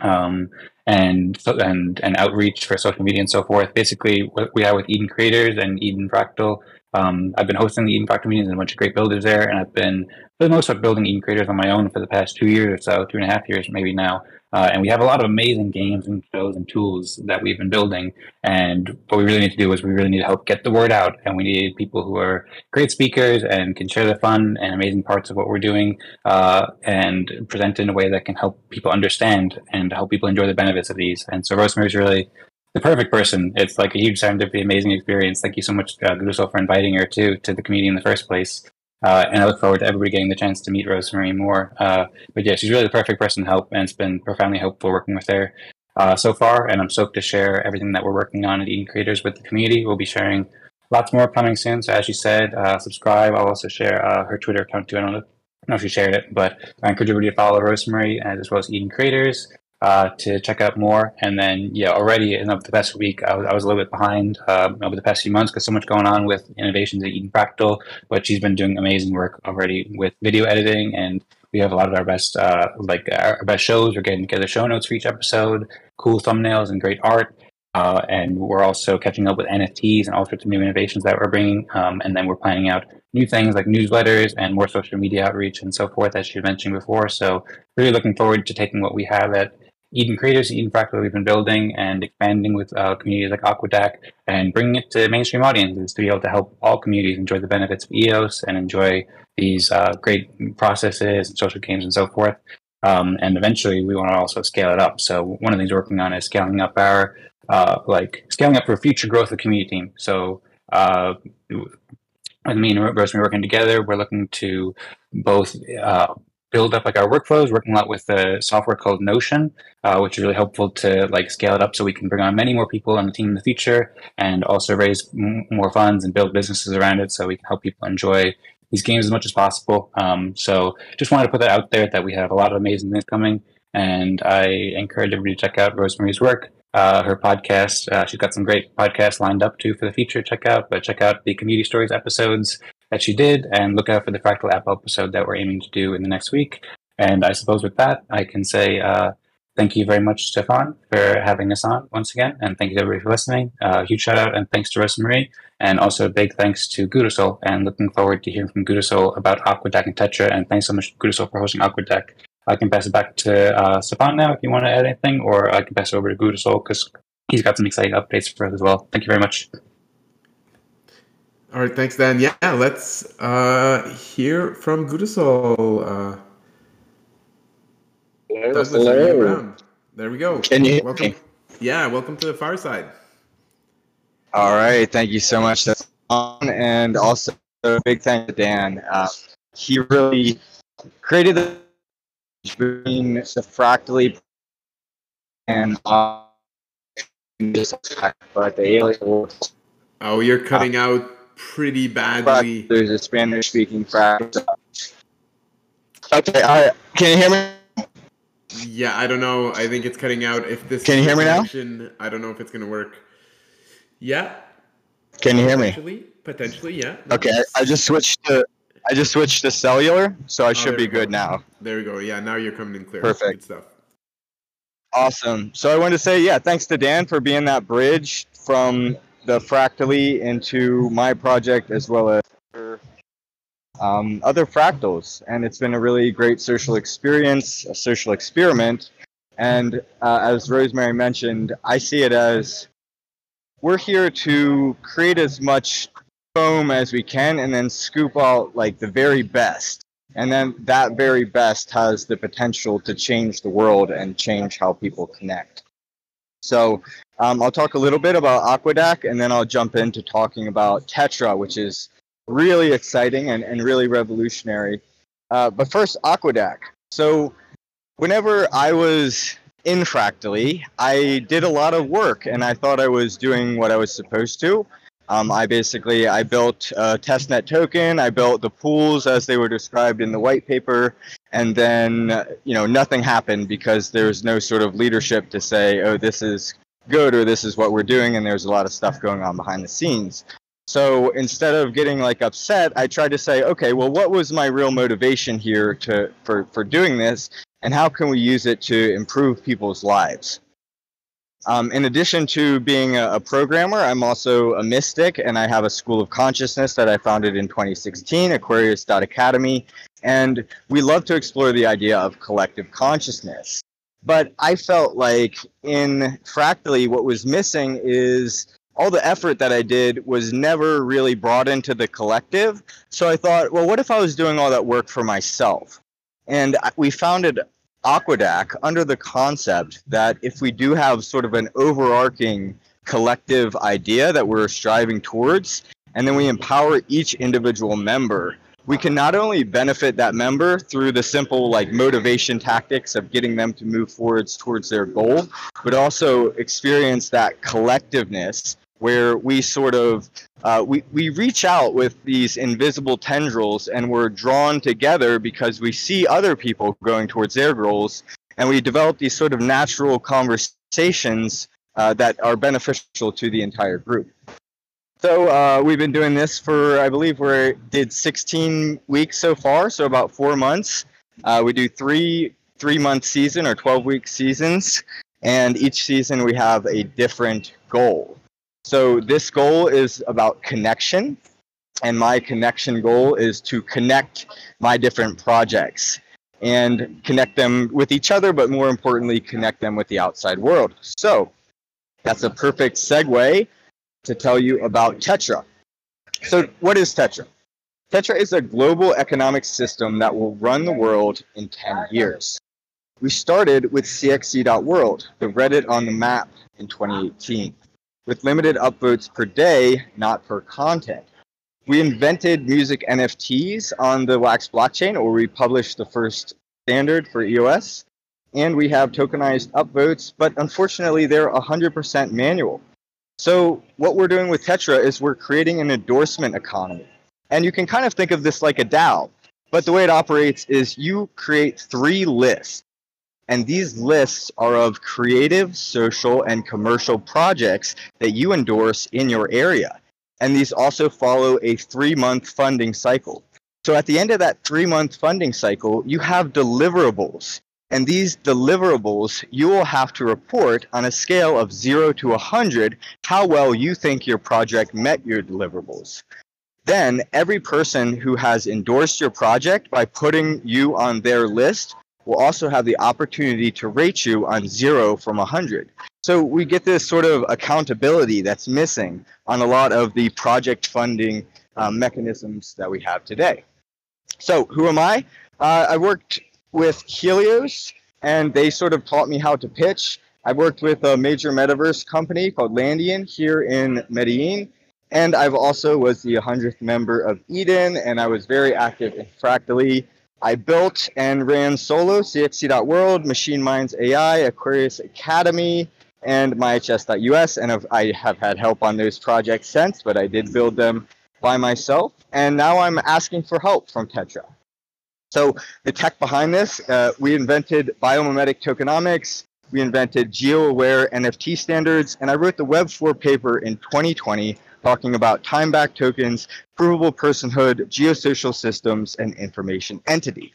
um, and and and outreach for social media and so forth. Basically, what we have with Eden Creators and Eden Fractal. Um, I've been hosting the Eden Fractal meetings and a bunch of great builders there, and I've been for the most part building Eden Creators on my own for the past two years or so, two and a half years maybe now. Uh, and we have a lot of amazing games and shows and tools that we've been building. And what we really need to do is we really need to help get the word out. And we need people who are great speakers and can share the fun and amazing parts of what we're doing uh, and present in a way that can help people understand and help people enjoy the benefits of these. And so Rosmari's really the perfect person. It's like a huge serendipity, amazing experience. Thank you so much, uh, for inviting her to to the community in the first place. Uh, and I look forward to everybody getting the chance to meet Rosmari more. Uh, but yeah, she's really the perfect person to help, and it's been profoundly helpful working with her uh, so far. And I'm stoked to share everything that we're working on at Eden Creators with the community. We'll be sharing lots more coming soon. So as she said, uh, subscribe. I'll also share uh, her Twitter account too. I don't know, I don't know if she shared it, but I encourage everybody to follow Rosmari as well as Eden Creators uh, to check out more. And then, yeah, already in the past week, I was, I was a little bit behind um, over the past few months because so much going on with innovations at Eden Fractal. But she's been doing amazing work already with video editing, and we have a lot of our best, uh, like our best shows. We're getting together show notes for each episode, cool thumbnails, and great art. Uh, and we're also catching up with NFTs and all sorts of new innovations that we're bringing. Um, and then we're planning out new things like newsletters and more social media outreach and so forth, as you mentioned before. So, really looking forward to taking what we have at Eden Creators, Eden Fractal we've been building and expanding with uh, communities like Aquadac and bringing it to mainstream audiences to be able to help all communities enjoy the benefits of EOS and enjoy these uh, great processes and social games and so forth. Um, and eventually, we want to also scale it up. So one of the things we're working on is scaling up our uh, like scaling up for future growth of community team. So uh, with me and Rosmari working together, we're looking to both uh, build up like our workflows, working a lot with the software called Notion, uh, which is really helpful to like scale it up so we can bring on many more people on the team in the future and also raise m- more funds and build businesses around it so we can help people enjoy these games as much as possible. Um, so just wanted to put that out there that we have a lot of amazing things coming. And I encourage everybody to check out Rosmari's work, uh, her podcast. Uh, she's got some great podcasts lined up too for the future. Check out, but check out the community stories episodes that she did, and look out for the Fractal App episode that we're aiming to do in the next week. And I suppose with that, I can say uh, thank you very much, Stefan, for having us on once again, and thank you to everybody for listening. Uh, huge shout out and thanks to Rosmari, and also a big thanks to Gudasol, and looking forward to hearing from Gudasol about Aquadac and Tetra, and thanks so much, Gudasol, for hosting Aquadac. I can pass it back to uh, Stefan now if you want to add anything, or I can pass it over to Gudasol because he's got some exciting updates for us as well. Thank you very much. All right, thanks, Dan. Yeah, let's uh, hear from Gudasol. Uh, hello, hello. There we go. Can you welcome? Yeah, welcome to the fireside. All right, thank you so much, Stefan, and also a big thank to Dan. Uh, he really created the between the fractally and uh, but the alien. Oh, you're cutting uh, out pretty badly. There's a Spanish speaking fractal. Okay, I Can you hear me? Yeah, I don't know. I think it's cutting out. If this can you hear me now? I don't know if it's gonna work. Yeah. Can you hear me? Potentially, potentially, yeah. Okay, I just switched to I just switched to cellular, so I oh, should be good now. There we go. Yeah, now you're coming in clear. Perfect. Good stuff. Awesome. So I wanted to say, yeah, thanks to Dan for being that bridge from the Fractally into my project as well as um, other fractals. And it's been a really great social experience, a social experiment. And uh, as Rosmari mentioned, I see it as we're here to create as much foam as we can and then scoop out like the very best. And then that very best has the potential to change the world and change how people connect. So um, I'll talk a little bit about Aquadac and then I'll jump into talking about Tetra, which is really exciting and, and really revolutionary. Uh, but first, Aquadac. So whenever I was in Fractally, I did a lot of work and I thought I was doing what I was supposed to. Um, I basically I built a testnet token. I built the pools as they were described in the white paper, and then you know nothing happened because there's no sort of leadership to say, oh, this is good or this is what we're doing, and there's a lot of stuff going on behind the scenes. So instead of getting like upset, I tried to say, okay, well, what was my real motivation here to for for doing this, and how can we use it to improve people's lives? Um, in addition to being a, a, programmer, I'm also a mystic, and I have a school of consciousness that I founded in 2016, Aquarius.academy. And we love to explore the idea of collective consciousness. But I felt like in Fractally, what was missing is all the effort that I did was never really brought into the collective. So I thought, well, what if I was doing all that work for myself? And we founded Aquadac under the concept that if we do have sort of an overarching collective idea that we're striving towards, and then we empower each individual member, we can not only benefit that member through the simple like motivation tactics of getting them to move forwards towards their goal, but also experience that collectiveness where we sort of uh, we, we reach out with these invisible tendrils and we're drawn together because we see other people going towards their goals. And we develop these sort of natural conversations uh, that are beneficial to the entire group. So uh, we've been doing this for i believe we did 16 weeks so far so about four months. Uh, we do three three month season or 12 week seasons. And each season we have a different goal so this goal is about connection, and my connection goal is to connect my different projects and connect them with each other, but more importantly, connect them with the outside world. So that's a perfect segue to tell you about Tetra. So, what is Tetra? Tetra is a global economic system that will run the world in 10 years. We started with CXC.world, the Reddit on the map, in 2018 with limited upvotes per day, not per content. We invented music NFTs on the Wax blockchain, or we published the first standard for EOS. And we have tokenized upvotes, but unfortunately, they're 100% manual. So, what we're doing with Tetra is we're creating an endorsement economy. And you can kind of think of this like a DAO. But the way it operates is you create three lists and these lists are of creative, social, and commercial projects that you endorse in your area. And these also follow a three month funding cycle. So at the end of that three month funding cycle, you have deliverables. And these deliverables, you will have to report on a scale of zero to 100 how well you think your project met your deliverables. Then, every person who has endorsed your project by putting you on their list will also have the opportunity to rate you on zero from 100. So we get this sort of accountability that's missing on a lot of the project funding um, mechanisms that we have today. So who am I? Uh, I worked with Helios, and they sort of taught me how to pitch. I worked with a major metaverse company called Landian here in Medellin, and I've also was the 100th member of Eden, and I was very active in Fractally I built and ran solo CXC.world, Machine Minds AI, Aquarius Academy, and MyHS.us, and I've, I have had help on those projects since, but I did build them by myself, and now I'm asking for help from Tetra. So the tech behind this, uh, we invented biomimetic tokenomics, we invented geo-aware NFT standards, and I wrote the Web4 paper in 2020 talking about time back tokens, provable personhood, geosocial systems, and information entity.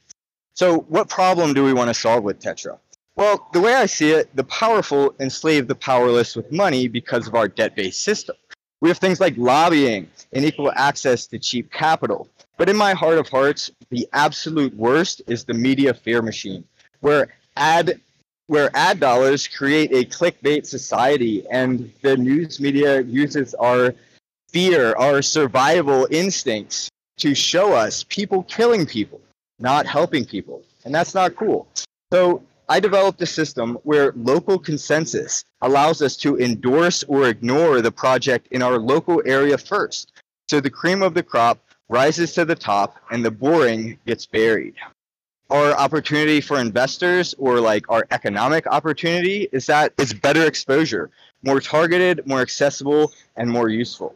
So, what problem do we want to solve with Tetra? Well, the way I see it, the powerful enslave the powerless with money because of our debt based system. We have things like lobbying and equal access to cheap capital. But in my heart of hearts, the absolute worst is the media fear machine, where ad where ad dollars create a clickbait society, and the news media uses our fear, our survival instincts to show us people killing people, not helping people. And that's not cool. So I developed a system where local consensus allows us to endorse or ignore the project in our local area first. So the cream of the crop rises to the top and the boring gets buried. Our opportunity for investors or like our economic opportunity is that it's better exposure, more targeted, more accessible, and more useful.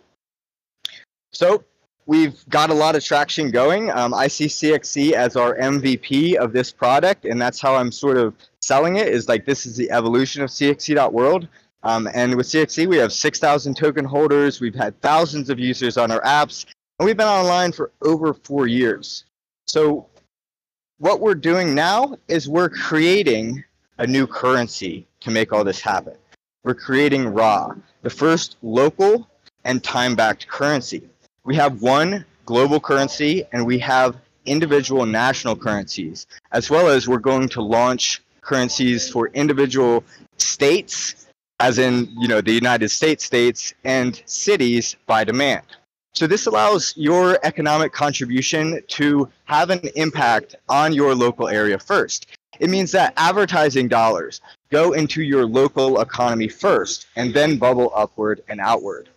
So we've got a lot of traction going. Um, I see CXC as our MVP of this product, and that's how I'm sort of selling it. Is like this is the evolution of CXC.world. Um, and with CXC, we have 6,000 token holders. We've had thousands of users on our apps, and we've been online for over four years. So what we're doing now is we're creating a new currency to make all this happen. We're creating RA, the first local and time-backed currency we have one global currency and we have individual national currencies, as well as we're going to launch currencies for individual states, as in you know the United States states and cities by demand. So this allows your economic contribution to have an impact on your local area first. It means that advertising dollars go into your local economy first and then bubble upward and outward.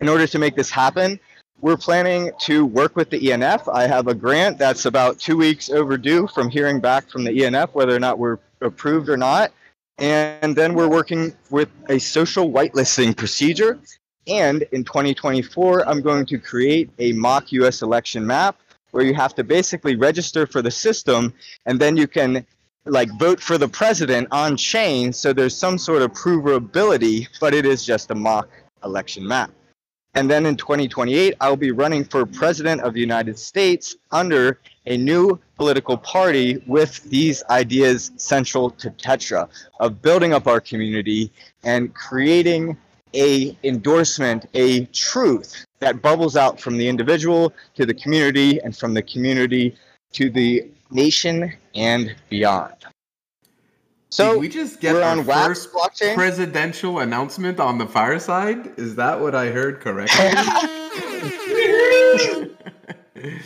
In order to make this happen, we're planning to work with the ENF. I have a grant that's about two weeks overdue from hearing back from the ENF whether or not we're approved or not. And then we're working with a social whitelisting procedure. And in 2024, I'm going to create a mock US election map where you have to basically register for the system and then you can like vote for the president on chain so there's some sort of provability, but it is just a mock election map. And then in 2028, I'll be running for president of the United States under a new political party with these ideas central to Tetra of building up our community and creating a endorsement, a truth that bubbles out from the individual to the community and from the community to the nation and beyond. So Did we just get our first blockchain? presidential announcement on the fireside. Is that what I heard correctly?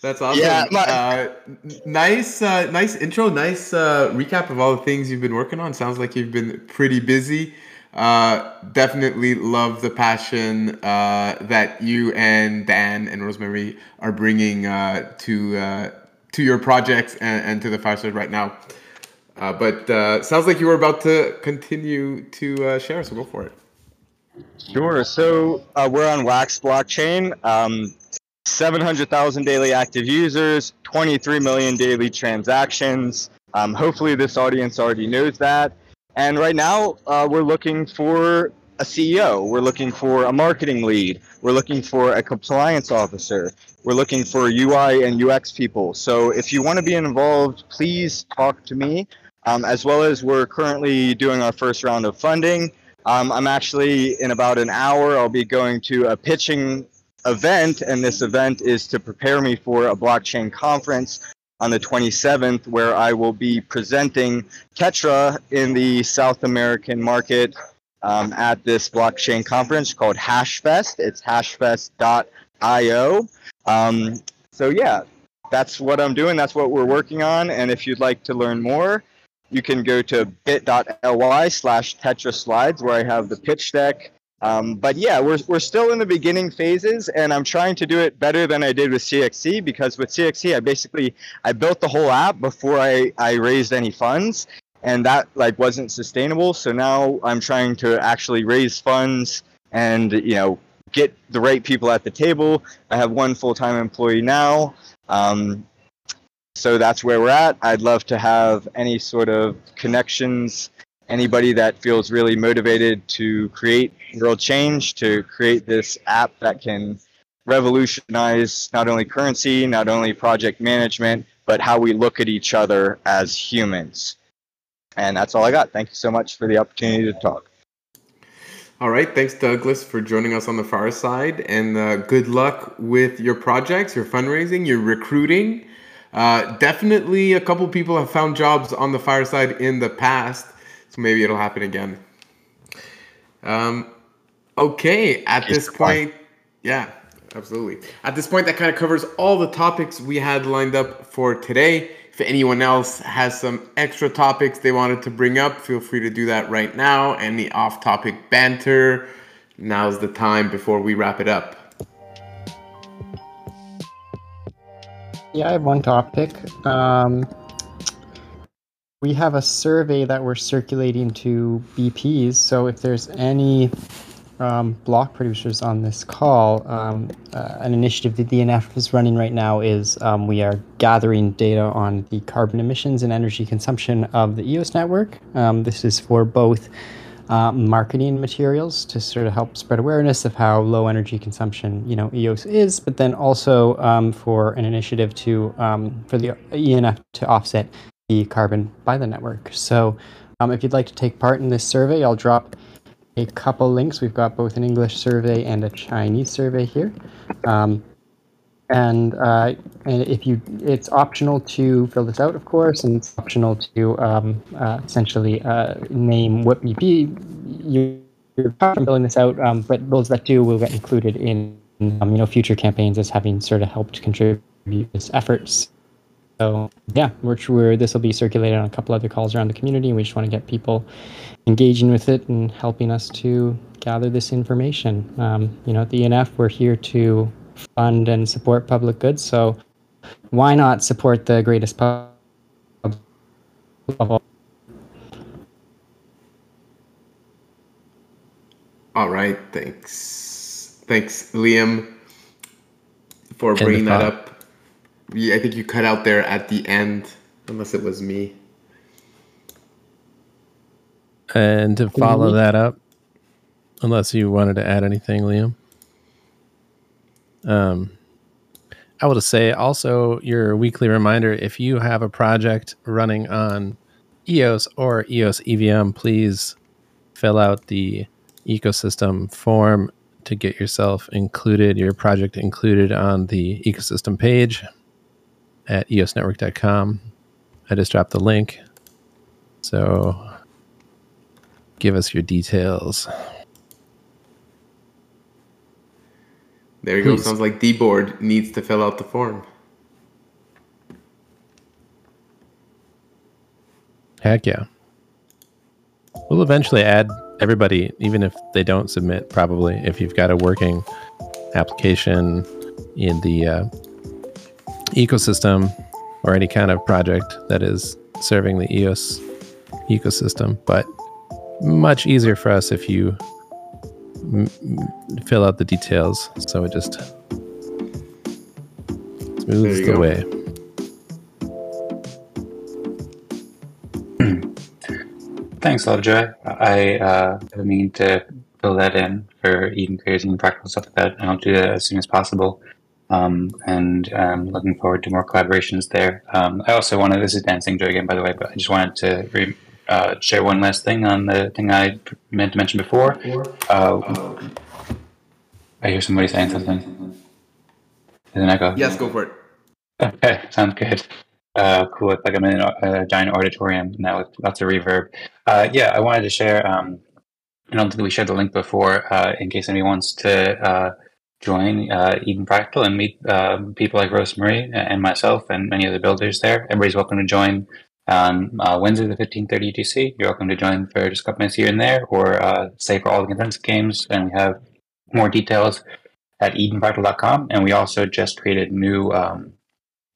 That's awesome. Yeah, my- uh, nice, uh, nice intro. Nice uh, recap of all the things you've been working on. Sounds like you've been pretty busy. Uh, definitely love the passion uh, that you and Dan and Rosmari are bringing uh, to uh, to your projects and, and to the fireside right now. Uh, but uh, sounds like you were about to continue to uh, share, so go for it. Sure. So uh, we're on Wax blockchain. Um, 700,000 daily active users, 23 million daily transactions. Um, hopefully, this audience already knows that. And right now, uh, we're looking for a CEO. We're looking for a marketing lead. We're looking for a compliance officer. We're looking for UI and UX people. So if you want to be involved, please talk to me. Um, as well as we're currently doing our first round of funding. Um, I'm actually in about an hour. I'll be going to a pitching event, and this event is to prepare me for a blockchain conference on the 27th, where I will be presenting Tetra in the South American market um, at this blockchain conference called Hashfest. It's hashfest.io. Um, so yeah, that's what I'm doing. That's what we're working on. And if you'd like to learn more, you can go to bit.ly slash tetra slides where I have the pitch deck. Um, but yeah, we're, we're still in the beginning phases and I'm trying to do it better than I did with CXC because with CXC, I basically, I built the whole app before I, I raised any funds and that like wasn't sustainable. So now I'm trying to actually raise funds and, you know, get the right people at the table. I have one full-time employee now. Um, so that's where we're at. I'd love to have any sort of connections, anybody that feels really motivated to create world change, to create this app that can revolutionize not only currency, not only project management, but how we look at each other as humans. And that's all I got. Thank you so much for the opportunity to talk. All right. Thanks, Douglas, for joining us on the fireside. And uh, good luck with your projects, your fundraising, your recruiting. Uh, definitely, a couple people have found jobs on the fireside in the past, so maybe it'll happen again. Um, okay, at this point, yeah, absolutely. At this point, that kind of covers all the topics we had lined up for today. If anyone else has some extra topics they wanted to bring up, feel free to do that right now. Any off topic banter, now's the time before we wrap it up. Yeah, I have one topic. Um, we have a survey that we're circulating to BPs. So if there's any um, block producers on this call, um, uh, an initiative that the ENF is running right now is um, we are gathering data on the carbon emissions and energy consumption of the EOS network. Um, this is for both uh, marketing materials to sort of help spread awareness of how low energy consumption you know EOS is, but then also um, for an initiative to um, for the ENF to offset the carbon by the network. So um, if you'd like to take part in this survey, I'll drop a couple links. We've got both an English survey and a Chinese survey here. Um, and, uh, if you, it's optional to fill this out, of course, and it's optional to um, uh, essentially uh, name what BP you're from filling this out. Um, but those that do will get included in um, you know future campaigns as having sort of helped contribute this efforts. So yeah, we're sure this will be circulated on a couple other calls around the community, and we just want to get people engaging with it and helping us to gather this information. Um, you know, at the ENF, we're here to fund and support public goods. So why not support the greatest pub of all? All right, thanks. Thanks, Liam, for bringing that up. Yeah, I think you cut out there at the end, unless it was me. And to follow that up, unless you wanted to add anything, Liam. Um, I will say also your weekly reminder if you have a project running on EOS or EOS EVM, please fill out the ecosystem form to get yourself included, your project included on the ecosystem page at eosnetwork.com. I just dropped the link. So give us your details. There you Please. go. Sounds like dboard needs to fill out the form. Heck yeah. We'll eventually add everybody, even if they don't submit, probably, if you've got a working application in the uh, ecosystem or any kind of project that is serving the EOS ecosystem. But much easier for us if you fill out the details. So it just smooths the go. way. Thanks, Lovejoy. I uh, mean to fill that in for Eden creators and practical stuff like that, and I'll do that as soon as possible. Um, and I'm looking forward to more collaborations there. Um, I also wanted, this is Dan SingJoy again, by the way, but I just wanted to re- uh, share one last thing on the thing I meant to mention before. Uh, I hear somebody saying something. There's an echo. Yes, go for it. Okay, sounds good. Uh, cool. It's like I'm in a, a giant auditorium now with lots of reverb. Uh, yeah, I wanted to share. Um, I don't think we shared the link before. Uh, in case anybody wants to uh, join uh, Eden Fractal and meet uh, people like Rosmari and myself and many other builders there, everybody's welcome to join on uh, Wednesday the 1530 UTC. You're welcome to join for just a couple minutes here and there, or uh, stay for all the consensus games. And we have more details at edenfractal.com. And we also just created new um,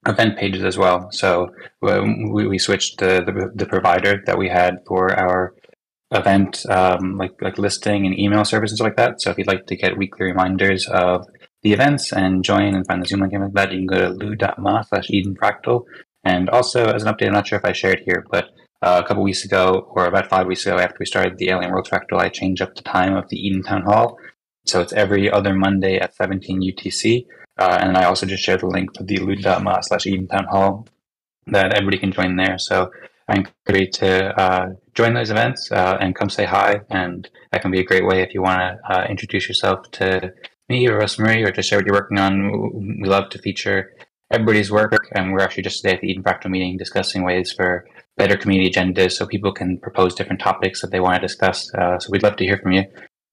event pages as well. So um, we, we switched the, the, the provider that we had for our event, um, like like listing and email service and stuff like that. So if you'd like to get weekly reminders of the events and join and find the Zoom link and that, you can go to lu.ma slash edenfractal. And also, as an update, I'm not sure if I shared here, but uh, a couple weeks ago, or about five weeks ago, after we started the Alien World Fractal, I changed up the time of the Eden Town Hall. So it's every other Monday at 17 UTC. Uh, and I also just shared the link for the lu.ma slash Eden Town Hall that everybody can join there. So I encourage you to uh, join those events uh, and come say hi. And that can be a great way if you want to uh, introduce yourself to me or Rosmari or to share what you're working on. We love to feature everybody's work, and we're actually just today at the Eden Fractal meeting discussing ways for better community agendas so people can propose different topics that they want to discuss. Uh, so we'd love to hear from you.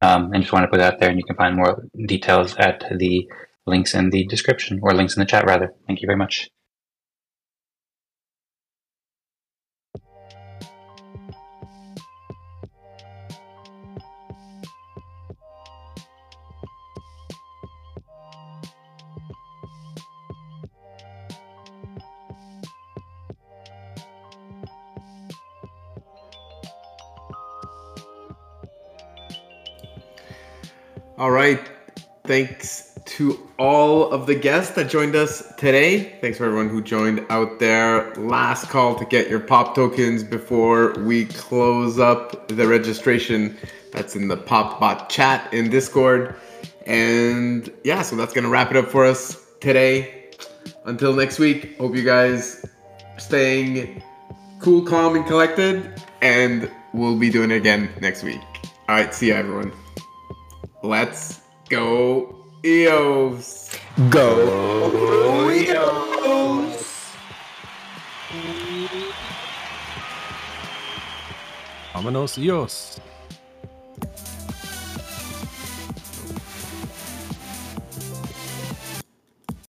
Um, and just want to put out there, and you can find more details at the links in the description or links in the chat, rather. Thank you very much. All right. Thanks to all of the guests that joined us today. Thanks for everyone who joined out there. Last call to get your pop tokens before we close up the registration. That's in the PopBot chat in Discord. And yeah, so that's going to wrap it up for us today. Until next week, hope you guys staying cool, calm, and collected. And we'll be doing it again next week. All right, see ya, everyone. Let's go EOS. Go EOS. Vámonos, Eos.